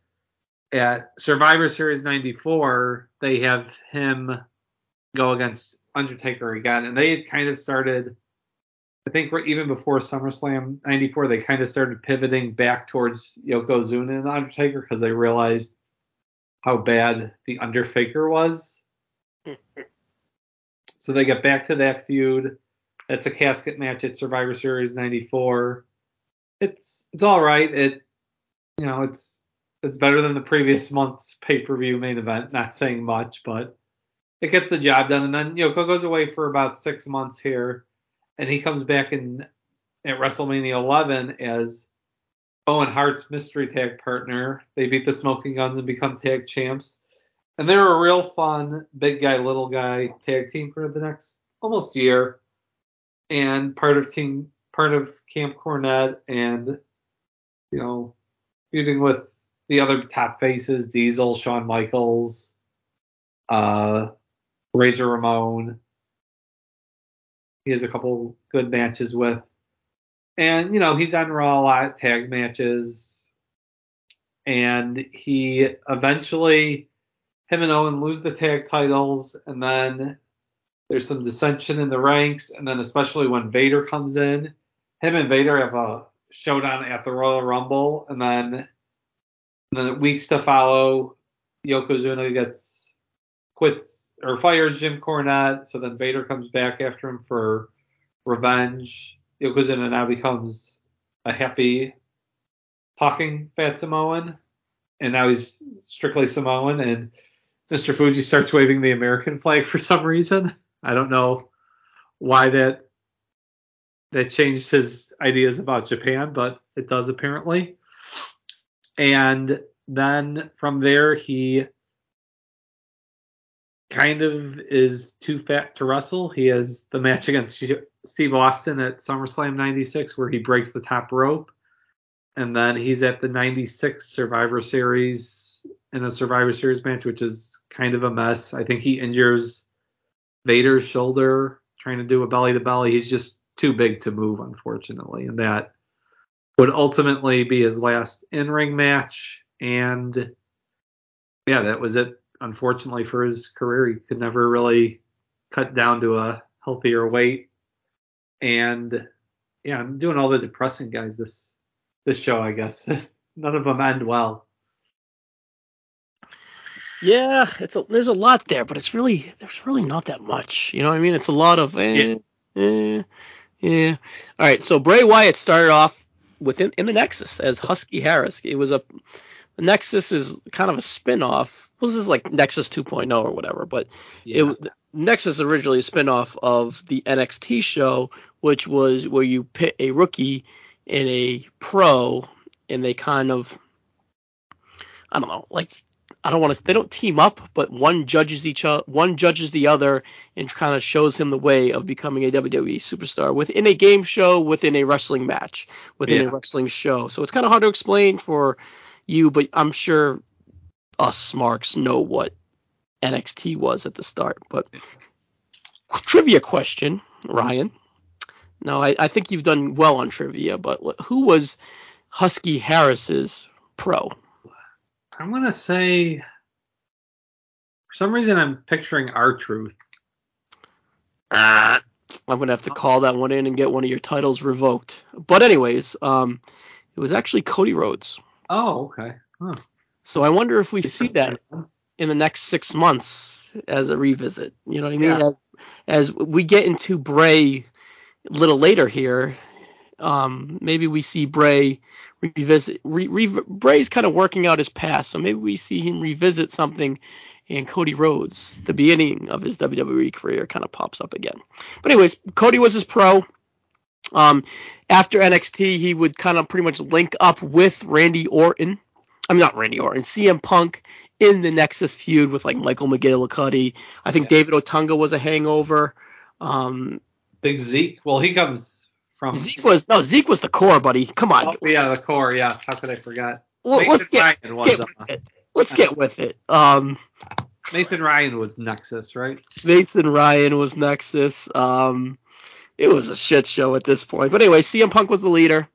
at Survivor Series 94, they have him go against Undertaker again. And they had kind of started, I think even before SummerSlam 94, they kind of started pivoting back towards Yokozuna and Undertaker because they realized how bad the Undertaker was. So they get back to that feud. It's a casket match at Survivor Series 94. It's it's all right. It you know, it's it's better than the previous month's pay-per-view main event. Not saying much, but it gets the job done. And then Yoko goes away for about six months here, and he comes back in at WrestleMania 11 as Owen Hart's mystery tag partner. They beat the Smoking Guns and become tag champs. And they were a real fun big guy, little guy tag team for the next almost year. And part of team, part of Camp Cornette, and you know, feuding with the other top faces, Diesel, Shawn Michaels, uh, Razor Ramon. He has a couple good matches with. And, you know, he's on Raw a lot, tag matches. And he eventually him and Owen lose the tag titles, and then there's some dissension in the ranks, and then especially when Vader comes in, him and Vader have a showdown at the Royal Rumble, and then the weeks to follow, Yokozuna gets quits or fires Jim Cornette, so then Vader comes back after him for revenge. Yokozuna now becomes a happy talking Fat Samoan, and now he's strictly Samoan, and Mr. Fuji starts waving the American flag for some reason. I don't know why that that changed his ideas about Japan, but it does apparently. And then from there he kind of is too fat to wrestle. He has the match against Steve Austin at SummerSlam 96 where he breaks the top rope. And then he's at the 96 Survivor Series in a Survivor Series match, which is kind of a mess. I think he injures Vader's shoulder trying to do a belly to belly. He's just too big to move, unfortunately, and that would ultimately be his last in ring match. And yeah, that was it. Unfortunately for his career, he could never really cut down to a healthier weight. And yeah, I'm doing all the depressing guys this this show, I guess. None of them end well. Yeah, it's a, there's a lot there, but it's really there's really not that much. You know what I mean? It's a lot of eh, yeah. eh, yeah. All right, so Bray Wyatt started off within in the Nexus as Husky Harris. It was a the Nexus is kind of a spin-off. This is like Nexus 2.0 or whatever, but yeah. it Nexus originally a spin-off of the NXT show, which was where you pit a rookie and a pro, and they kind of I don't know, like I don't want to they don't team up, but one judges each other, one judges the other and kind of shows him the way of becoming a WWE superstar within a game show, within a wrestling match, within Yeah. a wrestling show. So it's kind of hard to explain for you, but I'm sure us smarks know what NXT was at the start. But trivia question, mm-hmm. Ryan. No, I, I think you've done well on trivia, but who was Husky Harris's pro? I'm gonna say for some reason I'm picturing R-Truth. Ah, I'm gonna have to call that one in and get one of your titles revoked. But anyways, um, it was actually Cody Rhodes. Oh, okay. Huh. So I wonder if we see that in the next six months as a revisit. You know what I mean? Yeah. As, as we get into Bray a little later here, um, maybe we see Bray revisit. Re, re, Bray's kind of working out his past, so maybe we see him revisit something. And Cody Rhodes, the beginning of his WWE career, kind of pops up again. But anyways, Cody was his pro. Um, after NXT, he would kind of pretty much link up with Randy Orton. I mean, not Randy Orton, CM Punk in the Nexus feud with like Michael McGillicutty. I think Yeah. David Otunga was a hangover. Um, Big Zeke. Well, he comes from. Zeke was no Zeke was the core, buddy. Come on, Oh, yeah, the core. Yeah. How could I forget? Well, let's get, Ryan was. get Uh, with it. Let's get with it. Um, Mason Ryan was Nexus, right? Mason Ryan was Nexus. Um, it was a shit show at this point. But anyway, CM Punk was the leader.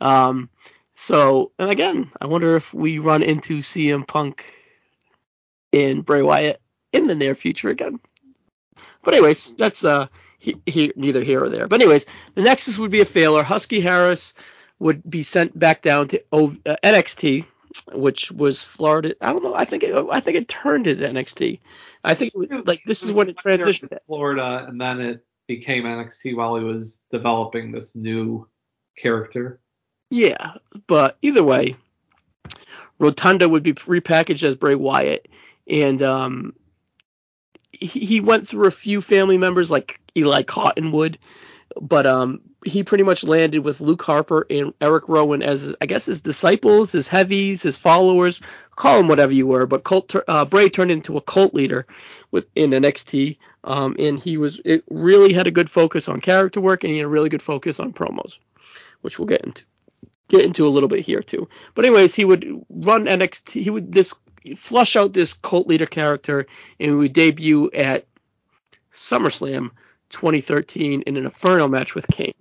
Um, so and again, I wonder if we run into CM Punk in Bray Wyatt in the near future again. But anyways, that's uh he, he, neither here or there. But anyways, the Nexus would be a failure. Husky Harris would be sent back down to o, uh, NXT, which was Florida. I don't know. I think it, I think it turned into NXT. I think it was, like this is when it transitioned. to Florida, and then it became NXT while he was developing this new character. Yeah, but either way, Rotunda would be repackaged as Bray Wyatt, and um, he, went through a few family members like Eli Cottonwood, but um, he pretty much landed with Luke Harper and Eric Rowan as I guess his disciples, his heavies, his followers, call them whatever you were. But cult, uh, Bray turned into a cult leader within NXT, um, and he was it really had a good focus on character work and he had a really good focus on promos, which we'll get into get into a little bit here too. But anyways, he would run NXT. He would this flush out this cult leader character, and we debut at SummerSlam 2013 in an Inferno match with Kane.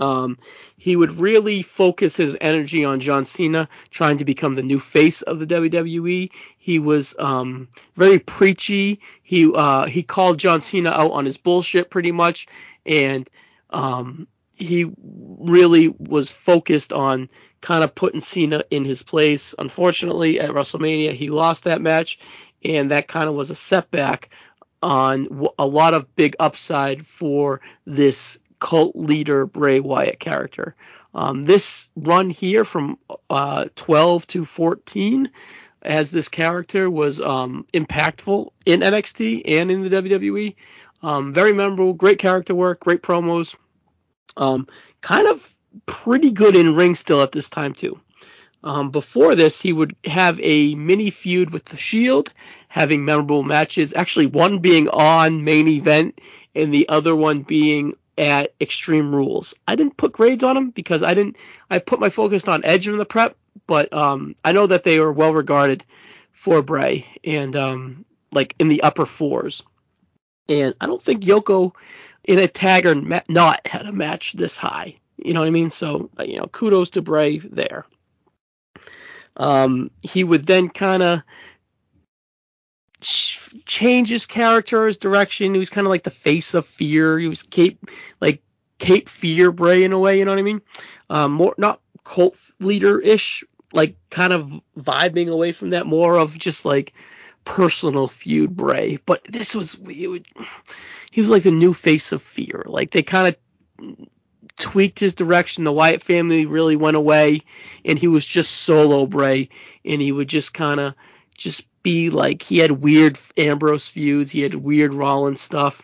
Um, he would really focus his energy on John Cena, trying to become the new face of the WWE. He was um, very preachy. He uh, he called John Cena out on his bullshit pretty much, and um, he really was focused on kind of putting Cena in his place. Unfortunately, at WrestleMania, he lost that match, and that kind of was a setback on a lot of big upside for this cult leader Bray Wyatt character. Um, this run here from uh, 12 to 14 as this character was um, impactful in NXT and in the WWE. Um, very memorable, great character work, great promos. Um, kind of pretty good in ring still at this time too. Um, before this, he would have a mini feud with the Shield, having memorable matches. Actually, one being on main event and the other one being at Extreme Rules. I didn't put grades on them because I didn't. I put my focus on Edge in the prep, but um, I know that they are well regarded for Bray and um, like in the upper fours. And I don't think Yoko in a tag or not had a match this high. You know what I mean? So uh, you know, kudos to Bray there. Um, he would then kind of ch- change his character, his direction. He was kind of like the face of fear. He was Cape like Cape Fear Bray in a way. You know what I mean? Um, more not cult leader ish, like kind of vibing away from that. More of just like personal feud Bray. But this was would, he was like the new face of fear. Like they kind of tweaked his direction. The Wyatt family really went away, and he was just solo Bray, and he would just kind of just be like he had weird Ambrose feuds, he had weird Rollins stuff.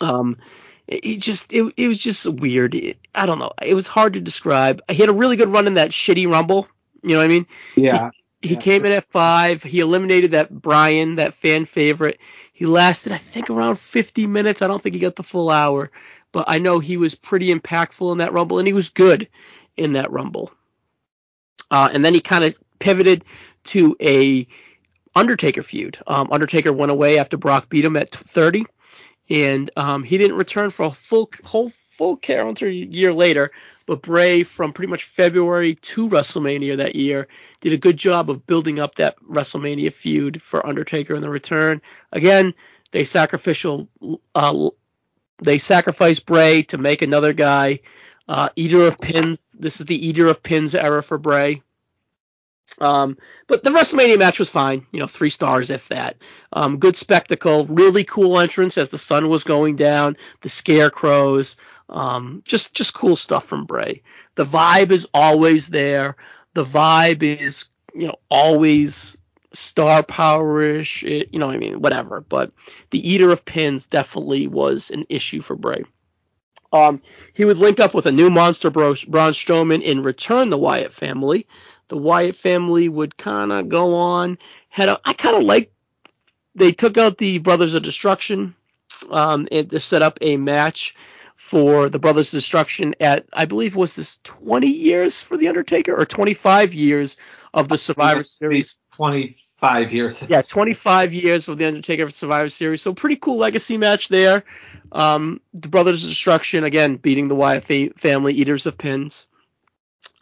Um, it, just it, it was just weird. It, I don't know. It was hard to describe. He had a really good run in that shitty Rumble. You know what I mean? Yeah. He Yeah. came in at five. He eliminated that Bryan, that fan favorite. He lasted, I think, around 50 minutes. I don't think he got the full hour, but I know he was pretty impactful in that Rumble, and he was good in that Rumble. Uh, and then he kind of pivoted to a Undertaker feud. Um, Undertaker went away after Brock beat him at 30, and um, he didn't return for a full whole full calendar year later. But Bray, from pretty much February to WrestleMania that year, did a good job of building up that WrestleMania feud for Undertaker in the return. Again, they sacrificial uh, they sacrificed Bray to make another guy uh, eater of pins. This is the eater of pins era for Bray. Um, but the WrestleMania match was fine, you know, three stars if that. Um, good spectacle, really cool entrance as the sun was going down, the scarecrows, um, just just cool stuff from Bray. The vibe is always there. The vibe is, you know, always star powerish, it, you know, I mean, whatever. But the eater of pins definitely was an issue for Bray. Um, he would link up with a new monster, Bro- Braun Strowman, and return the Wyatt family. The Wyatt family would kind of go on. Had a, I kind of like they took out the Brothers of Destruction um, and to set up a match for the Brothers of Destruction at I believe was this 20 years for the Undertaker or 25 years of the Survivor Series. 25 years. Yeah, 25 years of the Undertaker Survivor Series. So pretty cool legacy match there. Um, the Brothers of Destruction again beating the Wyatt fa- family, Eaters of Pins.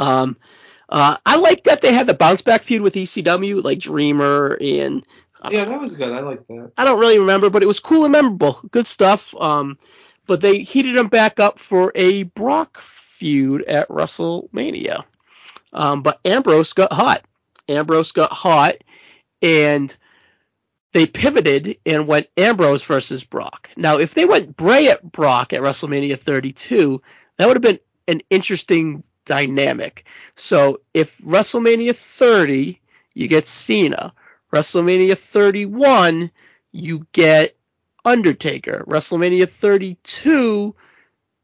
Um, uh, I like that they had the bounce back feud with ECW, like Dreamer and Yeah, that was good. I like that. I don't really remember, but it was cool and memorable. Good stuff. Um, but they heated him back up for a Brock feud at WrestleMania. Um, but Ambrose got hot. Ambrose got hot, and they pivoted and went Ambrose versus Brock. Now, if they went Bray at Brock at WrestleMania 32, that would have been an interesting dynamic. So if WrestleMania 30, you get Cena. WrestleMania 31, you get Undertaker. WrestleMania 32,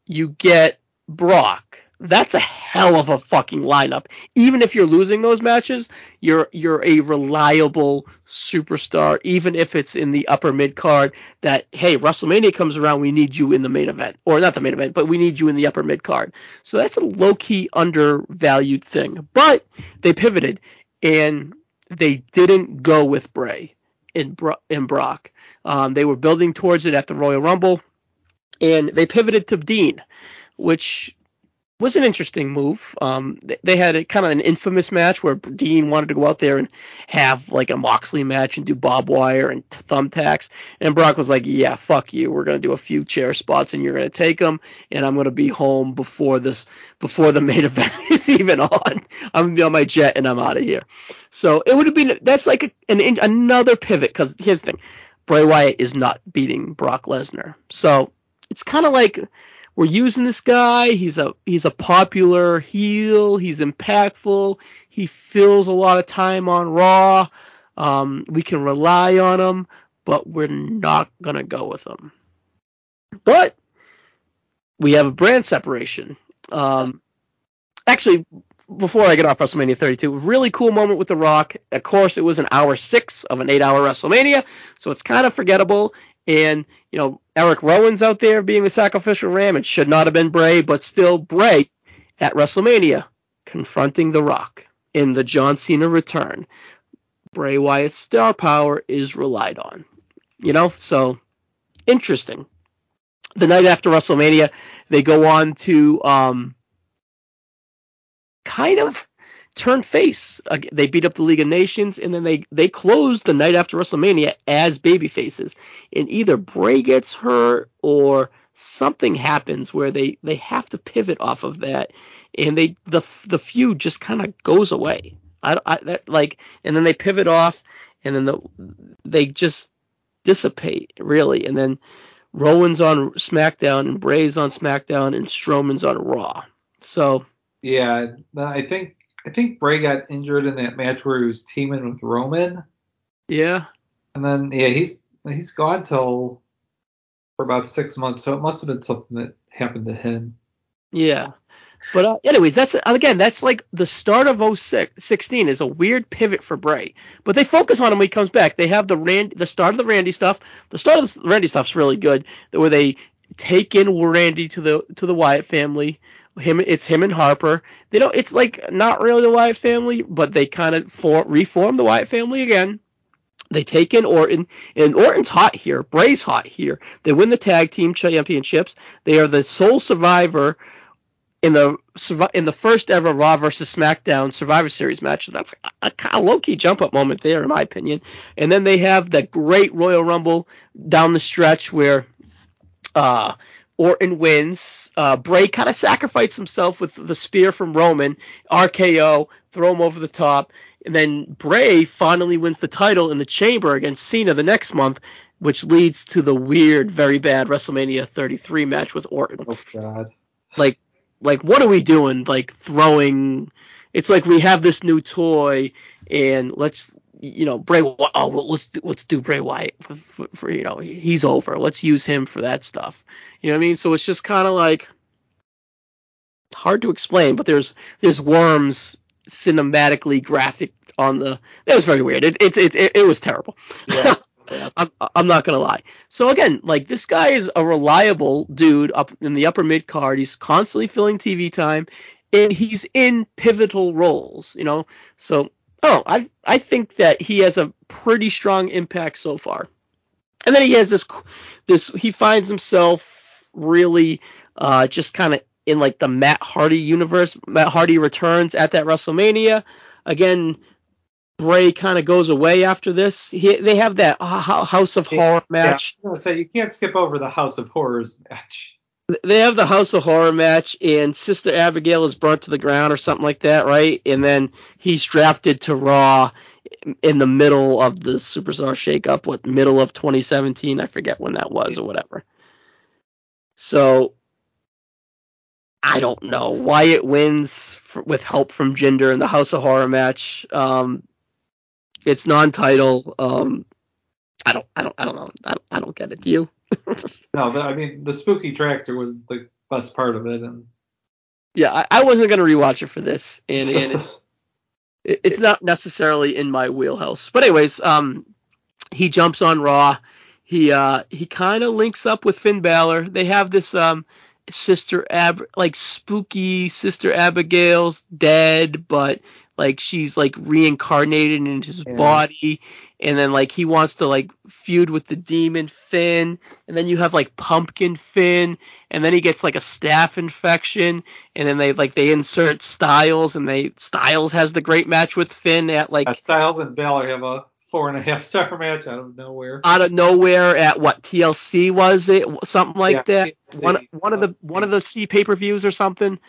you get Brock. That's a hell of a fucking lineup. Even if you're losing those matches, you're you're a reliable superstar. Even if it's in the upper mid card, that hey, WrestleMania comes around, we need you in the main event, or not the main event, but we need you in the upper mid card. So that's a low key undervalued thing. But they pivoted and they didn't go with Bray in Bro- Brock. Um, they were building towards it at the Royal Rumble, and they pivoted to Dean, which was an interesting move. Um, they, they had a kind of an infamous match where Dean wanted to go out there and have like a Moxley match and do bob wire and thumbtacks, and Brock was like, "Yeah, fuck you. We're gonna do a few chair spots, and you're gonna take them, and I'm gonna be home before this before the main event is even on. I'm gonna be on my jet, and I'm out of here." So it would have been that's like a, an another pivot because here's the thing. Bray Wyatt is not beating Brock Lesnar. So it's kind of like we're using this guy. He's a he's a popular heel. He's impactful. He fills a lot of time on Raw. Um, we can rely on him, but we're not gonna go with him. But we have a brand separation. Um, actually, before I get off WrestleMania 32, really cool moment with The Rock. Of course, it was an hour six of an eight hour WrestleMania, so it's kind of forgettable. And, you know, Eric Rowan's out there being the sacrificial ram. It should not have been Bray, but still Bray at WrestleMania confronting The Rock in the John Cena return. Bray Wyatt's star power is relied on. You know, so interesting. The night after WrestleMania, they go on to um, kind of turn face. They beat up the League of Nations, and then they they close the night after WrestleMania as baby faces. And either Bray gets hurt or something happens where they they have to pivot off of that, and they the the feud just kind of goes away. I, I that like, and then they pivot off, and then the they just dissipate really, and then. Rowan's on SmackDown and Bray's on SmackDown and Strowman's on Raw. So Yeah, I think I think Bray got injured in that match where he was teaming with Roman, yeah, and then yeah, he's he's gone till for about six months, so it must have been something that happened to him. yeah. But uh, anyways, that's again that's like the start of 16 is a weird pivot for Bray. But they focus on him when he comes back. They have the Rand the start of the Randy stuff. The start of the Randy stuff's really good. Where they take in Randy to the to the Wyatt family. Him, it's him and Harper. They don't. It's like not really the Wyatt family, but they kind of for, reform the Wyatt family again. They take in Orton, and Orton's hot here. Bray's hot here. They win the tag team championships. They are the sole survivor in the in the first ever Raw versus SmackDown Survivor Series match. That's a, a low key jump up moment there, in my opinion. And then they have that great Royal Rumble down the stretch where uh, Orton wins. Uh, Bray kind of sacrificed himself with the spear from Roman, RKO, throw him over the top. And then Bray finally wins the title in the Chamber against Cena the next month, which leads to the weird, very bad WrestleMania 33 match with Orton. Oh God! Like, like what are we doing? Like throwing? It's like we have this new toy, and let's you know Bray. Oh, well, let's do, let's do Bray Wyatt for, for, for, you know he's over. Let's use him for that stuff. You know what I mean? So it's just kind of like hard to explain, but there's there's worms cinematically graphic on the. It was very weird. It it it, it, it was terrible. Yeah. I'm, I'm not gonna lie. So again, like this guy is a reliable dude up in the upper mid card. He's constantly filling TV time, and he's in pivotal roles. You know, so oh, I I think that he has a pretty strong impact so far. And then he has this this he finds himself really uh, just kind of in like the Matt Hardy universe. Matt Hardy returns at that WrestleMania. Again, Bray kind of goes away after this. He, they have that House of Horror match. Yeah, I was say you can't skip over the House of Horrors match. They have the House of Horror match, and Sister Abigail is burnt to the ground or something like that, right? And then he's drafted to Raw in the middle of the Superstar Shakeup, what middle of 2017? I forget when that was or whatever. So I don't know. Wyatt wins for, with help from Jinder in the House of Horror match. Um, it's non-title. Um, I don't, I don't, I don't know. I don't, I don't get it. Do you? No, the, I mean the spooky tractor was the best part of it, and yeah, I, I wasn't gonna rewatch it for this, and, and it's, it's not necessarily in my wheelhouse. But anyways, um, he jumps on Raw. He uh he kind of links up with Finn Balor. They have this um sister Ab like spooky sister Abigail's dead, but like she's like reincarnated in his yeah. body and then like he wants to like feud with the demon Finn and then you have like pumpkin Finn and then he gets like a staph infection and then they like they insert Styles and they Styles has the great match with Finn at like uh, Styles and Balor have a four and a half star match out of nowhere. Out of nowhere at what TLC was it? Something like yeah, that. TLC, one one of the one of the C pay per views or something.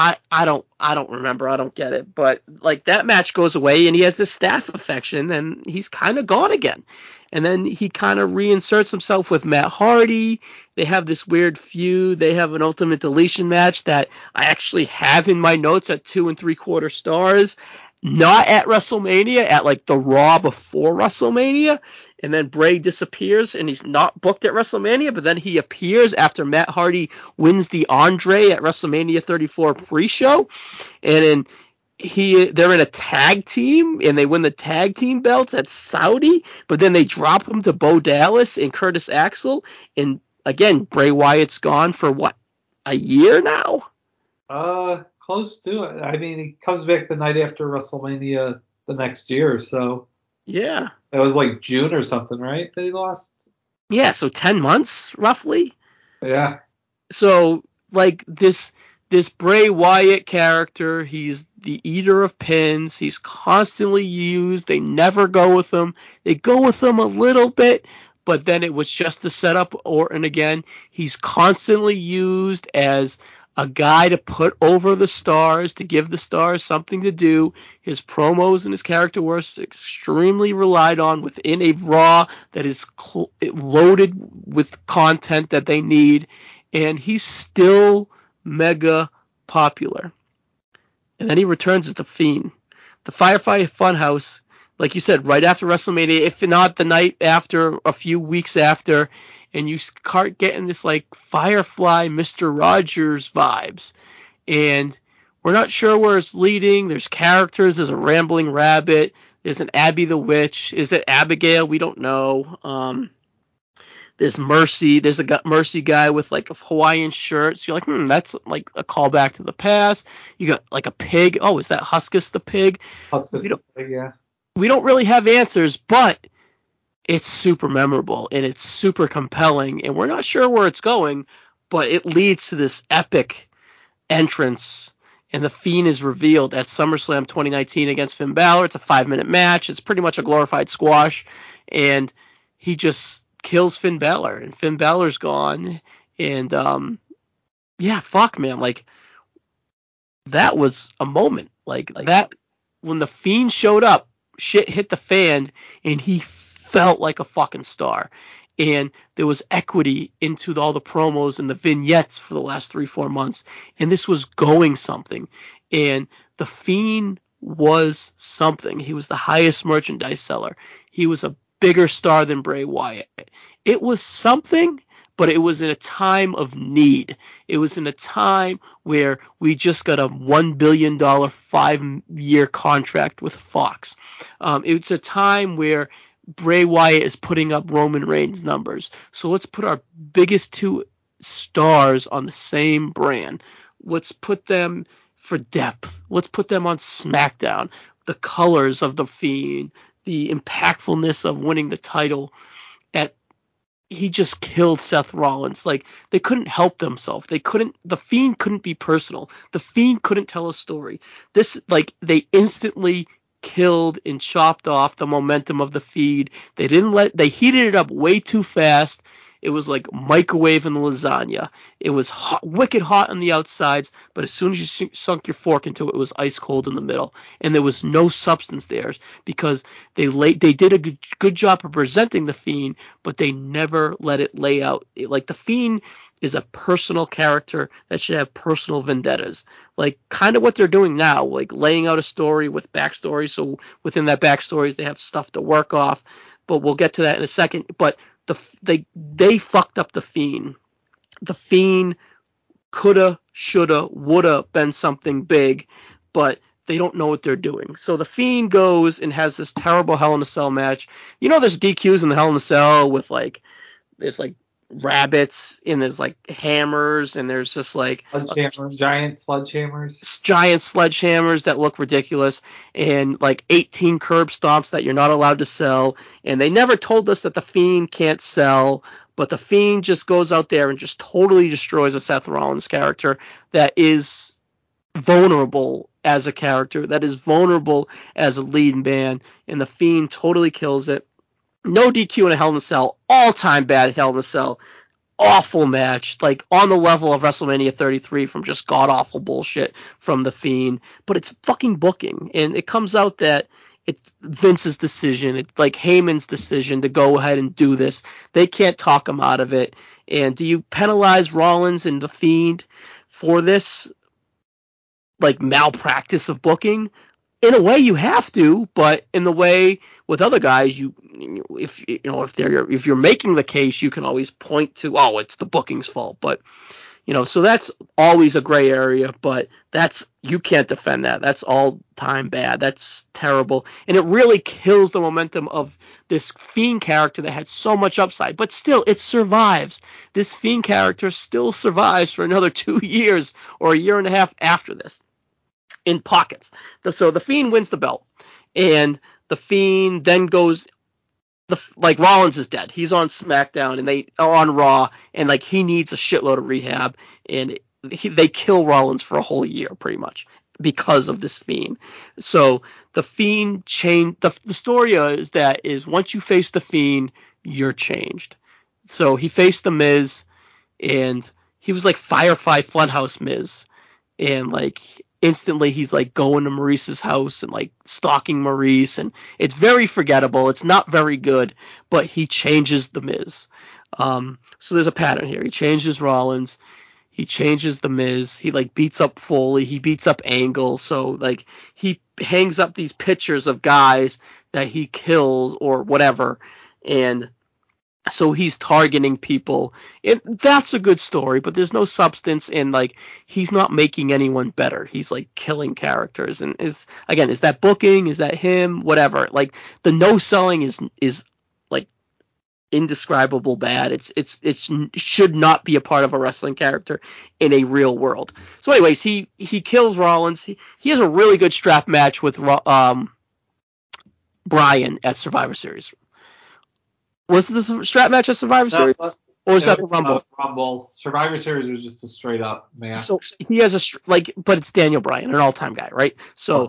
I I don't I don't remember. I don't get it. But like that match goes away and he has this staph infection and he's kind of gone again. And then he kind of reinserts himself with Matt Hardy. They have this weird feud. They have an ultimate deletion match that I actually have in my notes at two and three quarter stars not at WrestleMania, at like the Raw before WrestleMania, and then Bray disappears and he's not booked at WrestleMania, but then he appears after Matt Hardy wins the Andre at WrestleMania 34 pre-show, and then he they're in a tag team and they win the tag team belts at Saudi, but then they drop him to Bo Dallas and Curtis Axel, and again Bray Wyatt's gone for what a year now. Uh, close to it. I mean, he comes back the night after WrestleMania the next year, so yeah, it was like June or something, right? That he lost. Yeah, so ten months roughly. Yeah. So like this this Bray Wyatt character, he's the eater of pins. He's constantly used. They never go with him. They go with him a little bit, but then it was just to set up Orton again. He's constantly used as a guy to put over the stars, to give the stars something to do. His promos and his character work extremely relied on within a Raw that is cl- loaded with content that they need, and he's still mega popular. And then he returns as the Fiend. The Firefly Funhouse, like you said, right after WrestleMania, if not the night after, a few weeks after, and you start getting this like Firefly Mister Rogers vibes. and we're not sure where it's leading. There's characters. There's a rambling rabbit. There's an Abby the witch. Is it Abigail? We don't know. Um, there's Mercy. There's a Mercy guy with like a Hawaiian shirt. So you're like, hmm, that's like a callback to the past. You got like a pig. Oh, is that Huskus the pig? Huskus the pig, yeah. We don't really have answers, but it's super memorable and it's super compelling, and we're not sure where it's going, but it leads to this epic entrance and the Fiend is revealed at SummerSlam 2019 against Finn Balor. It's a five minute match. It's pretty much a glorified squash, and he just kills Finn Balor, and Finn Balor's gone. And um, yeah, fuck, man, like that was a moment. Like, like that when the Fiend showed up, shit hit the fan, and he felt like a fucking star. And there was equity into all the promos and the vignettes for the last three four months. And this was going something. And the fiend was something. He was the highest merchandise seller. He was a bigger star than bray wyatt. It was something but it was in a time of need. It was in a time where we just got a $1 billion five year contract with Fox. Um, it's a time where Bray Wyatt is putting up Roman Reigns numbers. So let's put our biggest two stars on the same brand. Let's put them for depth. Let's put them on SmackDown. The colors of the Fiend, the impactfulness of winning the title. At he just killed Seth Rollins. Like they couldn't help themselves. They couldn't. The Fiend couldn't be personal. The Fiend couldn't tell a story. This like they instantly killed and chopped off the momentum of the Fiend. They didn't let they heated it up way too fast it was like microwaving the lasagna. It was hot, wicked hot on the outsides, but as soon as you sunk your fork into it, it was ice cold in the middle, and there was no substance there because they laid, they did a good, good job of presenting the fiend, but they never let it lay out. Like the fiend is a personal character that should have personal vendettas, like kind of what they're doing now, like laying out a story with backstory. So within that backstory, they have stuff to work off. But we'll get to that in a second. But the they they fucked up the fiend. The fiend coulda, shoulda, woulda been something big, but they don't know what they're doing. So the fiend goes and has this terrible Hell in a Cell match. You know, there's DQs in the Hell in a Cell with like there's like rabbits and there's like hammers and there's just like uh, Sledgehammer, giant sledgehammers. giant sledgehammers that look ridiculous and like 18 curb stomps that you're not allowed to sell and they never told us that the fiend can't sell but the fiend just goes out there and just totally destroys a Seth Rollins character that is vulnerable as a character that is vulnerable as a lead man and the fiend totally kills it no DQ in a Hell in a Cell. All time bad Hell in a Cell. Awful match, like on the level of WrestleMania 33 from just god awful bullshit from the Fiend. But it's fucking booking, and it comes out that it's Vince's decision. It's like Heyman's decision to go ahead and do this. They can't talk him out of it. And do you penalize Rollins and the Fiend for this like malpractice of booking? In a way you have to, but in the way with other guys, you if you know if they're if you're making the case, you can always point to oh it's the booking's fault, but you know so that's always a gray area, but that's you can't defend that. That's all time bad. That's terrible, and it really kills the momentum of this fiend character that had so much upside, but still it survives. This fiend character still survives for another two years or a year and a half after this in pockets. So the Fiend wins the belt, and the Fiend then goes. The, like Rollins is dead. He's on SmackDown and they are on Raw, and like he needs a shitload of rehab, and he, they kill Rollins for a whole year pretty much because of this fiend. So the fiend change the, the story is that is once you face the fiend, you're changed. So he faced the Miz and he was like Firefly Funhouse Miz. And like instantly he's like going to Maryse's house and like stalking Maryse and it's very forgettable. It's not very good, but he changes the Miz. Um, so there's a pattern here. He changes Rollins. He changes the Miz. He like beats up Foley. He beats up Angle. So like he hangs up these pictures of guys that he kills or whatever. And so he's targeting people. That's a good story but there's no substance in like he's not making anyone better. He's like killing characters. And is again is that booking? Is that him? Whatever. Like the no selling is is like indescribable bad. It's it's it's should not be a part of a wrestling character in a real world. So anyways he he kills rollins. He, he has a really good strap match with um Bryan at Survivor Series was the strap match a Survivor Series? No, or was that the Rumble? Rumble. Survivor Series was just a straight up match. So he has a like, but it's Daniel Bryan, an all time guy, right? So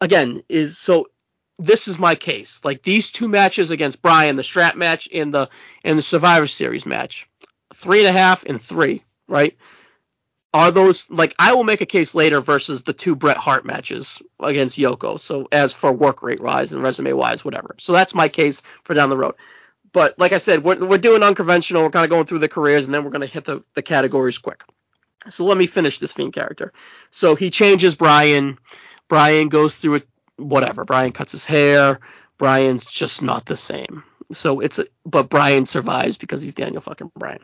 again, is so this is my case. Like these two matches against Bryan, the strap match and the and the Survivor Series match, three and a half and three, right? Are those like I will make a case later versus the two Bret Hart matches against Yoko. So as for work rate wise and resume wise, whatever. So that's my case for down the road. But like I said, we're we're doing unconventional. We're kind of going through the careers and then we're gonna hit the, the categories quick. So let me finish this Fiend character. So he changes Brian. Brian goes through it. Whatever. Brian cuts his hair. Brian's just not the same. So it's a, but Brian survives because he's Daniel fucking Bryan.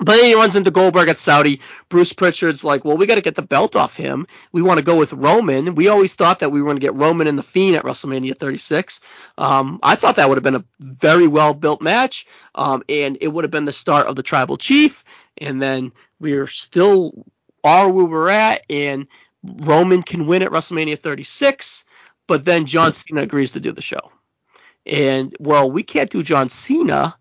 But then he runs into Goldberg at Saudi. Bruce Pritchard's like, well, we got to get the belt off him. We want to go with Roman. We always thought that we were going to get Roman and the Fiend at WrestleMania 36. Um, I thought that would have been a very well built match, um, and it would have been the start of the Tribal Chief. And then we're still are where we're at, and Roman can win at WrestleMania 36. But then John Cena agrees to do the show. And well, we can't do John Cena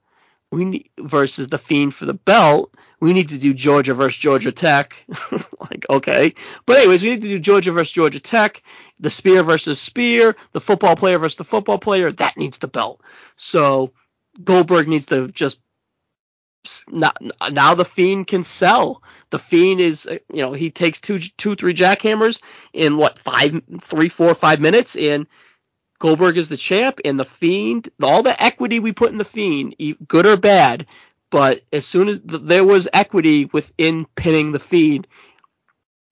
we need versus the Fiend for the belt. We need to do Georgia versus Georgia Tech. like, okay. But anyways, we need to do Georgia versus Georgia Tech, the spear versus spear, the football player versus the football player. That needs the belt. So Goldberg needs to just now, now the Fiend can sell. The Fiend is, uh, you know, he takes two, two, three jackhammers in what five, three, four, five minutes, and Goldberg is the champ, and the Fiend, all the equity we put in the Fiend, good or bad, but as soon as there was equity within pinning the Fiend,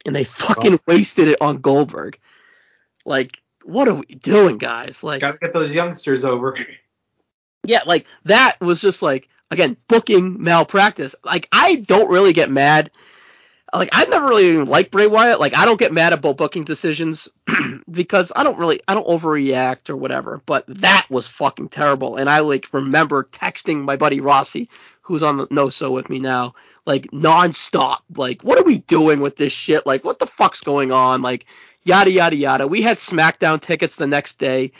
and they fucking oh. wasted it on Goldberg. Like, what are we doing, guys? Like, gotta get those youngsters over. Yeah, like that was just like again booking malpractice. Like, I don't really get mad like I've never really even liked Bray Wyatt. Like I don't get mad about booking decisions because I don't really I don't overreact or whatever. But that was fucking terrible. And I like remember texting my buddy Rossi, who's on the NoSo with me now, like nonstop. Like, what are we doing with this shit? Like, what the fuck's going on? Like, yada yada yada. We had SmackDown tickets the next day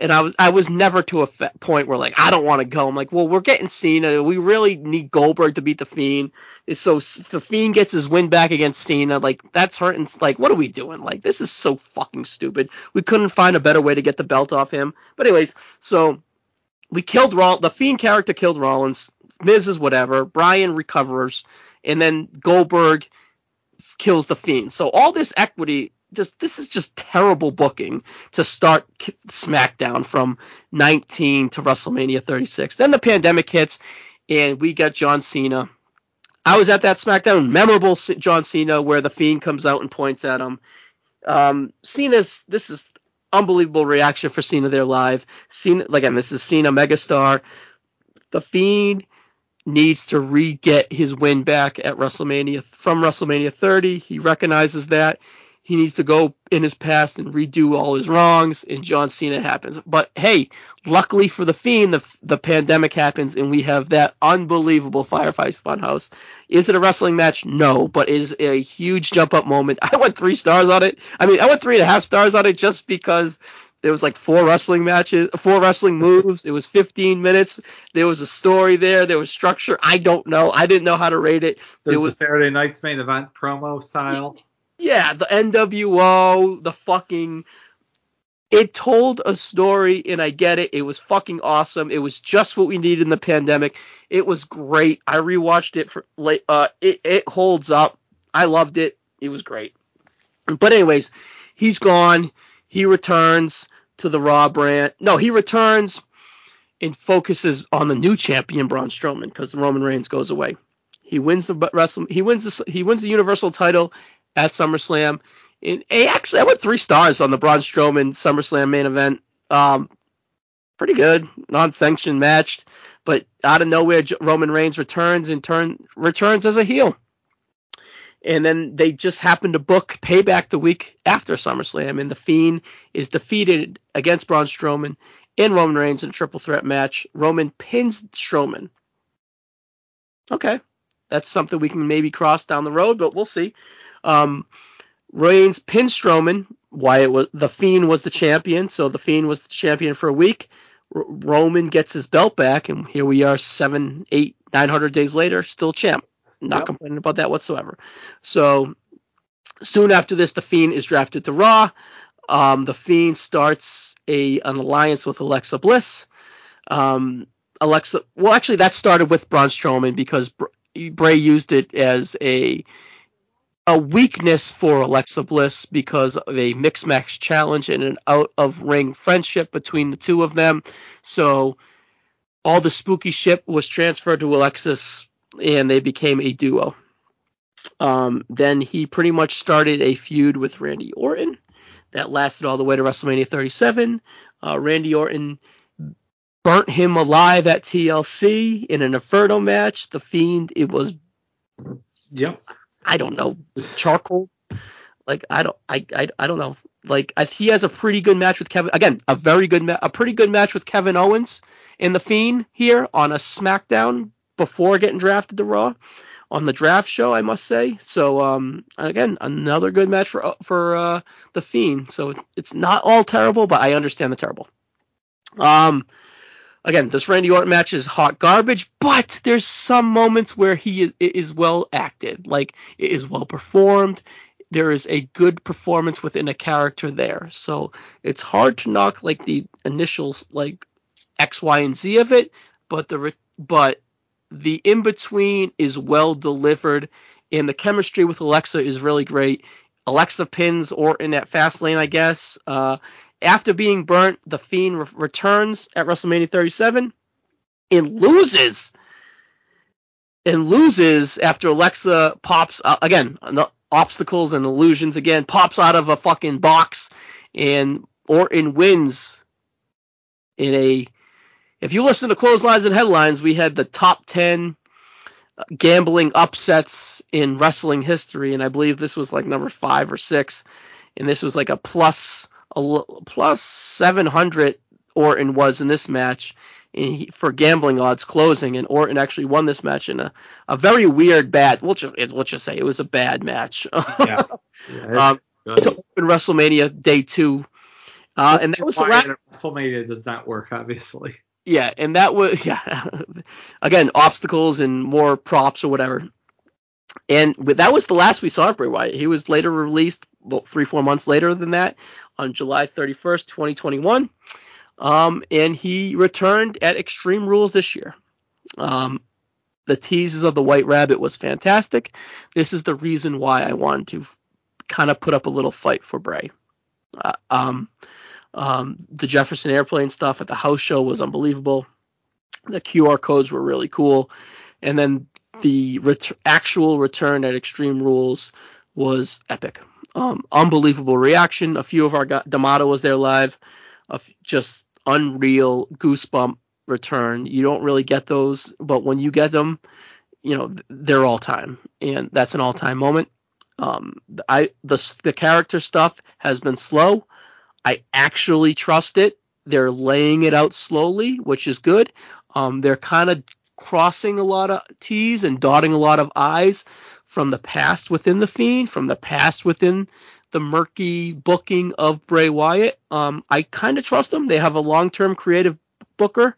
and I was I was never to a point where like I don't want to go. I'm like, well, we're getting Cena. We really need Goldberg to beat the Fiend. So the Fiend gets his win back against Cena. Like that's hurting. Like what are we doing? Like this is so fucking stupid. We couldn't find a better way to get the belt off him. But anyways, so we killed Roll. The Fiend character killed Rollins. Miz is whatever. Bryan recovers, and then Goldberg kills the Fiend. So all this equity just this is just terrible booking to start SmackDown from 19 to WrestleMania 36. Then the pandemic hits and we get John Cena. I was at that SmackDown, memorable John Cena where the Fiend comes out and points at him. Um, Cena's this is unbelievable reaction for Cena there live. Cena again, this is Cena megastar. The Fiend needs to re-get his win back at WrestleMania from WrestleMania 30. He recognizes that he needs to go in his past and redo all his wrongs, and John Cena happens. But hey, luckily for the Fiend, the, the pandemic happens, and we have that unbelievable Firefly Funhouse. Is it a wrestling match? No, but it is a huge jump up moment. I went three stars on it. I mean, I went three and a half stars on it just because there was like four wrestling matches, four wrestling moves. It was 15 minutes. There was a story there. There was structure. I don't know. I didn't know how to rate it. There's it was the Saturday Night's main event promo style. Yeah, the NWO, the fucking it told a story and I get it. It was fucking awesome. It was just what we needed in the pandemic. It was great. I rewatched it for late uh it, it holds up. I loved it. It was great. But anyways, he's gone. He returns to the Raw brand. No, he returns and focuses on the new champion Braun Strowman because Roman Reigns goes away. He wins the wrestle. He wins the he wins the Universal title at SummerSlam. And actually, I went three stars on the Braun Strowman SummerSlam main event. Um, pretty good, non-sanctioned match, but out of nowhere Roman Reigns returns and turn returns as a heel. And then they just happen to book Payback the week after SummerSlam, and the Fiend is defeated against Braun Strowman and Roman Reigns in a triple threat match. Roman pins Strowman. Okay, that's something we can maybe cross down the road, but we'll see. Um, Reigns pins Strowman. Wyatt was the Fiend was the champion, so the Fiend was the champion for a week. R- Roman gets his belt back, and here we are, seven, eight, nine hundred days later, still champ. Not yep. complaining about that whatsoever. So soon after this, the Fiend is drafted to Raw. Um, the Fiend starts a an alliance with Alexa Bliss. Um, Alexa, well, actually, that started with Braun Strowman because Bray used it as a a weakness for Alexa Bliss because of a mix match challenge and an out of ring friendship between the two of them. So all the spooky ship was transferred to Alexis and they became a duo. Um, then he pretty much started a feud with Randy Orton that lasted all the way to WrestleMania 37. Uh, Randy Orton burnt him alive at TLC in an Inferno match. The Fiend, it was. Yep. I don't know, charcoal. Like I don't, I, I, I don't know. Like he has a pretty good match with Kevin. Again, a very good, ma- a pretty good match with Kevin Owens in the Fiend here on a SmackDown before getting drafted to Raw on the draft show, I must say. So um, again, another good match for for uh, the Fiend. So it's it's not all terrible, but I understand the terrible. Um, again, this Randy Orton match is hot garbage, but there's some moments where he is, well acted, like it is well performed. There is a good performance within a character there, so it's hard to knock like the initial like X, Y, and Z of it, but the but the in between is well delivered, and the chemistry with Alexa is really great. Alexa pins Orton at Fastlane, I guess. Uh, after being burnt, the Fiend re- returns at WrestleMania 37 and loses. And loses after Alexa pops out, again, the obstacles and illusions again, pops out of a fucking box and Orton wins in a if you listen to clotheslines and headlines, we had the top 10 uh, gambling upsets in wrestling history, and I believe this was like number five or six, and this was like a plus plus 700 Orton was in this match he, for gambling odds closing, and Orton actually won this match in a, a very weird bad. We'll just let's just say it was a bad match. yeah, yeah um, to open WrestleMania day two, uh, and that was the last. WrestleMania does not work, obviously. Yeah, and that was yeah. Again, obstacles and more props or whatever. And that was the last we saw of Bray Wyatt. He was later released, well, three four months later than that, on July 31st, 2021. Um, and he returned at Extreme Rules this year. Um, the teases of the White Rabbit was fantastic. This is the reason why I wanted to kind of put up a little fight for Bray. Uh, um, um, the Jefferson Airplane stuff at the house show was unbelievable. The QR codes were really cool, and then the ret- actual return at Extreme Rules was epic. Um, unbelievable reaction. A few of our got D'Amato was there live. Just unreal goosebump return. You don't really get those, but when you get them, you know they're all time, and that's an all time moment. Um, I the the character stuff has been slow. I actually trust it. They're laying it out slowly, which is good. Um, they're kind of crossing a lot of T's and dotting a lot of I's from the past within the Fiend, from the past within the murky booking of Bray Wyatt. Um, I kind of trust them. They have a long-term creative booker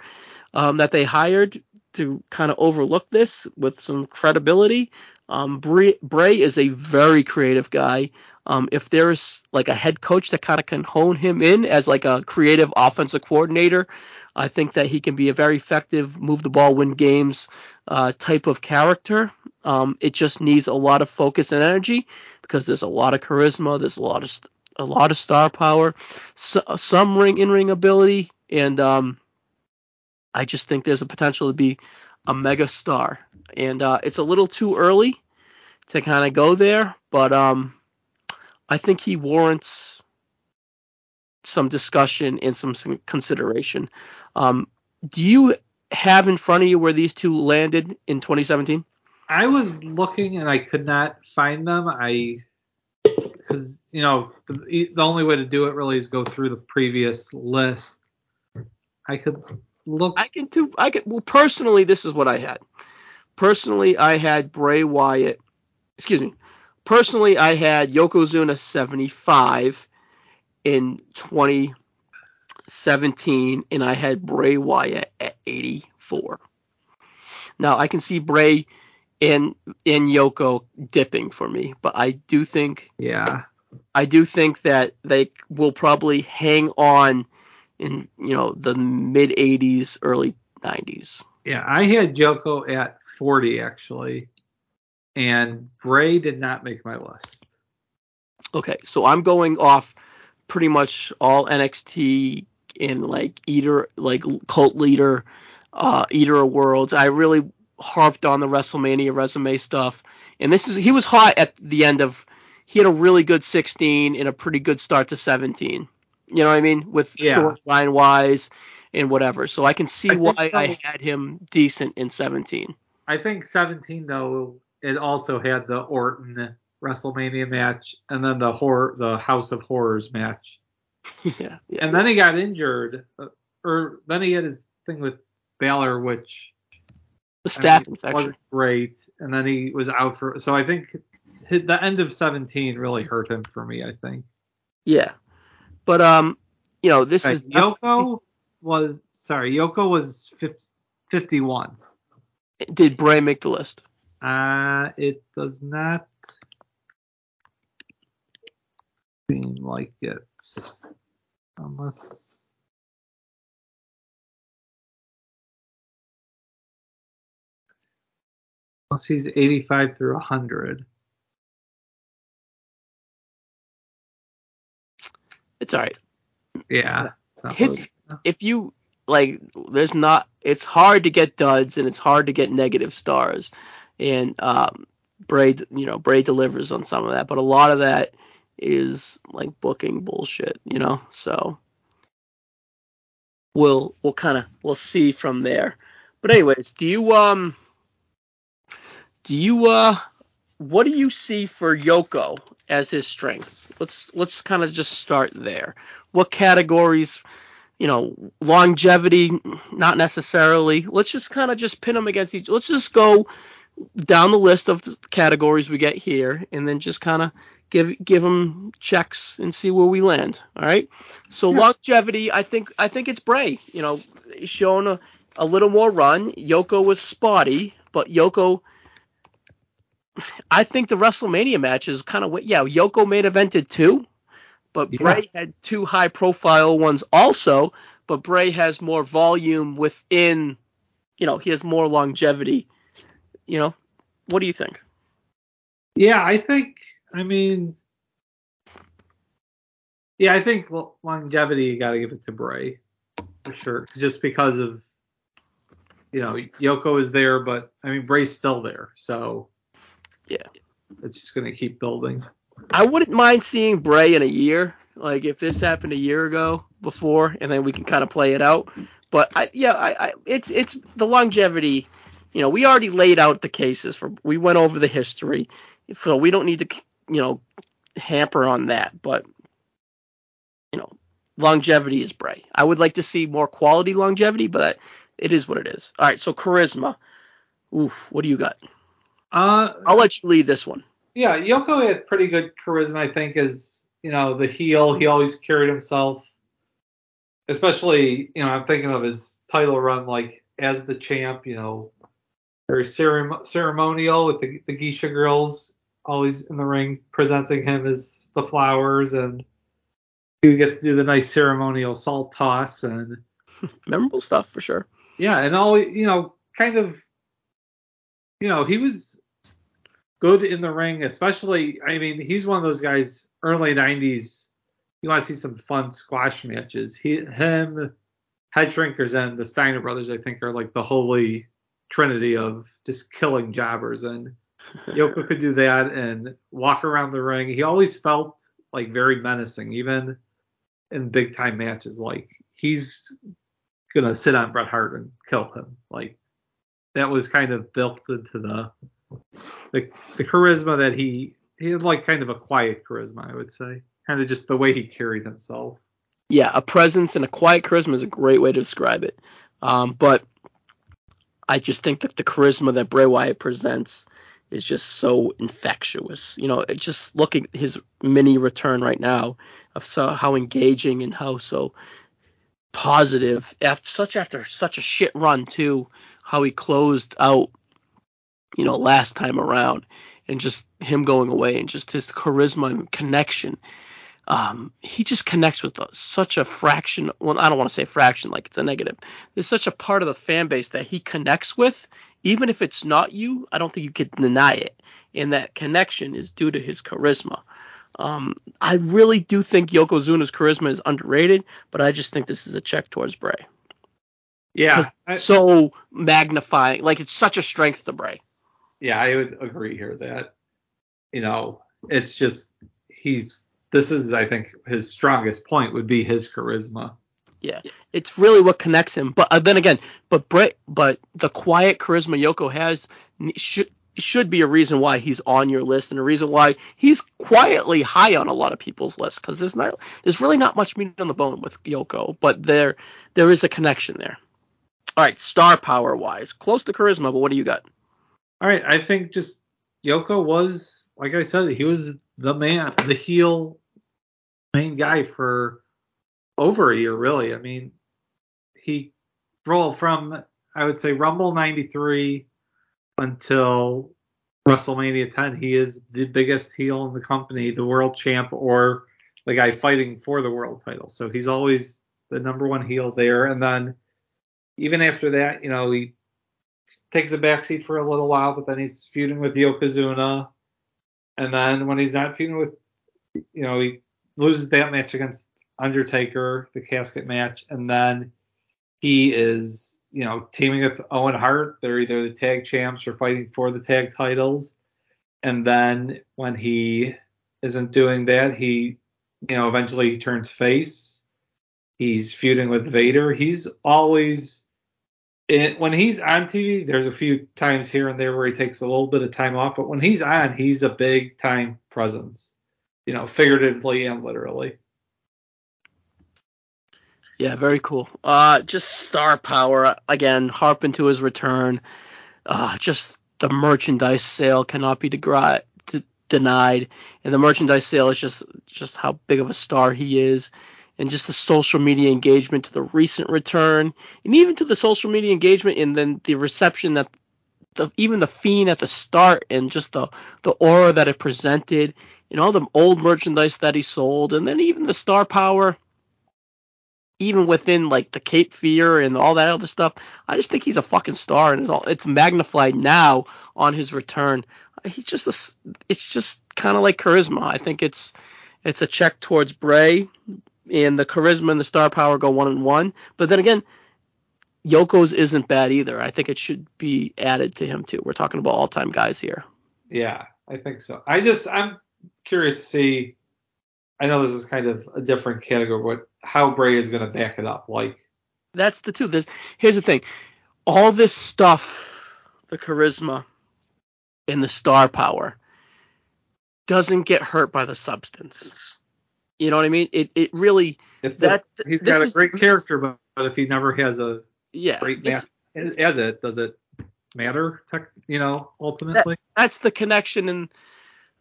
um, that they hired to kind of overlook this with some credibility. Um, Bray, Bray is a very creative guy. Um, if there's like a head coach that kind of can hone him in as like a creative offensive coordinator, I think that he can be a very effective move the ball, win games uh, type of character. Um, it just needs a lot of focus and energy because there's a lot of charisma, there's a lot of a lot of star power, so, some ring in ring ability, and um, I just think there's a potential to be a mega star. And uh, it's a little too early to kind of go there, but um, I think he warrants some discussion and some, some consideration. Um, do you have in front of you where these two landed in 2017? I was looking and I could not find them. I because you know the, the only way to do it really is go through the previous list. I could look. I can do. I can. Well, personally, this is what I had. Personally, I had Bray Wyatt. Excuse me. Personally, I had Yokozuna 75 in 2017, and I had Bray Wyatt at 84. Now I can see Bray and and Yoko dipping for me, but I do think yeah, I do think that they will probably hang on in you know the mid 80s, early 90s. Yeah, I had Yoko at 40 actually, and Bray did not make my list. Okay, so I'm going off pretty much all NXT and like eater like cult leader, uh, eater of worlds. I really harped on the WrestleMania resume stuff, and this is he was hot at the end of. He had a really good 16 and a pretty good start to 17. You know what I mean? With Yeah. storyline wise and whatever. So I can see I why so. I had him decent in 17. I think 17 though it also had the Orton WrestleMania match and then the horror the House of Horrors match. yeah, yeah. And then he got injured, uh, or then he had his thing with Balor, which the I staph mean, infection. wasn't great, and then he was out for. So I think hit the end of 17 really hurt him for me. I think. Yeah. But um, you know, this Okay, is Yoko was sorry, Yoko was 50, 51. did Bray make the list? Uh, it does not seem like it, unless. Unless he's 85 through 100. It's all right. Yeah. His- really- If you like, there's not. It's hard to get duds and it's hard to get negative stars, and um, Bray, you know, Bray delivers on some of that, but a lot of that is like booking bullshit, you know. So we'll we'll kind of we'll see from there. But anyways, do you um do you uh what do you see for Yoko as his strengths? Let's let's kind of just start there. What categories, you know, longevity, not necessarily. Let's just kind of just pin them against each. Let's just go down the list of the categories we get here, and then just kind of give give them checks and see where we land. All right. So Yeah. longevity, I think I think it's Bray. You know, he's shown a, a little more run. Yoko was spotty, but Yoko. I think the WrestleMania matches kind of yeah. Yoko main evented too, but Yeah. Bray had two high profile ones also. But Bray has more volume within. You know, he has more longevity. You know, what do you think? Yeah, I think. I mean, yeah, I think longevity. You got to give it to Bray for sure, just because of you know Yoko is there, but I mean Bray's still there, so Yeah. it's just gonna keep building. I wouldn't mind seeing Bray in a year. Like if this happened a year ago before, and then we can kind of play it out. But I, yeah, I, I, it's it's the longevity. You know, we already laid out the cases for. We went over the history, so we don't need to, you know, hamper on that. But you know, longevity is Bray. I would like to see more quality longevity, but it is what it is. All right, so charisma. Oof, what do you got? Uh, I'll let you lead this one. yeah, Yoko had pretty good charisma, I think, as you know the heel. He always carried himself, especially you know I'm thinking of his title run like as the champ. You know, very ceremonial with the, the geisha girls always in the ring presenting him as the flowers, and he gets to do the nice ceremonial salt toss and Memorable stuff for sure. yeah, and all you know, kind of, you know, he was good in the ring, especially. I mean, he's one of those guys. Early '90s, you want to see some fun squash matches. He, him, Head Shrinkers, and the Steiner brothers, I think, are like the holy trinity of just killing jobbers. And Yoko could do that and walk around the ring. He always felt like very menacing, even in big time matches. Like he's gonna sit on Bret Hart and kill him. Like that was kind of built into the the, the charisma that he he had like kind of a quiet charisma, I would say. Kind of just the way he carried himself. Yeah, a presence and a quiet charisma is a great way to describe it. Um, but I just think that the charisma that Bray Wyatt presents is just so infectious. You know, just looking at his mini return right now of so how engaging and how so positive after such after such a shit run too, how he closed out, you know, last time around and just him going away and just his charisma and connection. Um, he just connects with such a fraction. Well, I don't want to say fraction like it's a negative. There's such a part of the fan base that he connects with, even if it's not you. I don't think you can deny it, and that connection is due to his charisma. Um, I really do think Yokozuna's charisma is underrated, but I just think this is a check towards Bray. Yeah, I, so magnifying, like it's such a strength to Bray. Yeah, I would agree here that you know it's just he's this is I think his strongest point would be his charisma. Yeah, it's really what connects him. But uh, then again, but Bray, but the quiet charisma Yoko has should should be a reason why he's on your list and a reason why he's quietly high on a lot of people's list because there's not there's really not much meat on the bone with Yoko, but there there is a connection there. All right, star power wise, close to charisma, but what do you got? All right, I think just Yoko was like I said, he was the man, the heel main guy for over a year really. I mean, he rolled from I would say Rumble 93 until WrestleMania 10. He is the biggest heel in the company, the world champ, or the guy fighting for the world title. So he's always the number one heel there. And then even after that, you know, he takes a backseat for a little while, but then he's feuding with Yokozuna. And then when he's not feuding with, you know, he loses that match against Undertaker, the casket match, and then he is you know, teaming with Owen Hart. They're either the tag champs or fighting for the tag titles. And then when he isn't doing that, he, you know, eventually turns face. He's feuding with Vader. He's always, it, when he's on TV, there's a few times here and there where he takes a little bit of time off, but when he's on, he's a big time presence, you know, figuratively and literally. Yeah, very cool. Uh, just star power again. Harping to his return. Uh, just the merchandise sale cannot be degri- d- denied, and the merchandise sale is just just how big of a star he is, and just the social media engagement to the recent return, and even to the social media engagement, and then the reception that the even the fiend at the start, and just the the aura that it presented, and all the old merchandise that he sold, and then even the star power even within like the Cape Fear and all that other stuff, I just think he's a fucking star, and it's, all, it's magnified now on his return. He's just a, it's just kind of like charisma. I think it's it's a check towards Bray, and the charisma and the star power go one and one. But then again, Yoko's isn't bad either. I think it should be added to him too. We're talking about all time guys here. Yeah, I think so. I just I'm curious to see I know this is kind of a different category, but how Bray is going to back it up. Like that's the two. There's here's the thing. All this stuff, the charisma and the star power, doesn't get hurt by the substance. You know what I mean? It it really if that he's got a great is, character, but, but if he never has a yeah great match as it, does it matter? You know, ultimately. That, that's the connection and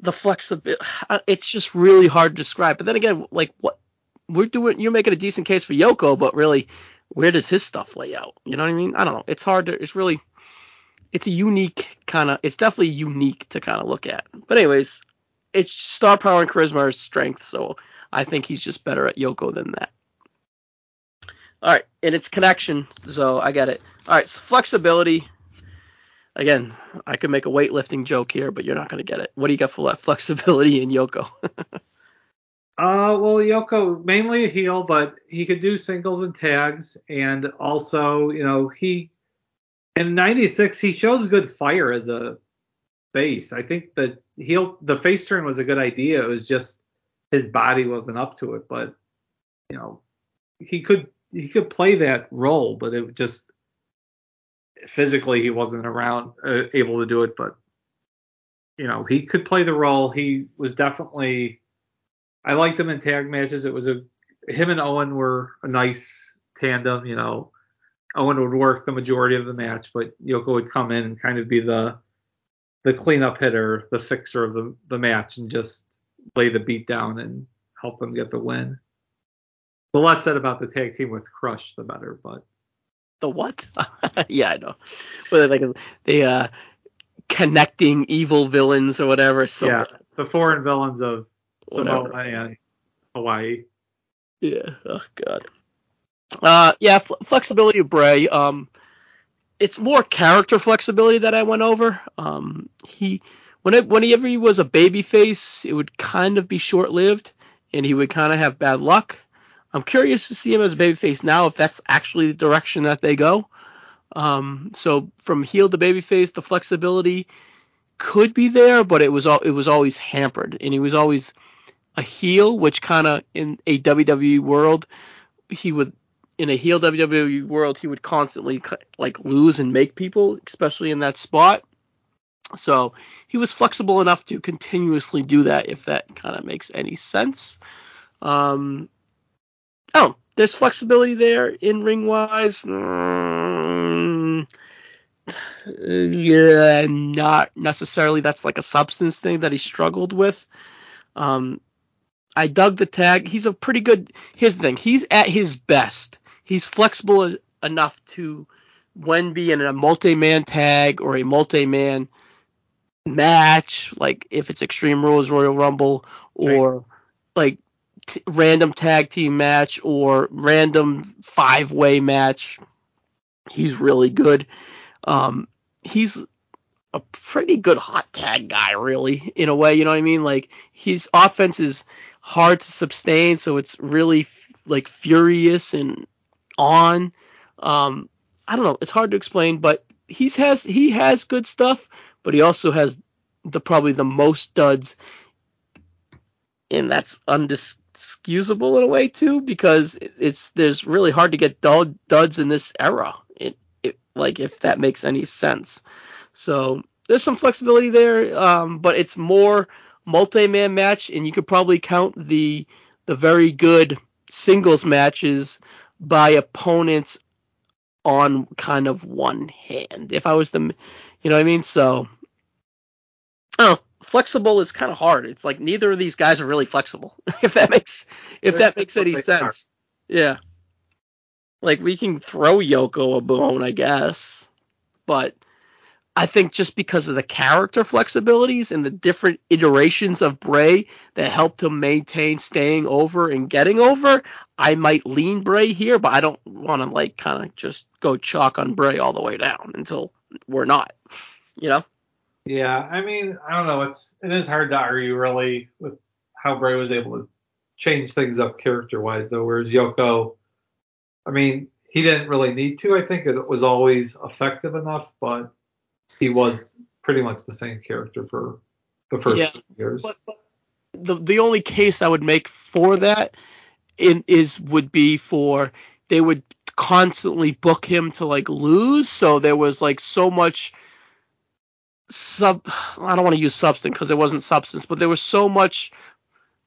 the flexibility. Uh, it's just really hard to describe. But then again, like what we're doing, you're making a decent case for Yoko, but really, where does his stuff lay out? You know what I mean? I don't know. It's hard to. It's really. It's a unique kind of. It's definitely unique to kind of look at. But anyways, it's star power and charisma are strength, so I think he's just better at Yoko than that. All right, and it's connection, so I got it. All right, so flexibility again, I could make a weightlifting joke here, but you're not going to get it. What do you got for that flexibility in Yoko? uh, well, Yoko mainly a heel, but he could do singles and tags, and also, you know, he in '96 he shows good fire as a face. I think the heel the face turn was a good idea. It was just his body wasn't up to it, but you know, he could he could play that role, but it just physically he wasn't around uh, able to do it. But you know, he could play the role. He was definitely. I liked him in tag matches. It was a him and Owen were a nice tandem. You know, Owen would work the majority of the match, but Yoko would come in and kind of be the the cleanup hitter, the fixer of the, the match, and just lay the beat down and help them get the win. The less said about the tag team with Crush, the better. But the what? yeah, I know. But like they uh connecting evil villains or whatever. So yeah, the foreign villains of Samoa and Hawaii. Yeah. Oh god. Uh, yeah, fl- flexibility of Bray. Um, it's more character flexibility that I went over. Um, he when it, whenever he was a baby face, it would kind of be short lived, and he would kind of have bad luck. I'm curious to see him as a babyface now if that's actually the direction that they go. Um, so from heel to babyface, the flexibility could be there, but it was all it was always hampered, and he was always a heel, which kind of in a WWE world, he would in a heel WWE world he would constantly like lose and make people, especially in that spot. So he was flexible enough to continuously do that, if that kind of makes any sense. Um, oh, there's flexibility there in ring wise. Mm, yeah, not necessarily. That's like a substance thing that he struggled with. Um, I dug the tag. He's a pretty good. Here's the thing. He's at his best. He's flexible enough to, when be in a multi-man tag or a multi-man match, like if it's Extreme Rules, Royal Rumble, or right. like t- random tag team match or random five way match. He's really good. Um, he's a pretty good hot tag guy, really, in a way. You know what I mean? Like his offense is hard to sustain, so it's really f- like furious and on. Um, I don't know. It's hard to explain, but he's has he has good stuff, but he also has the probably the most duds, and that's undis- excusable in a way too because it's there's really hard to get duds in this era. It, it like if that makes any sense. So there's some flexibility there, um, but it's more multi-man match, and you could probably count the the very good singles matches by opponents on kind of one hand. If I was the, you know what I mean? So, oh, flexible is kind of hard. It's like neither of these guys are really flexible. if that makes if that makes any sense. Yeah. Like we can throw Yoko a bone, I guess, but I think just because of the character flexibilities and the different iterations of Bray that helped him maintain staying over and getting over, I might lean Bray here, but I don't want to like kind of just go chalk on Bray all the way down until we're not, you know? Yeah, I mean, I don't know. It's it is hard to argue really with how Bray was able to change things up character wise though, whereas Yoko, I mean, he didn't really need to. I think it was always effective enough, but he was pretty much the same character for the first yeah, years. But, but the the only case I would make for that in, is would be for they would constantly book him to like lose, so there was like so much sub I don't want to use substance because it wasn't substance, but there was so much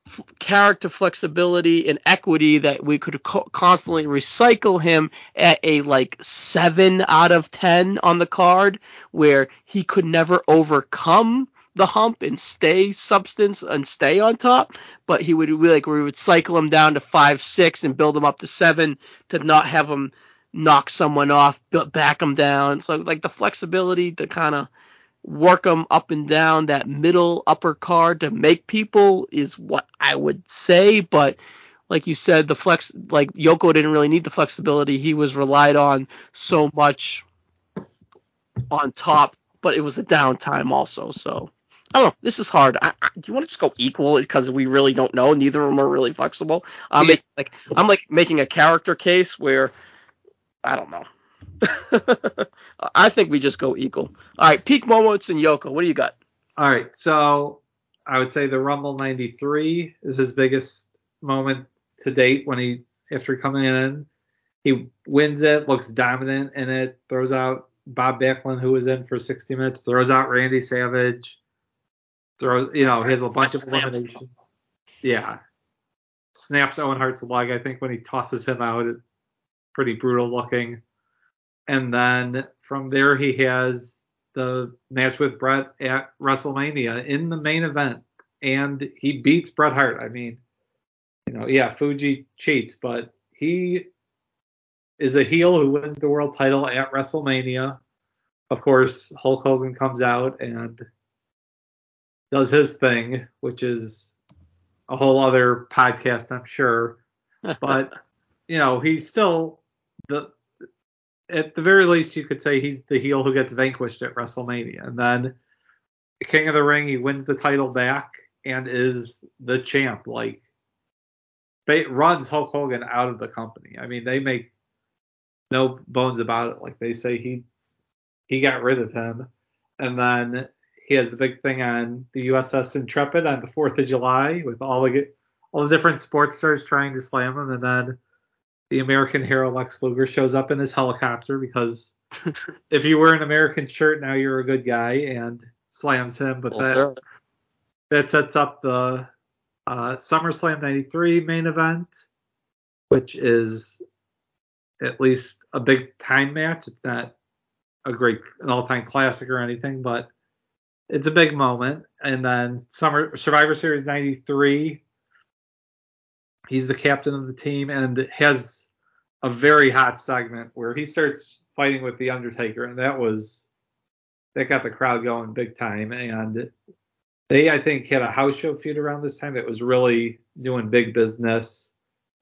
f- character flexibility and equity that we could co- constantly recycle him at a like 7 out of 10 on the card where he could never overcome the hump and stay substance and stay on top, but he would like we would cycle him down to 5 6 and build him up to 7 to not have him knock someone off, back him down. So like the flexibility to kind of work them up and down that middle upper card to make people is what I would say. But like you said, the flex, like Yoko didn't really need the flexibility. He was relied on so much on top, but it was a downtime also. So I don't know. This is hard. I, I, do you want to just go equal because we really don't know? Neither of them are really flexible. I'm yeah. like I'm like making a character case where I don't know. I think we just go equal. All right, peak moments in Yoko. What do you got? All right, so I would say the Rumble '93 is his biggest moment to date when he after coming in. He wins it, looks dominant in it, throws out Bob Backlund, who was in for 60 minutes, throws out Randy Savage, throws, you know, has a bunch of eliminations. Yeah. Snaps Owen Hart's leg, I think, when he tosses him out. Pretty brutal looking. And then from there, he has the match with Bret at WrestleMania in the main event. And he beats Bret Hart. I mean, you know, yeah, Fuji cheats, but he is a heel who wins the world title at WrestleMania. Of course, Hulk Hogan comes out and does his thing, which is a whole other podcast, I'm sure. But you know, he's still the at the very least you could say he's the heel who gets vanquished at WrestleMania. And then King of the Ring, he wins the title back and is the champ. Like runs Hulk Hogan out of the company. I mean, they make no bones about it. Like they say he he got rid of him. And then he has the big thing on the USS Intrepid on the 4th of July with all the all the different sports stars trying to slam him, and then the American hero Lex Luger shows up in his helicopter because if you wear an American shirt now you're a good guy and slams him. But that that sets up the uh, SummerSlam 93 main event, which is at least a big time match. It's not a great an all-time classic or anything, but it's a big moment. And then Summer Survivor Series 93, he's the captain of the team and has a very hot segment where he starts fighting with the Undertaker, and that was that got the crowd going big time. And they, I think, had a house show feud around this time that was really doing big business.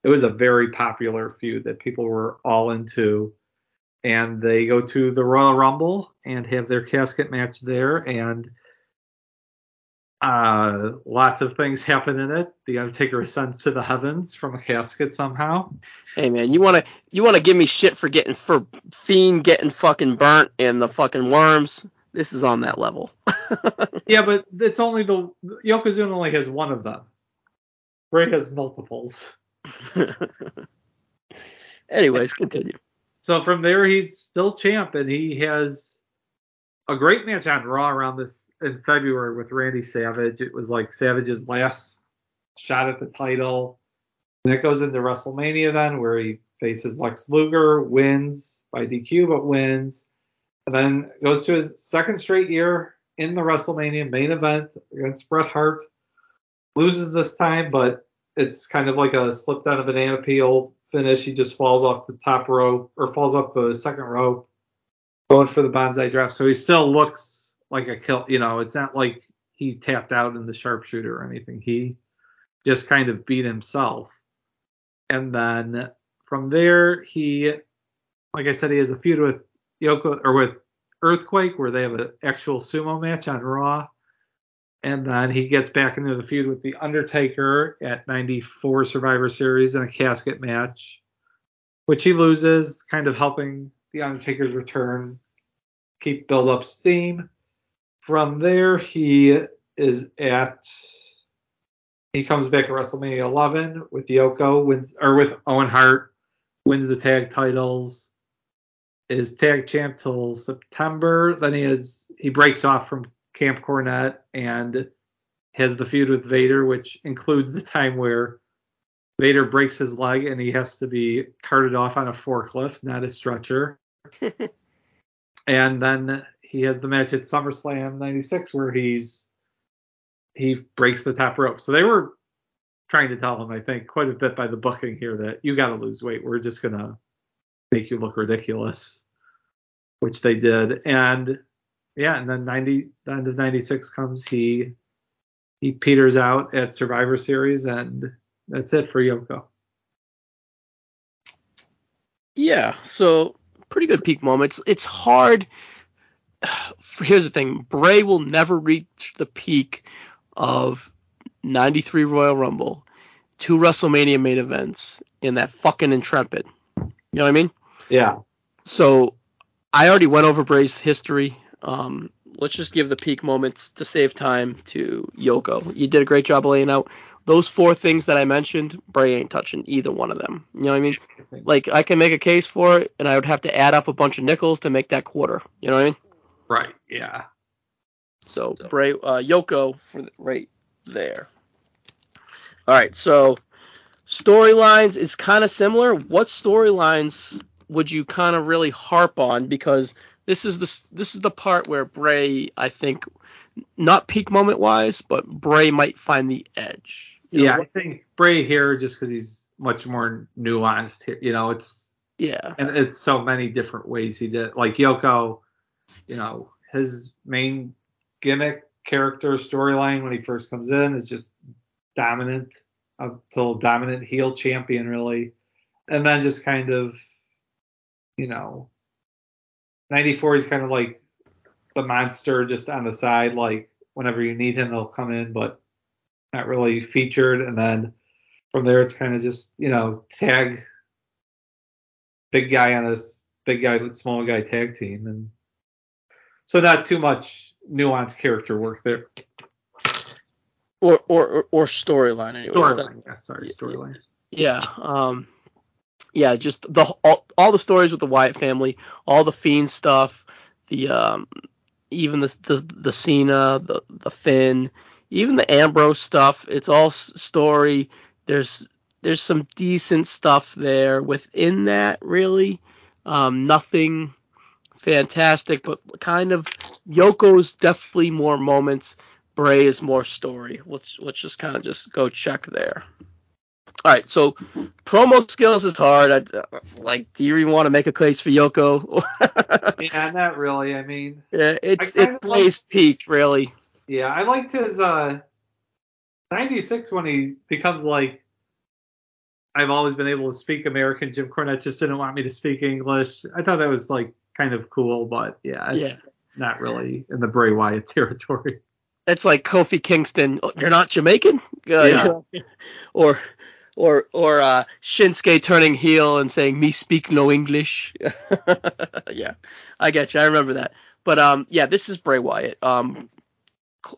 It was a very popular feud that people were all into and they go to the Royal Rumble and have their casket match there, and uh, lots of things happen in it. The Undertaker ascends to the heavens from a casket somehow. Hey man, you wanna you wanna give me shit for getting for Fiend getting fucking burnt and the fucking worms? This is on that level. yeah, but it's only the Yokozuna only has one of them. Bray has multiples. Anyways, continue. So from there, he's still champ, and he has a great match on Raw around this in February with Randy Savage. It was like Savage's last shot at the title. And it goes into WrestleMania then, where he faces Lex Luger, wins by DQ, but wins. And then goes to his second straight year in the WrestleMania main event against Bret Hart. Loses this time, but it's kind of like a slipped on a banana peel finish. He just falls off the top rope or falls off the second rope, going for the banzai drop. So he still looks like a kill. You know, it's not like he tapped out in the sharpshooter or anything. He just kind of beat himself. And then from there, he, like I said, he has a feud with Yoko or with Earthquake where they have an actual sumo match on Raw and then he gets back into the feud with the Undertaker at 94 Survivor Series in a casket match, which he loses, kind of helping the Undertaker's return keep build up steam. From there, he is at he comes back at WrestleMania 11 with Yoko wins or with Owen Hart wins the tag titles is tag champ till September. Then he is he breaks off from Camp Cornette and has the feud with Vader, which includes the time where Vader breaks his leg and he has to be carted off on a forklift, not a stretcher. and then he has the match at SummerSlam 96 where he's he breaks the top rope. So they were trying to tell him, I think, quite a bit by the booking here that you got to lose weight. We're just gonna make you look ridiculous, which they did. And yeah, and then 90, the end of 96 comes. He he peters out at Survivor Series, and that's it for Yoko. Yeah, so pretty good peak moments. It's hard. Here's the thing: Bray will never reach the peak of 93 Royal Rumble, two WrestleMania main events, in that fucking Intrepid. You know what I mean? Yeah. So I already went over Bray's history. Um, let's just give the peak moments to save time to Yoko. You did a great job laying out those four things that I mentioned, Bray ain't touching either one of them. You know what I mean? Like I can make a case for it, and I would have to add up a bunch of nickels to make that quarter. You know what I mean? Right. Yeah. So Bray, uh, Yoko for the, right there. All right. So storylines is kind of similar. What storylines would you kind of really harp on? Because this is the this is the part where Bray, I think, not peak moment wise, but Bray might find the edge. You yeah, know? I think Bray here just because he's much more nuanced here. You know, it's yeah, and it's so many different ways he did. Like Yoko, you know, his main gimmick character storyline when he first comes in is just dominant until dominant heel champion really, and then just kind of, you know, 94 is kind of like the monster just on the side, like whenever you need him, they'll come in, but not really featured. And then from there, it's kind of just you know tag big guy on this big guy, small guy tag team, and so not too much nuanced character work there. Or or or storyline anyway. Storyline, yeah, sorry, storyline. Yeah, um, yeah, just the all, all the stories with the Wyatt family, all the fiend stuff, the um, even the the the Cena, the the Finn, even the Ambrose stuff. It's all story. There's there's some decent stuff there within that really. Um, nothing fantastic, but kind of Yoko's definitely more moments. Bray is more story. Let's let's just kind of just go check there. All right, so promo skills is hard. I, like, do you even want to make a case for Yoko? yeah, not really. I mean, yeah, it's it's Bray's peak, really. Yeah, I liked his uh 96 when he becomes like I've always been able to speak American. Jim Cornette just didn't want me to speak English. I thought that was like kind of cool, but yeah, it's yeah. not really in the Bray Wyatt territory. It's like Kofi Kingston. Oh, you're not Jamaican? Uh, yeah. or or or uh, Shinsuke turning heel and saying me speak no English. yeah, I get you. I remember that. But um, yeah, this is Bray Wyatt. Um,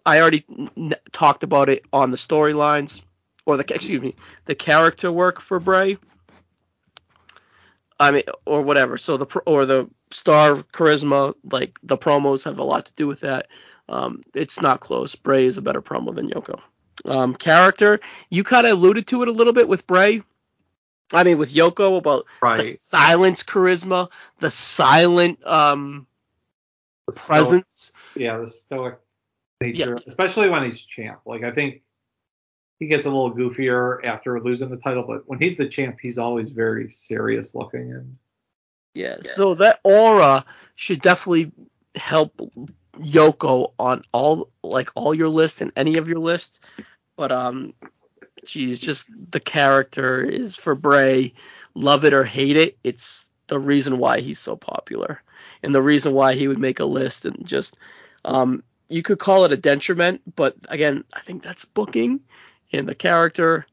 I already n- talked about it on the storylines or the excuse me, the character work for Bray. I mean, or whatever. So the or the star charisma, like the promos have a lot to do with that. Um, it's not close. Bray is a better promo than Yoko um, character. You kind of alluded to it a little bit with Bray. I mean, with Yoko about right. the silent charisma, the silent um, the presence. yeah, the stoic nature, yeah. especially when he's champ. Like I think he gets a little goofier after losing the title, but when he's the champ, he's always very serious looking and. Yeah, yeah. so that aura should definitely help Yoko on all like all your lists and any of your lists. But um, geez, just the character is for Bray. Love it or hate it, it's the reason why he's so popular, and the reason why he would make a list and just um, you could call it a detriment, but again, I think that's booking, and the character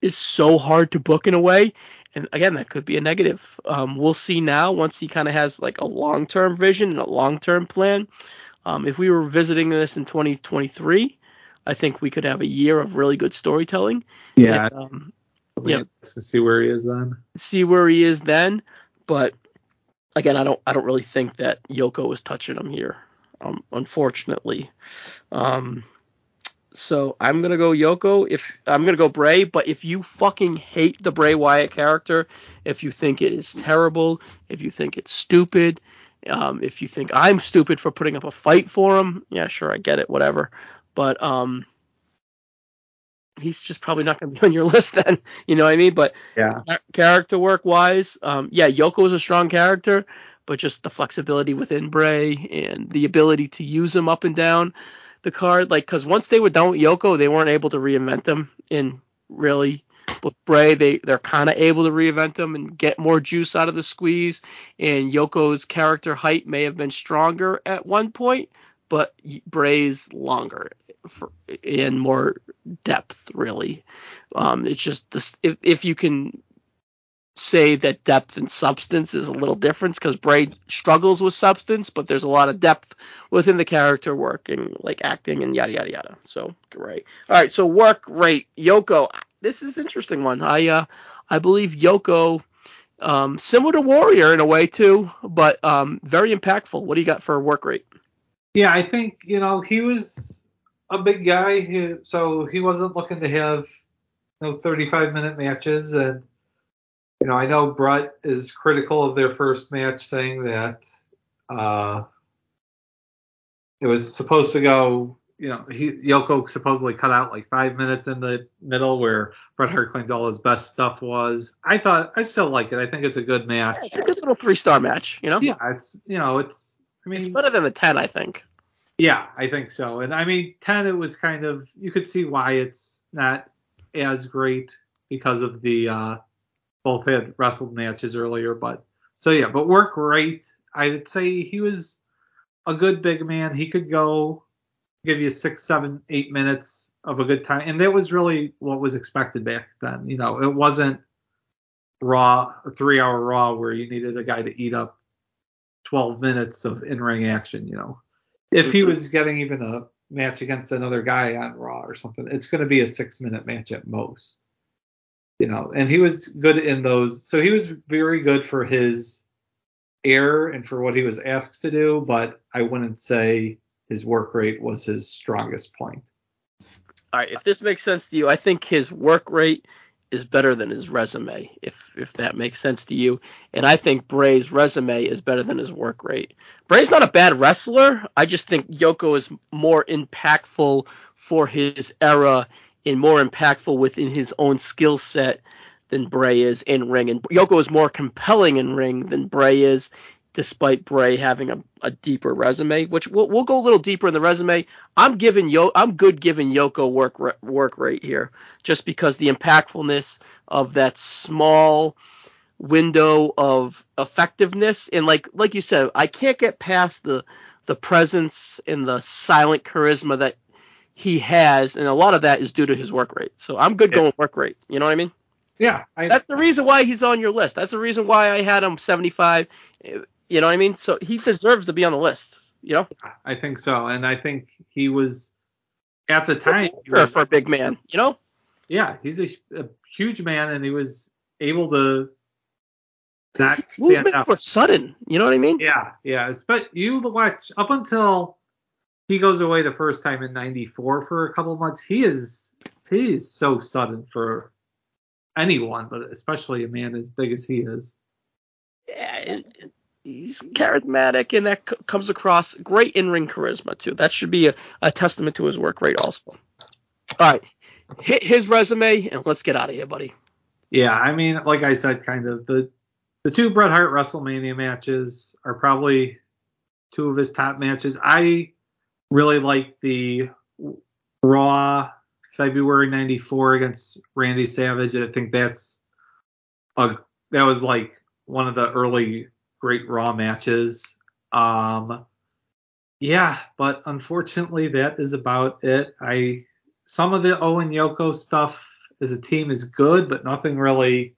is so hard to book in a way. And again, that could be a negative. Um, we'll see now once he kind of has like a long-term vision and a long-term plan. Um, if we were visiting this in 2023, I think we could have a year of really good storytelling. Yeah. And, um, yeah. See where he is then. See where he is then, but again, I don't I don't really think that Yoko is touching him here, um, unfortunately. Um, so I'm gonna go Yoko. If I'm gonna go Bray, but if you fucking hate the Bray Wyatt character, if you think it is terrible, if you think it's stupid, um, if you think I'm stupid for putting up a fight for him, yeah, sure, I get it, whatever but um, he's just probably not going to be on your list then. You know what I mean? But yeah, character work wise, um, yeah, Yoko is a strong character, but just the flexibility within Bray and the ability to use him up and down the card, like because once they were done with Yoko, they weren't able to reinvent them in really. with Bray, they they're kind of able to reinvent them and get more juice out of the squeeze. And Yoko's character height may have been stronger at one point, but Bray's longer for, and more depth really. Um, it's just this if if you can say that depth and substance is a little different because Bray struggles with substance, but there's a lot of depth within the character work and like acting and yada yada yada. So great. All right, so work rate Yoko. This is interesting one. I uh I believe Yoko um similar to Warrior in a way too, but um very impactful. What do you got for work rate? Yeah, I think you know he was a big guy, so he wasn't looking to have you know 35 minute matches and you know, I know Bret is critical of their first match, saying that uh, it was supposed to go. You know, he, Yoko supposedly cut out like five minutes in the middle where Bret Hart claimed all his best stuff was. I thought I still like it. I think it's a good match. Yeah, it's a good little three star match. You know. Yeah, it's you know it's. I mean, it's better than the ten, I think. Yeah, I think so. And I mean, ten, it was kind of you could see why it's not as great because of the uh, both had wrestled matches earlier, but so yeah, but work great. I would say he was a good big man. He could go give you six, seven, eight minutes of a good time, and that was really what was expected back then. You know, it wasn't raw, a three-hour raw where you needed a guy to eat up 12 minutes of in-ring action. You know, if he mm-hmm. was getting even a match against another guy on Raw or something, it's going to be a six-minute match at most you know, and he was good in those. So he was very good for his air and for what he was asked to do, but I wouldn't say his work rate was his strongest point. All right, if this makes sense to you, I think his work rate is better than his resume, if if that makes sense to you. And I think Bray's resume is better than his work rate. Bray's not a bad wrestler. I just think Yoko is more impactful for his era and more impactful within his own skill set than Bray is in ring. And Yoko is more compelling in ring than Bray is, despite Bray having a, a deeper resume, which we'll, we'll go a little deeper in the resume. I'm giving Yo I'm good giving Yoko work work rate here, just because the impactfulness of that small window of effectiveness and like like you said, I can't get past the the presence and the silent charisma that he has, and a lot of that is due to his work rate. So I'm good yeah. going work rate. You know what I mean? Yeah. I, That's the reason why he's on your list. That's the reason why I had him 75. You know what I mean? So he deserves to be on the list. You know? I think so, and I think he was at the time was, for a big man. You know? Yeah, he's a, a huge man, and he was able to not stand Movements up. were sudden. You know what I mean? Yeah, yeah. But you watch up until he goes away the first time in '94 for a couple months. He is he is so sudden for anyone, but especially a man as big as he is. Yeah, he's charismatic, and that c- comes across great in-ring charisma too. That should be a, a testament to his work rate also. All right, hit his resume, and let's get out of here, buddy. Yeah, I mean, like I said, kind of the the two Bret Hart WrestleMania matches are probably two of his top matches. I really like the Raw February '94 against Randy Savage. I think that's a that was like one of the early great Raw matches. Um, yeah, but unfortunately, that is about it. I some of the Owen Yoko stuff as a team is good, but nothing really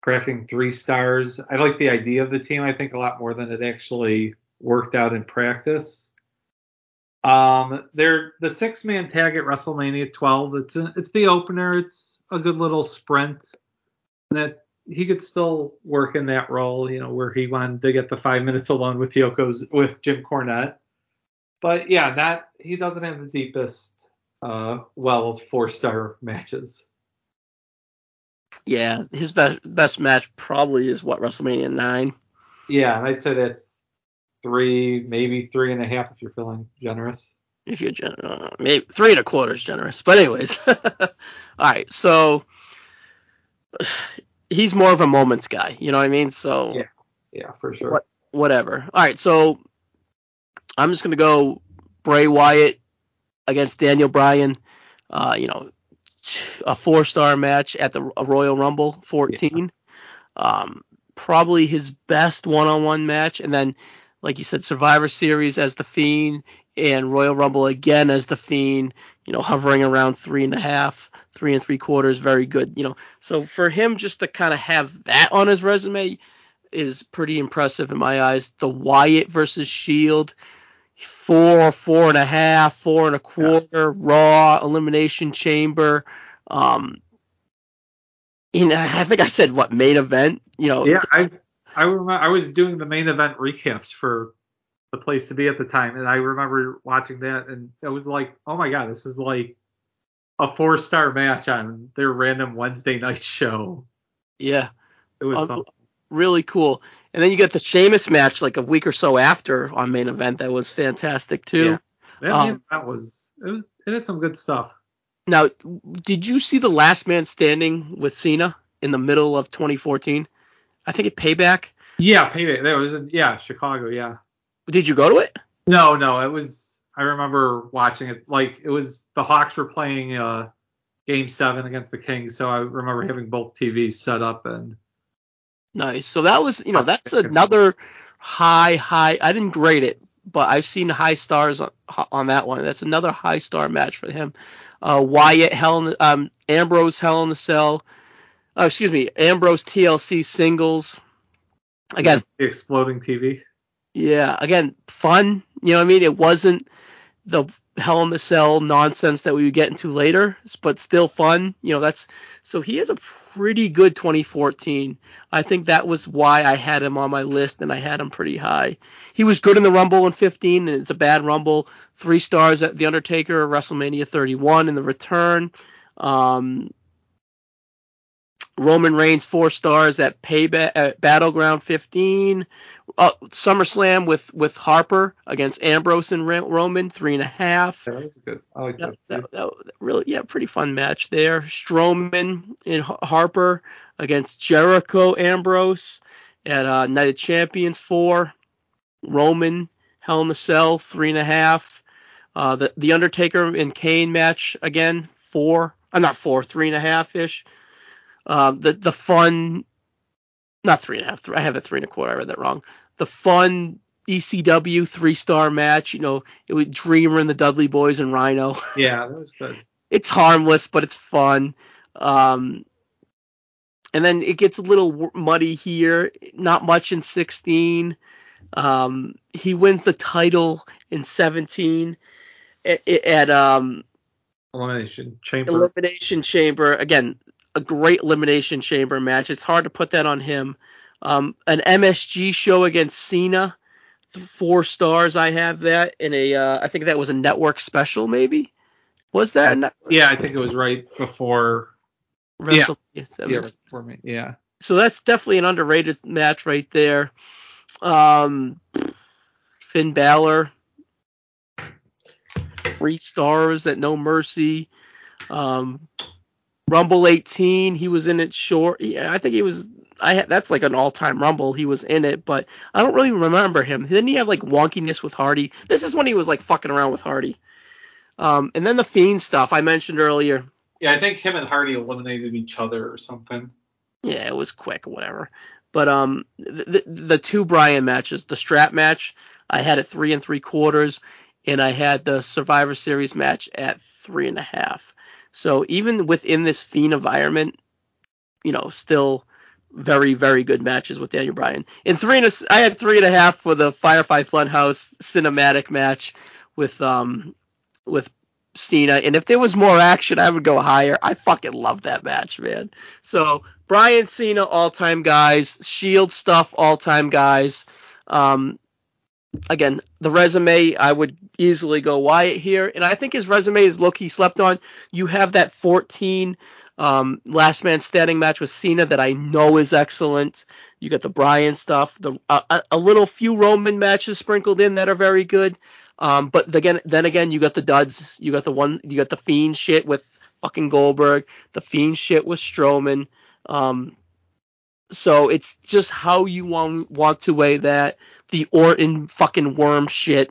cracking three stars. I like the idea of the team. I think a lot more than it actually worked out in practice. Um, they're the six man tag at WrestleMania 12. It's a, it's the opener. It's a good little sprint that he could still work in that role, you know, where he wanted to get the five minutes alone with Yoko's with Jim Cornette. But yeah, that he doesn't have the deepest uh, well of four star matches. Yeah, his best best match probably is what WrestleMania nine. Yeah, I'd say that's three, maybe three and a half if you're feeling generous. If you're generous, uh, maybe three and a quarter is generous. But anyways, all right. So he's more of a moments guy. You know what I mean? So yeah, yeah, for sure. What, whatever. All right. So I'm just gonna go Bray Wyatt against Daniel Bryan. Uh, you know, a four star match at the Royal Rumble 14. Yeah. Um, probably his best one on one match, and then like you said, Survivor Series as the Fiend and Royal Rumble again as the Fiend. You know, hovering around three and a half three and three quarters, very good. You know, so for him just to kind of have that on his resume is pretty impressive in my eyes. The Wyatt versus Shield, four, four and a half, four and a quarter, yeah. Raw Elimination Chamber. Um, you know, I think I said what main event. You know, yeah, I I remember I was doing the main event recaps for the place to be at the time, and I remember watching that, and it was like, oh my god, this is like a four star match on their random Wednesday night show. Yeah, it was uh, really cool. And then you got the Sheamus match like a week or so after on main event that was fantastic too. Yeah, um, that was it, was it had some good stuff. Now, did you see the Last Man Standing with Cena in the middle of 2014? I think it Payback. Yeah, Payback. That was in, yeah Chicago. Yeah. Did you go to it? No, no. It was. I remember watching it. Like it was the Hawks were playing uh, Game Seven against the Kings, so I remember having both TVs set up and. Nice. So that was, you know, that's another high, high. I didn't grade it, but I've seen high stars on, on that one. That's another high star match for him. Uh, Wyatt Hell, in, um, Ambrose Hell in the Cell. Uh, excuse me, Ambrose TLC singles. Again, the exploding TV. Yeah, again, fun. You know what I mean? It wasn't the Hell in the Cell nonsense that we would get into later, but still fun. You know, that's so he has a pretty good 2014. I think that was why I had him on my list and I had him pretty high. He was good in the Rumble in 15, and it's a bad Rumble. Three stars at The Undertaker, WrestleMania 31 in the return. Um, Roman Reigns four stars at Payback at Battleground 15. Uh, SummerSlam with with Harper against Ambrose and Roman three and a half. Yeah, that was good. I like that. That, that, that. Really, yeah, pretty fun match there. Strowman and Harper against Jericho Ambrose at uh, Night of Champions four. Roman Hell in the Cell three and a half. Uh, the the Undertaker and Kane match again four. I'm uh, not four, three and a half ish. Um, the the fun, not three and a half. I have a three and a quarter. I read that wrong. The fun ECW three star match. You know, it was Dreamer and the Dudley Boyz and Rhino. Yeah, that was good. it's harmless, but it's fun. Um, and then it gets a little muddy here. Not much in 16. Um, he wins the title in 17 at, at um, Elimination Chamber. Elimination Chamber. Again, a great elimination chamber match. It's hard to put that on him. Um, an MSG show against Cena, four stars. I have that in a. Uh, I think that was a network special, maybe. Was that? Yeah, yeah I think it was right before. Yeah. yeah, for me. Yeah. So that's definitely an underrated match right there. Um, Finn Balor, three stars at No Mercy. Um, Rumble 18, he was in it short. Yeah, I think he was. I that's like an all-time Rumble. He was in it, but I don't really remember him. Didn't he have like wonkiness with Hardy? This is when he was like fucking around with Hardy. Um, and then the Fiend stuff I mentioned earlier. Yeah, I think him and Hardy eliminated each other or something. Yeah, it was quick, or whatever. But um, the, the two Bryan matches, the strap match, I had at three and three quarters, and I had the Survivor Series match at three and a half. So even within this Fiend environment, you know, still very, very good matches with Daniel Bryan. In three and a, I had three and a half for the Firefly Funhouse cinematic match with um with Cena. And if there was more action, I would go higher. I fucking love that match, man. So Bryan Cena, all time guys. Shield stuff, all time guys. Um, again, the resume, I would easily go Wyatt here, and I think his resume is look he slept on. You have that 14 um, last man standing match with Cena that I know is excellent. You got the Bryan stuff, the uh, a little few Roman matches sprinkled in that are very good. Um, but again, then again, you got the duds. You got the one, you got the Fiend shit with fucking Goldberg, the Fiend shit with Strowman. Um, so it's just how you want want to weigh that. The Orton fucking worm shit.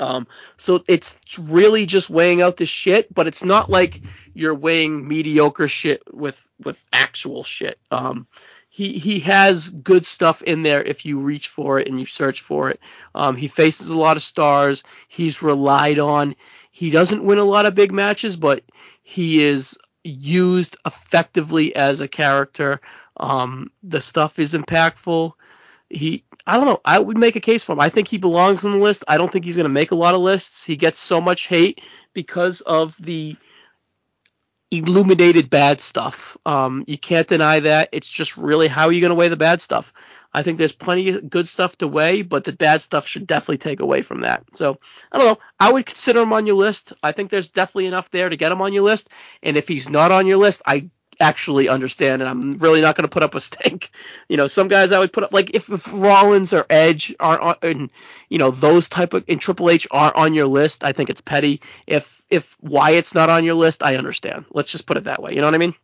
Um, so it's really just weighing out the shit, but it's not like you're weighing mediocre shit with with actual shit. Um, he he has good stuff in there if you reach for it and you search for it. Um, he faces a lot of stars. He's relied on. He doesn't win a lot of big matches, but he is used effectively as a character. Um, the stuff is impactful. He, I don't know. I would make a case for him. I think he belongs on the list. I don't think he's going to make a lot of lists. He gets so much hate because of the illuminated bad stuff. Um, you can't deny that. It's just really how are you going to weigh the bad stuff? I think there's plenty of good stuff to weigh, but the bad stuff should definitely take away from that. So I don't know. I would consider him on your list. I think there's definitely enough there to get him on your list. And if he's not on your list, I actually understand, and I'm really not going to put up a stink. You know, some guys I would put up like if, if Rollins or Edge aren't on, and you know those type of in Triple H aren't on your list, I think it's petty. If if Wyatt's not on your list, I understand. Let's just put it that way. You know what I mean?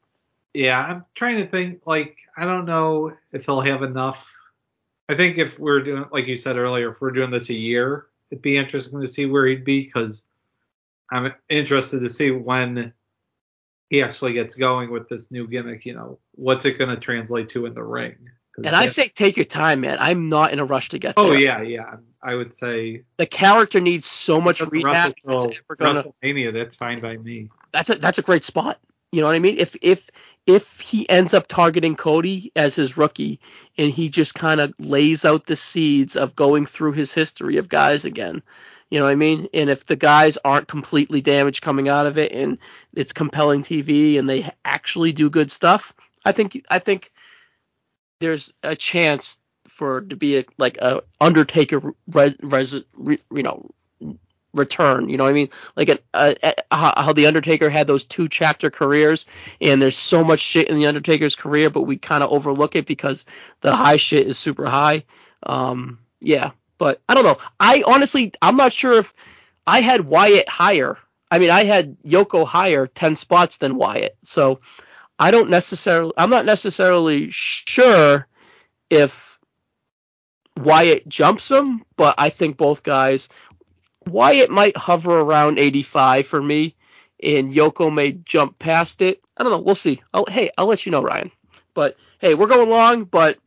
Yeah, I'm trying to think. Like, I don't know if he'll have enough. I think if we're doing, like you said earlier, if we're doing this a year, it'd be interesting to see where he'd be because I'm interested to see when he actually gets going with this new gimmick. You know, what's it going to translate to in the ring? And I say take your time, man. I'm not in a rush to get Oh there. yeah, yeah. I would say The character needs so much rehab. Ever gonna- WrestleMania. That's fine by me. that's a that's a great spot. You know what I mean? If if if he ends up targeting Cody as his rookie and he just kind of lays out the seeds of going through his history of guys again, you know what I mean? And if the guys aren't completely damaged coming out of it and it's compelling TV and they actually do good stuff, I think I think there's a chance for to be a, like a Undertaker res, res, re, you know return. You know what I mean? Like an, uh, uh, how, how the Undertaker had those two chapter careers, and there's so much shit in the Undertaker's career, but we kind of overlook it because the high shit is super high. Um, yeah, but I don't know. I honestly, I'm not sure if I had Wyatt higher. I mean, I had Yoko higher ten spots than Wyatt, so I don't necessarily. I'm not necessarily sure if Wyatt jumps him, but I think both guys Wyatt might hover around 85 for me, and Yoko may jump past it. I don't know. We'll see. I'll, hey, I'll let you know, Ryan. But hey, we're going long. But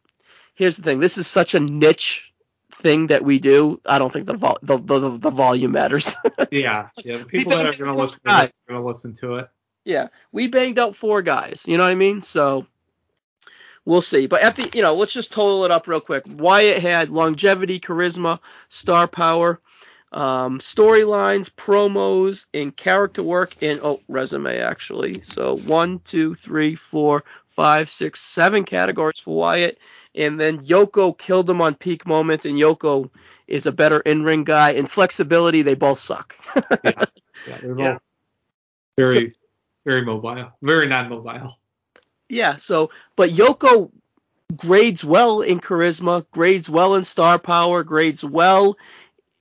here's the thing: this is such a niche thing that we do. I don't think the vol- the, the, the volume matters. Yeah, yeah. The people that are going to listen to this are going to listen to it. yeah, we banged out four guys. You know what I mean? So we'll see. But at the, you know, let's just total it up real quick. Wyatt had longevity, charisma, star power, um, storylines, promos, and character work, and oh, resume actually. So one, two, three, four, five, six, seven categories for Wyatt. And then Yoko killed him on peak moments, and Yoko is a better in-ring guy. In flexibility, they both suck. Yeah, yeah, they're Yeah. both very, very mobile, very non-mobile. Yeah, so but Yoko grades well in charisma, grades well in star power, grades well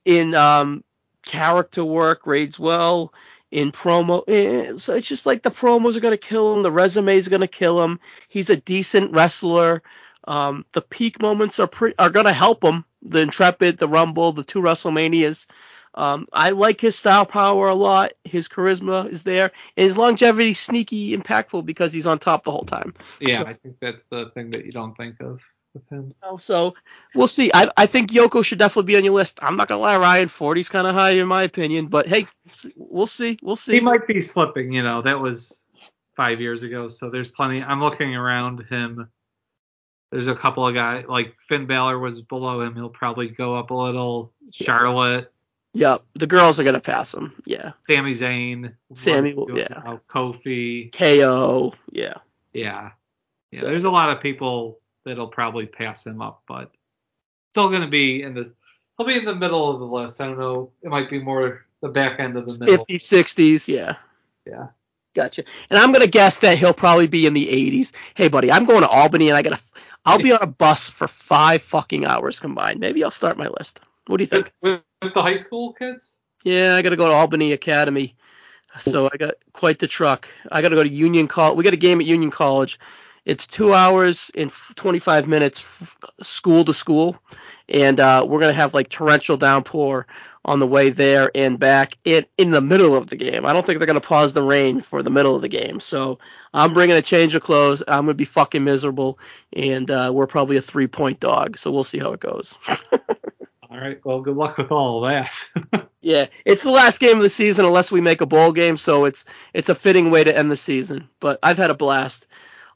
in um character work, grades well in promo. eh, So it's just like the promos are gonna kill him, the resume is gonna kill him. He's a decent wrestler. Um, the peak moments are pretty are gonna help him. The Intrepid, the Rumble, the two WrestleManias. Um, I like his star power a lot. His charisma is there, and his longevity sneaky impactful because he's on top the whole time. Yeah, So- I think that's the thing that you don't think of with him. know, So we'll see. I, I think Yoko should definitely be on your list. I'm not gonna lie, Ryan. 40's kind of high in my opinion, but hey, we'll see. We'll see. He might be slipping. You know, that was five years ago, so there's plenty. I'm looking around him. There's a couple of guys like Finn Balor was below him. He'll probably go up a little. Charlotte, Yep, the girls are gonna pass him. Yeah, Sami Zayn, Sammy yeah. Kofi. KO. Yeah, Yeah. Yeah, So- there's a lot of people that'll probably pass him up, but still going to be in this. He'll be in the middle of the list. I don't know. It might be more the back end of the middle. 50s, 60s. Yeah. Yeah. Gotcha. And I'm gonna guess that he'll probably be in the 80s. Hey, buddy, I'm going to Albany, and I gotta. I'll be on a bus for five fucking hours combined. Maybe I'll start my list. What do you think? With, with the high school kids? Yeah, I got to go to Albany Academy. So I got quite the truck. I got to go to Union College. We got a game at Union College. It's two hours and 25 minutes f- school to school. And uh, we're going to have like torrential downpour on the way there and back in, in the middle of the game. I don't think they're going to pause the rain for the middle of the game. So I'm bringing a change of clothes. I'm going to be fucking miserable. And uh, we're probably a three point dog. So we'll see how it goes. All right. Well, good luck with all of that. Yeah, it's the last game of the season unless we make a bowl game, so it's it's a fitting way to end the season. But I've had a blast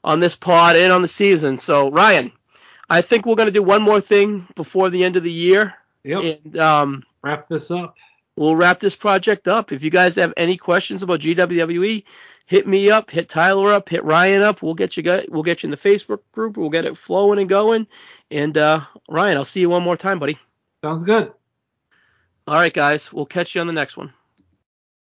on this pod and on the season. So Ryan, I think we're gonna do one more thing before the end of the year. Yep. And um, Wrap this up. we'll wrap this project up. If you guys have any questions about GWWE, hit me up, hit Tyler up, hit Ryan up. We'll get you got, we'll get you in the Facebook group. We'll get it flowing and going. And uh, Ryan, I'll see you one more time, buddy. Sounds good. All right, guys. We'll catch you on the next one.